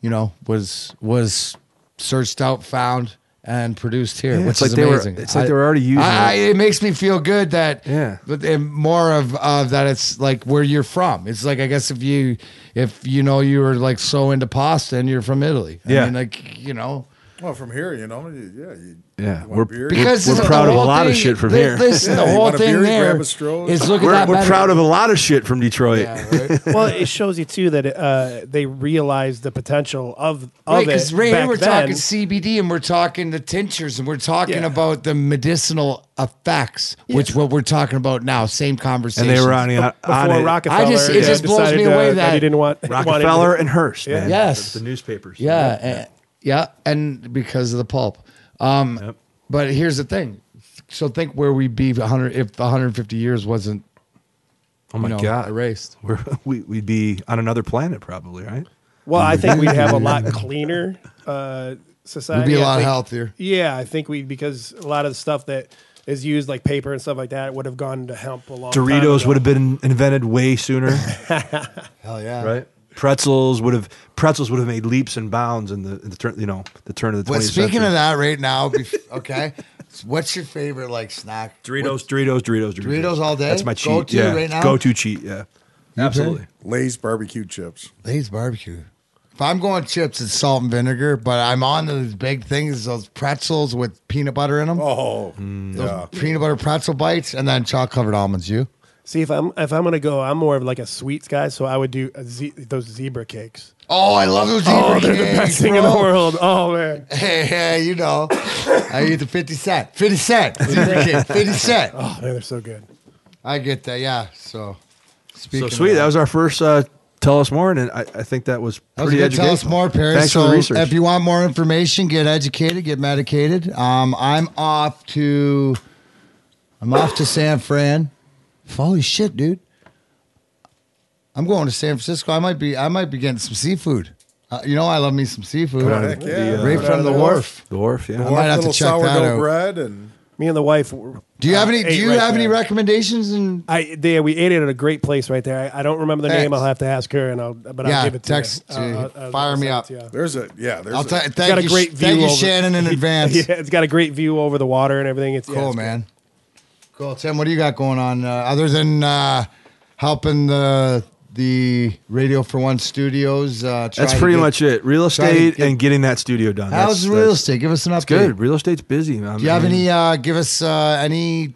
B: you know, was was searched out, found. And produced here, which
E: it's like
B: is
E: they were-
B: amazing.
E: it's like they were already using
B: I,
E: it.
B: it makes me feel good that
E: Yeah.
B: but more of of that it's like where you're from. It's like I guess if you if you know you were like so into pasta and you're from Italy. I
E: Yeah.
B: mean, like you know.
C: Well, from here, you know, you, yeah, you,
E: Yeah,
C: you
E: we're-
C: beer?
B: Because
E: We're
B: the
E: proud of a
B: whole
E: lot of shit from
B: li-
E: here.
B: Listen,
C: Yeah,
B: the whole thing
C: beer, you
B: there
C: grab a Stroh's.
B: is look
E: We're,
B: at that.
E: we're
B: medi-
E: proud of a lot of shit from Detroit.
B: Yeah, right.
D: well, it shows you too that uh, they realized the potential of of
B: Right,
D: it.
B: because right here we're
D: then.
B: talking CBD and we're talking the tinctures and we're talking
D: Yeah.
B: about the medicinal effects, which what we're talking about now. Same conversation.
E: And they were on, on
D: before
E: it.
D: Rockefeller.
B: I just- it
D: yeah,
B: just blows me away
D: uh,
B: that-
D: he didn't want
E: Rockefeller and Hearst.
B: Yes.
E: the, the newspapers.
B: Yeah, and, yeah, and because of the pulp. Um,
E: Yep.
B: But here's the thing. So think where we'd be 100 if 150 years wasn't
E: Oh my
B: you know,
E: god,
B: erased.
E: We're, we, we'd be on another planet probably, right?
D: Well, I think we'd have a lot cleaner uh, society.
B: We'd be a lot
D: think-
B: healthier.
D: Yeah, I think we because a lot of the stuff that is used like paper and stuff like that would have gone to hemp a long time
E: Doritos
D: ago.
E: would have been invented way sooner,
B: Hell yeah.
E: right? Pretzels would have pretzels would have made leaps and bounds in the, in the turn, you know, the turn of the
B: But
E: 20th
B: speaking
E: century.
B: of that right now, bef- okay, what's your favorite like snack?
E: Doritos, Doritos, Doritos, Doritos,
B: Doritos all day?
E: That's my cheat.
B: Go-to
E: yeah.
B: right now?
E: Go to cheat. Yeah, absolutely.
C: Lay's barbecue chips.
B: Lay's barbecue. If I'm going chips, it's salt and vinegar. But I'm on to those big things, those pretzels with peanut butter in them.
C: Oh,
B: those
C: yeah.
B: peanut butter pretzel bites, and then chocolate covered almonds. You?
D: See, if I'm if I'm gonna go, I'm more of like a sweets guy, so I would do a ze- those zebra cakes.
B: Oh, I love those zebra
D: Oh, they're the
B: cakes,
D: best thing in
B: bro.
D: the world. Oh man.
B: Hey, hey, you know, I eat the 50 cent. 50 cent. Zebra cake, 50 cent.
D: Oh man, they're so good.
B: I get that, yeah. So, speaking
E: So sweet.
B: of
E: That was our first. Uh, tell us more, and I, I think that was
B: That was
E: pretty
B: a good tell us more, Perry.
E: Thanks
B: so
E: for the research.
B: if you want more information, get educated, get medicated. Um, I'm off to, I'm off to San Fran. Holy shit, dude! I'm going to San Francisco. I might be, I might be getting some seafood. Uh, you know, I love me some seafood.
E: Put out
C: Heck
E: the,
C: yeah.
E: the, uh,
B: right from the wharf.
E: the wharf. Yeah.
B: I might have to
C: little
B: check that
C: sourdough
B: out.
C: bread and
D: Me and the wife. were-
B: Do you have
D: uh,
B: any? Do you
D: right
B: have any recommendations? And
D: I they, we ate it at a great place right there. I, I don't remember the name. I'll have to ask her, and I'll but
B: Yeah,
D: I'll give it to
B: text
D: you.
B: to-
D: I'll- I'll- I'll
B: fire me up.
D: to you.
C: there's a yeah. There's
B: I'll
C: a,
B: t- thank
D: got a
B: you,
D: great
B: thank
D: view
B: you,
D: over-
B: Shannon, in advance.
D: yeah, it's got a great view over the water and everything. It's yeah,
B: Cool,
D: it's good.
B: man. Cool, Tim. What do you got going on uh, other than uh, helping the the Radio for One Studios? Uh, try
E: That's pretty
B: get-
E: much it. Real estate
B: get-
E: and getting that studio done.
B: How's
E: That's-
B: real
E: that's-
B: estate? Give us an update.
E: It's good. Real estate's busy.
B: Do you have any? Uh, give us uh, any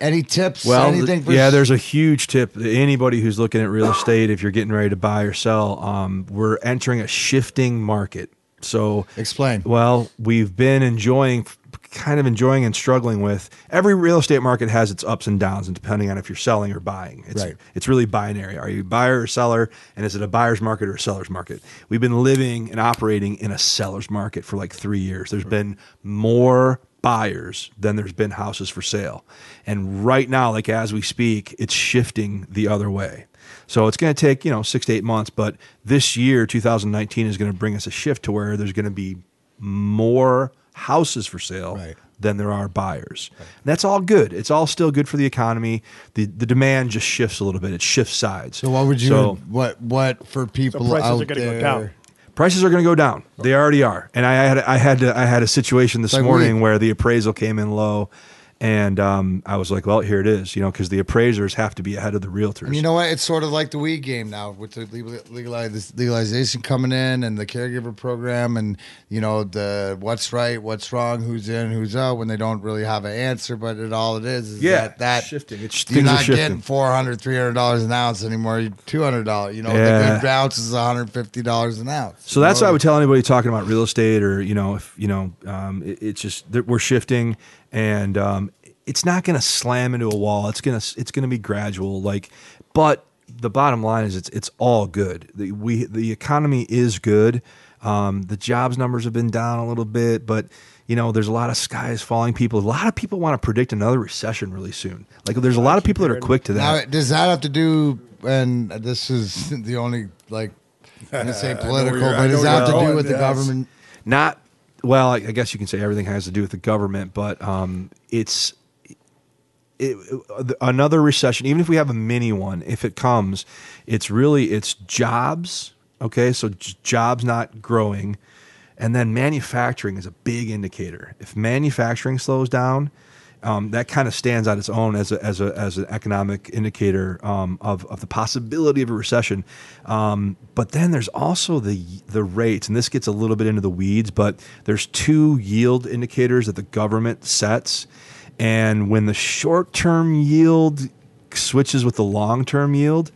B: any tips?
E: Well,
B: anything? For
E: yeah, there's a huge tip. Anybody who's looking at real estate, if you're getting ready to buy or sell, um, we're entering a shifting market. So
B: Explain.
E: Well, we've been enjoying, kind of enjoying and struggling with. Every real estate market has its ups and downs, and depending on if you're selling or buying, it's
B: Right.
E: it's really binary. Are you a buyer or seller, and is it a buyer's market or a seller's market? We've been living and operating in a seller's market for like three years. There's been more buyers than there's been houses for sale, and right now, like as we speak, it's shifting the other way. So it's going to take, you know, six to eight months, but this year, 2019, is going to bring us a shift to where there's going to be more houses for sale
B: Right.
E: than there are buyers. And that's all good. It's all still good for the economy. The the demand just shifts a little bit. It shifts sides.
B: So what would you?
E: So
B: what what for people
D: prices
B: out
D: are gonna go down.
E: prices are going to go down. They already are. And I had I had to, I had a situation this
B: Like
E: morning
B: weed.
E: where the appraisal came in low. And um, I was like, well, here it is, you know, because the appraisers have to be ahead of the realtors.
B: And you know what? It's sort of like the weed game now with the legalization coming in and the caregiver program and, you know, the what's right, what's wrong, who's in, who's out when they don't really have an answer. But it, all it is is
E: Yeah,
B: that, that
E: shifting. It's-
B: you're not getting $400, $300 an ounce anymore. You're $200. You know,
E: Yeah.
B: the good ounce is $150 an ounce.
E: So that's
B: You
E: why I would tell anybody talking about real estate or you know if you know um, it, it's just that we're shifting and um, it's not going to slam into a wall. It's gonna it's gonna be gradual. Like, but the bottom line is it's it's all good. The, we the economy is good. Um, the jobs numbers have been down a little bit, but you know there's a lot of skies falling. People, a lot of people want to predict another recession really soon. Like there's a lot of people that are quick to
B: Now,
E: that.
B: does that have to do? And this is the only like I'm gonna say political,
C: where
B: but does that have to do with the government?
E: Not well. I, I guess you can say everything has to do with the government, but um, it's it, another recession. Even if we have a mini one, if it comes, it's really it's jobs. Okay, so j- jobs not growing, and then manufacturing is a big indicator. If manufacturing slows down, um, that kind of stands on its own as a, as a, as an economic indicator um, of, of the possibility of a recession. Um, but then there's also the the rates, and this gets a little bit into the weeds. But there's two yield indicators that the government sets, and when the short term yield switches with the long term yield.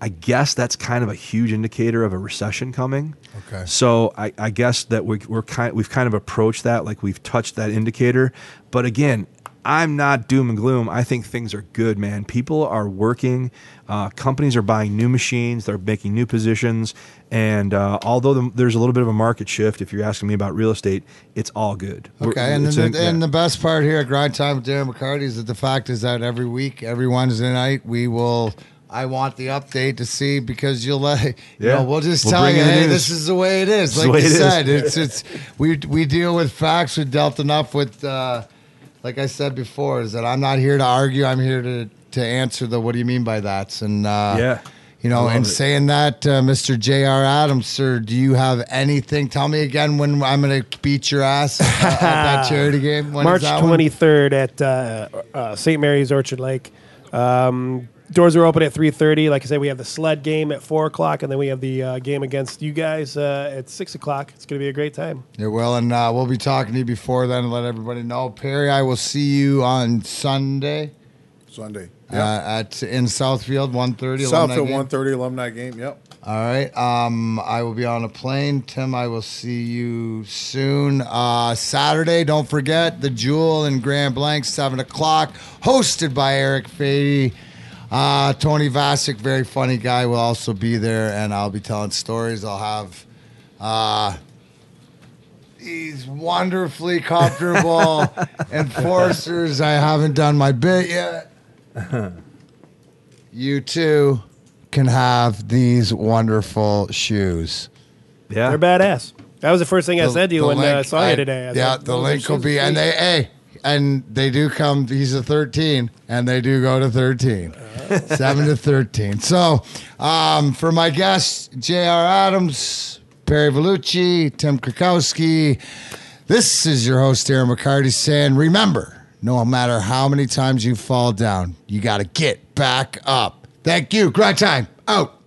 E: I guess that's kind of a huge indicator of a recession coming.
B: Okay.
E: So I, I guess that we, we're kind we've kind of approached that like we've touched that indicator, but again, I'm not doom and gloom. I think things are good, man. People are working. Uh, companies are buying new machines. They're making new positions. And uh, although the, there's a little bit of a market shift, if you're asking me about real estate, it's all good. We're-
B: Okay, and
E: it's
B: then
E: a-
B: the, and
E: yeah.
B: the best part here at Grind Time with Darren McCarty is that the fact is that every week, every Wednesday night, we will. I want the update to see because you'll let you
E: Yeah.
B: know we'll just
E: We'll
B: tell you, hey, this is the way it is. Like you
E: it is.
B: said, it's it's we we deal with facts. We dealt enough with. Uh, like I said before, is that I'm not here to argue. I'm here to to answer the what do you mean by that? And uh,
E: Yeah.
B: you know,
E: love
B: and
E: it.
B: saying that, uh, Mr. J.R. Adams, sir, do you have anything? Tell me again when I'm going to beat your ass uh, at that charity game. When
D: March
B: that one?
D: 23rd at uh, uh, St. Mary's Orchard Lake. Um, doors are open at 3.30. Like I said, we have the sled game at 4 o'clock, and then we have the uh, game against you guys uh, at 6 o'clock. It's going to be a great time.
B: Yeah, well, and uh, we'll be talking to you before then and let everybody know. Perry, I will see you on Sunday
C: Sunday.
B: uh, at in Southfield, 1.30.
C: Southfield
B: game.
C: one thirty alumni game. Yep.
B: All right. Um, I will be on a plane. Tim, I will see you soon. Uh, Saturday, don't forget the Jewel in Grand Blanc, seven o'clock, hosted by Eric Fady. Uh, Tony Vasic, very funny guy, will also be there, and I'll be telling stories. I'll have uh, these wonderfully comfortable enforcers. I haven't done my bit yet. You too can have these wonderful shoes.
E: yeah.
D: They're badass. That was the first thing I said to you
B: the
D: when uh, I
B: link-
D: saw you today. I
B: yeah,
D: said,
B: the link will be,
D: for
B: and
D: you."
B: they, hey, and they do come. He's a thirteen, and they do go to thirteen, seven to thirteen. So, um, for my guests, J.R. Adams, Perry Vellucci, Tim Krakowski, this is your host, Darren McCarty, saying, remember, no matter how many times you fall down, you got to get back up. Thank you. Grind time out.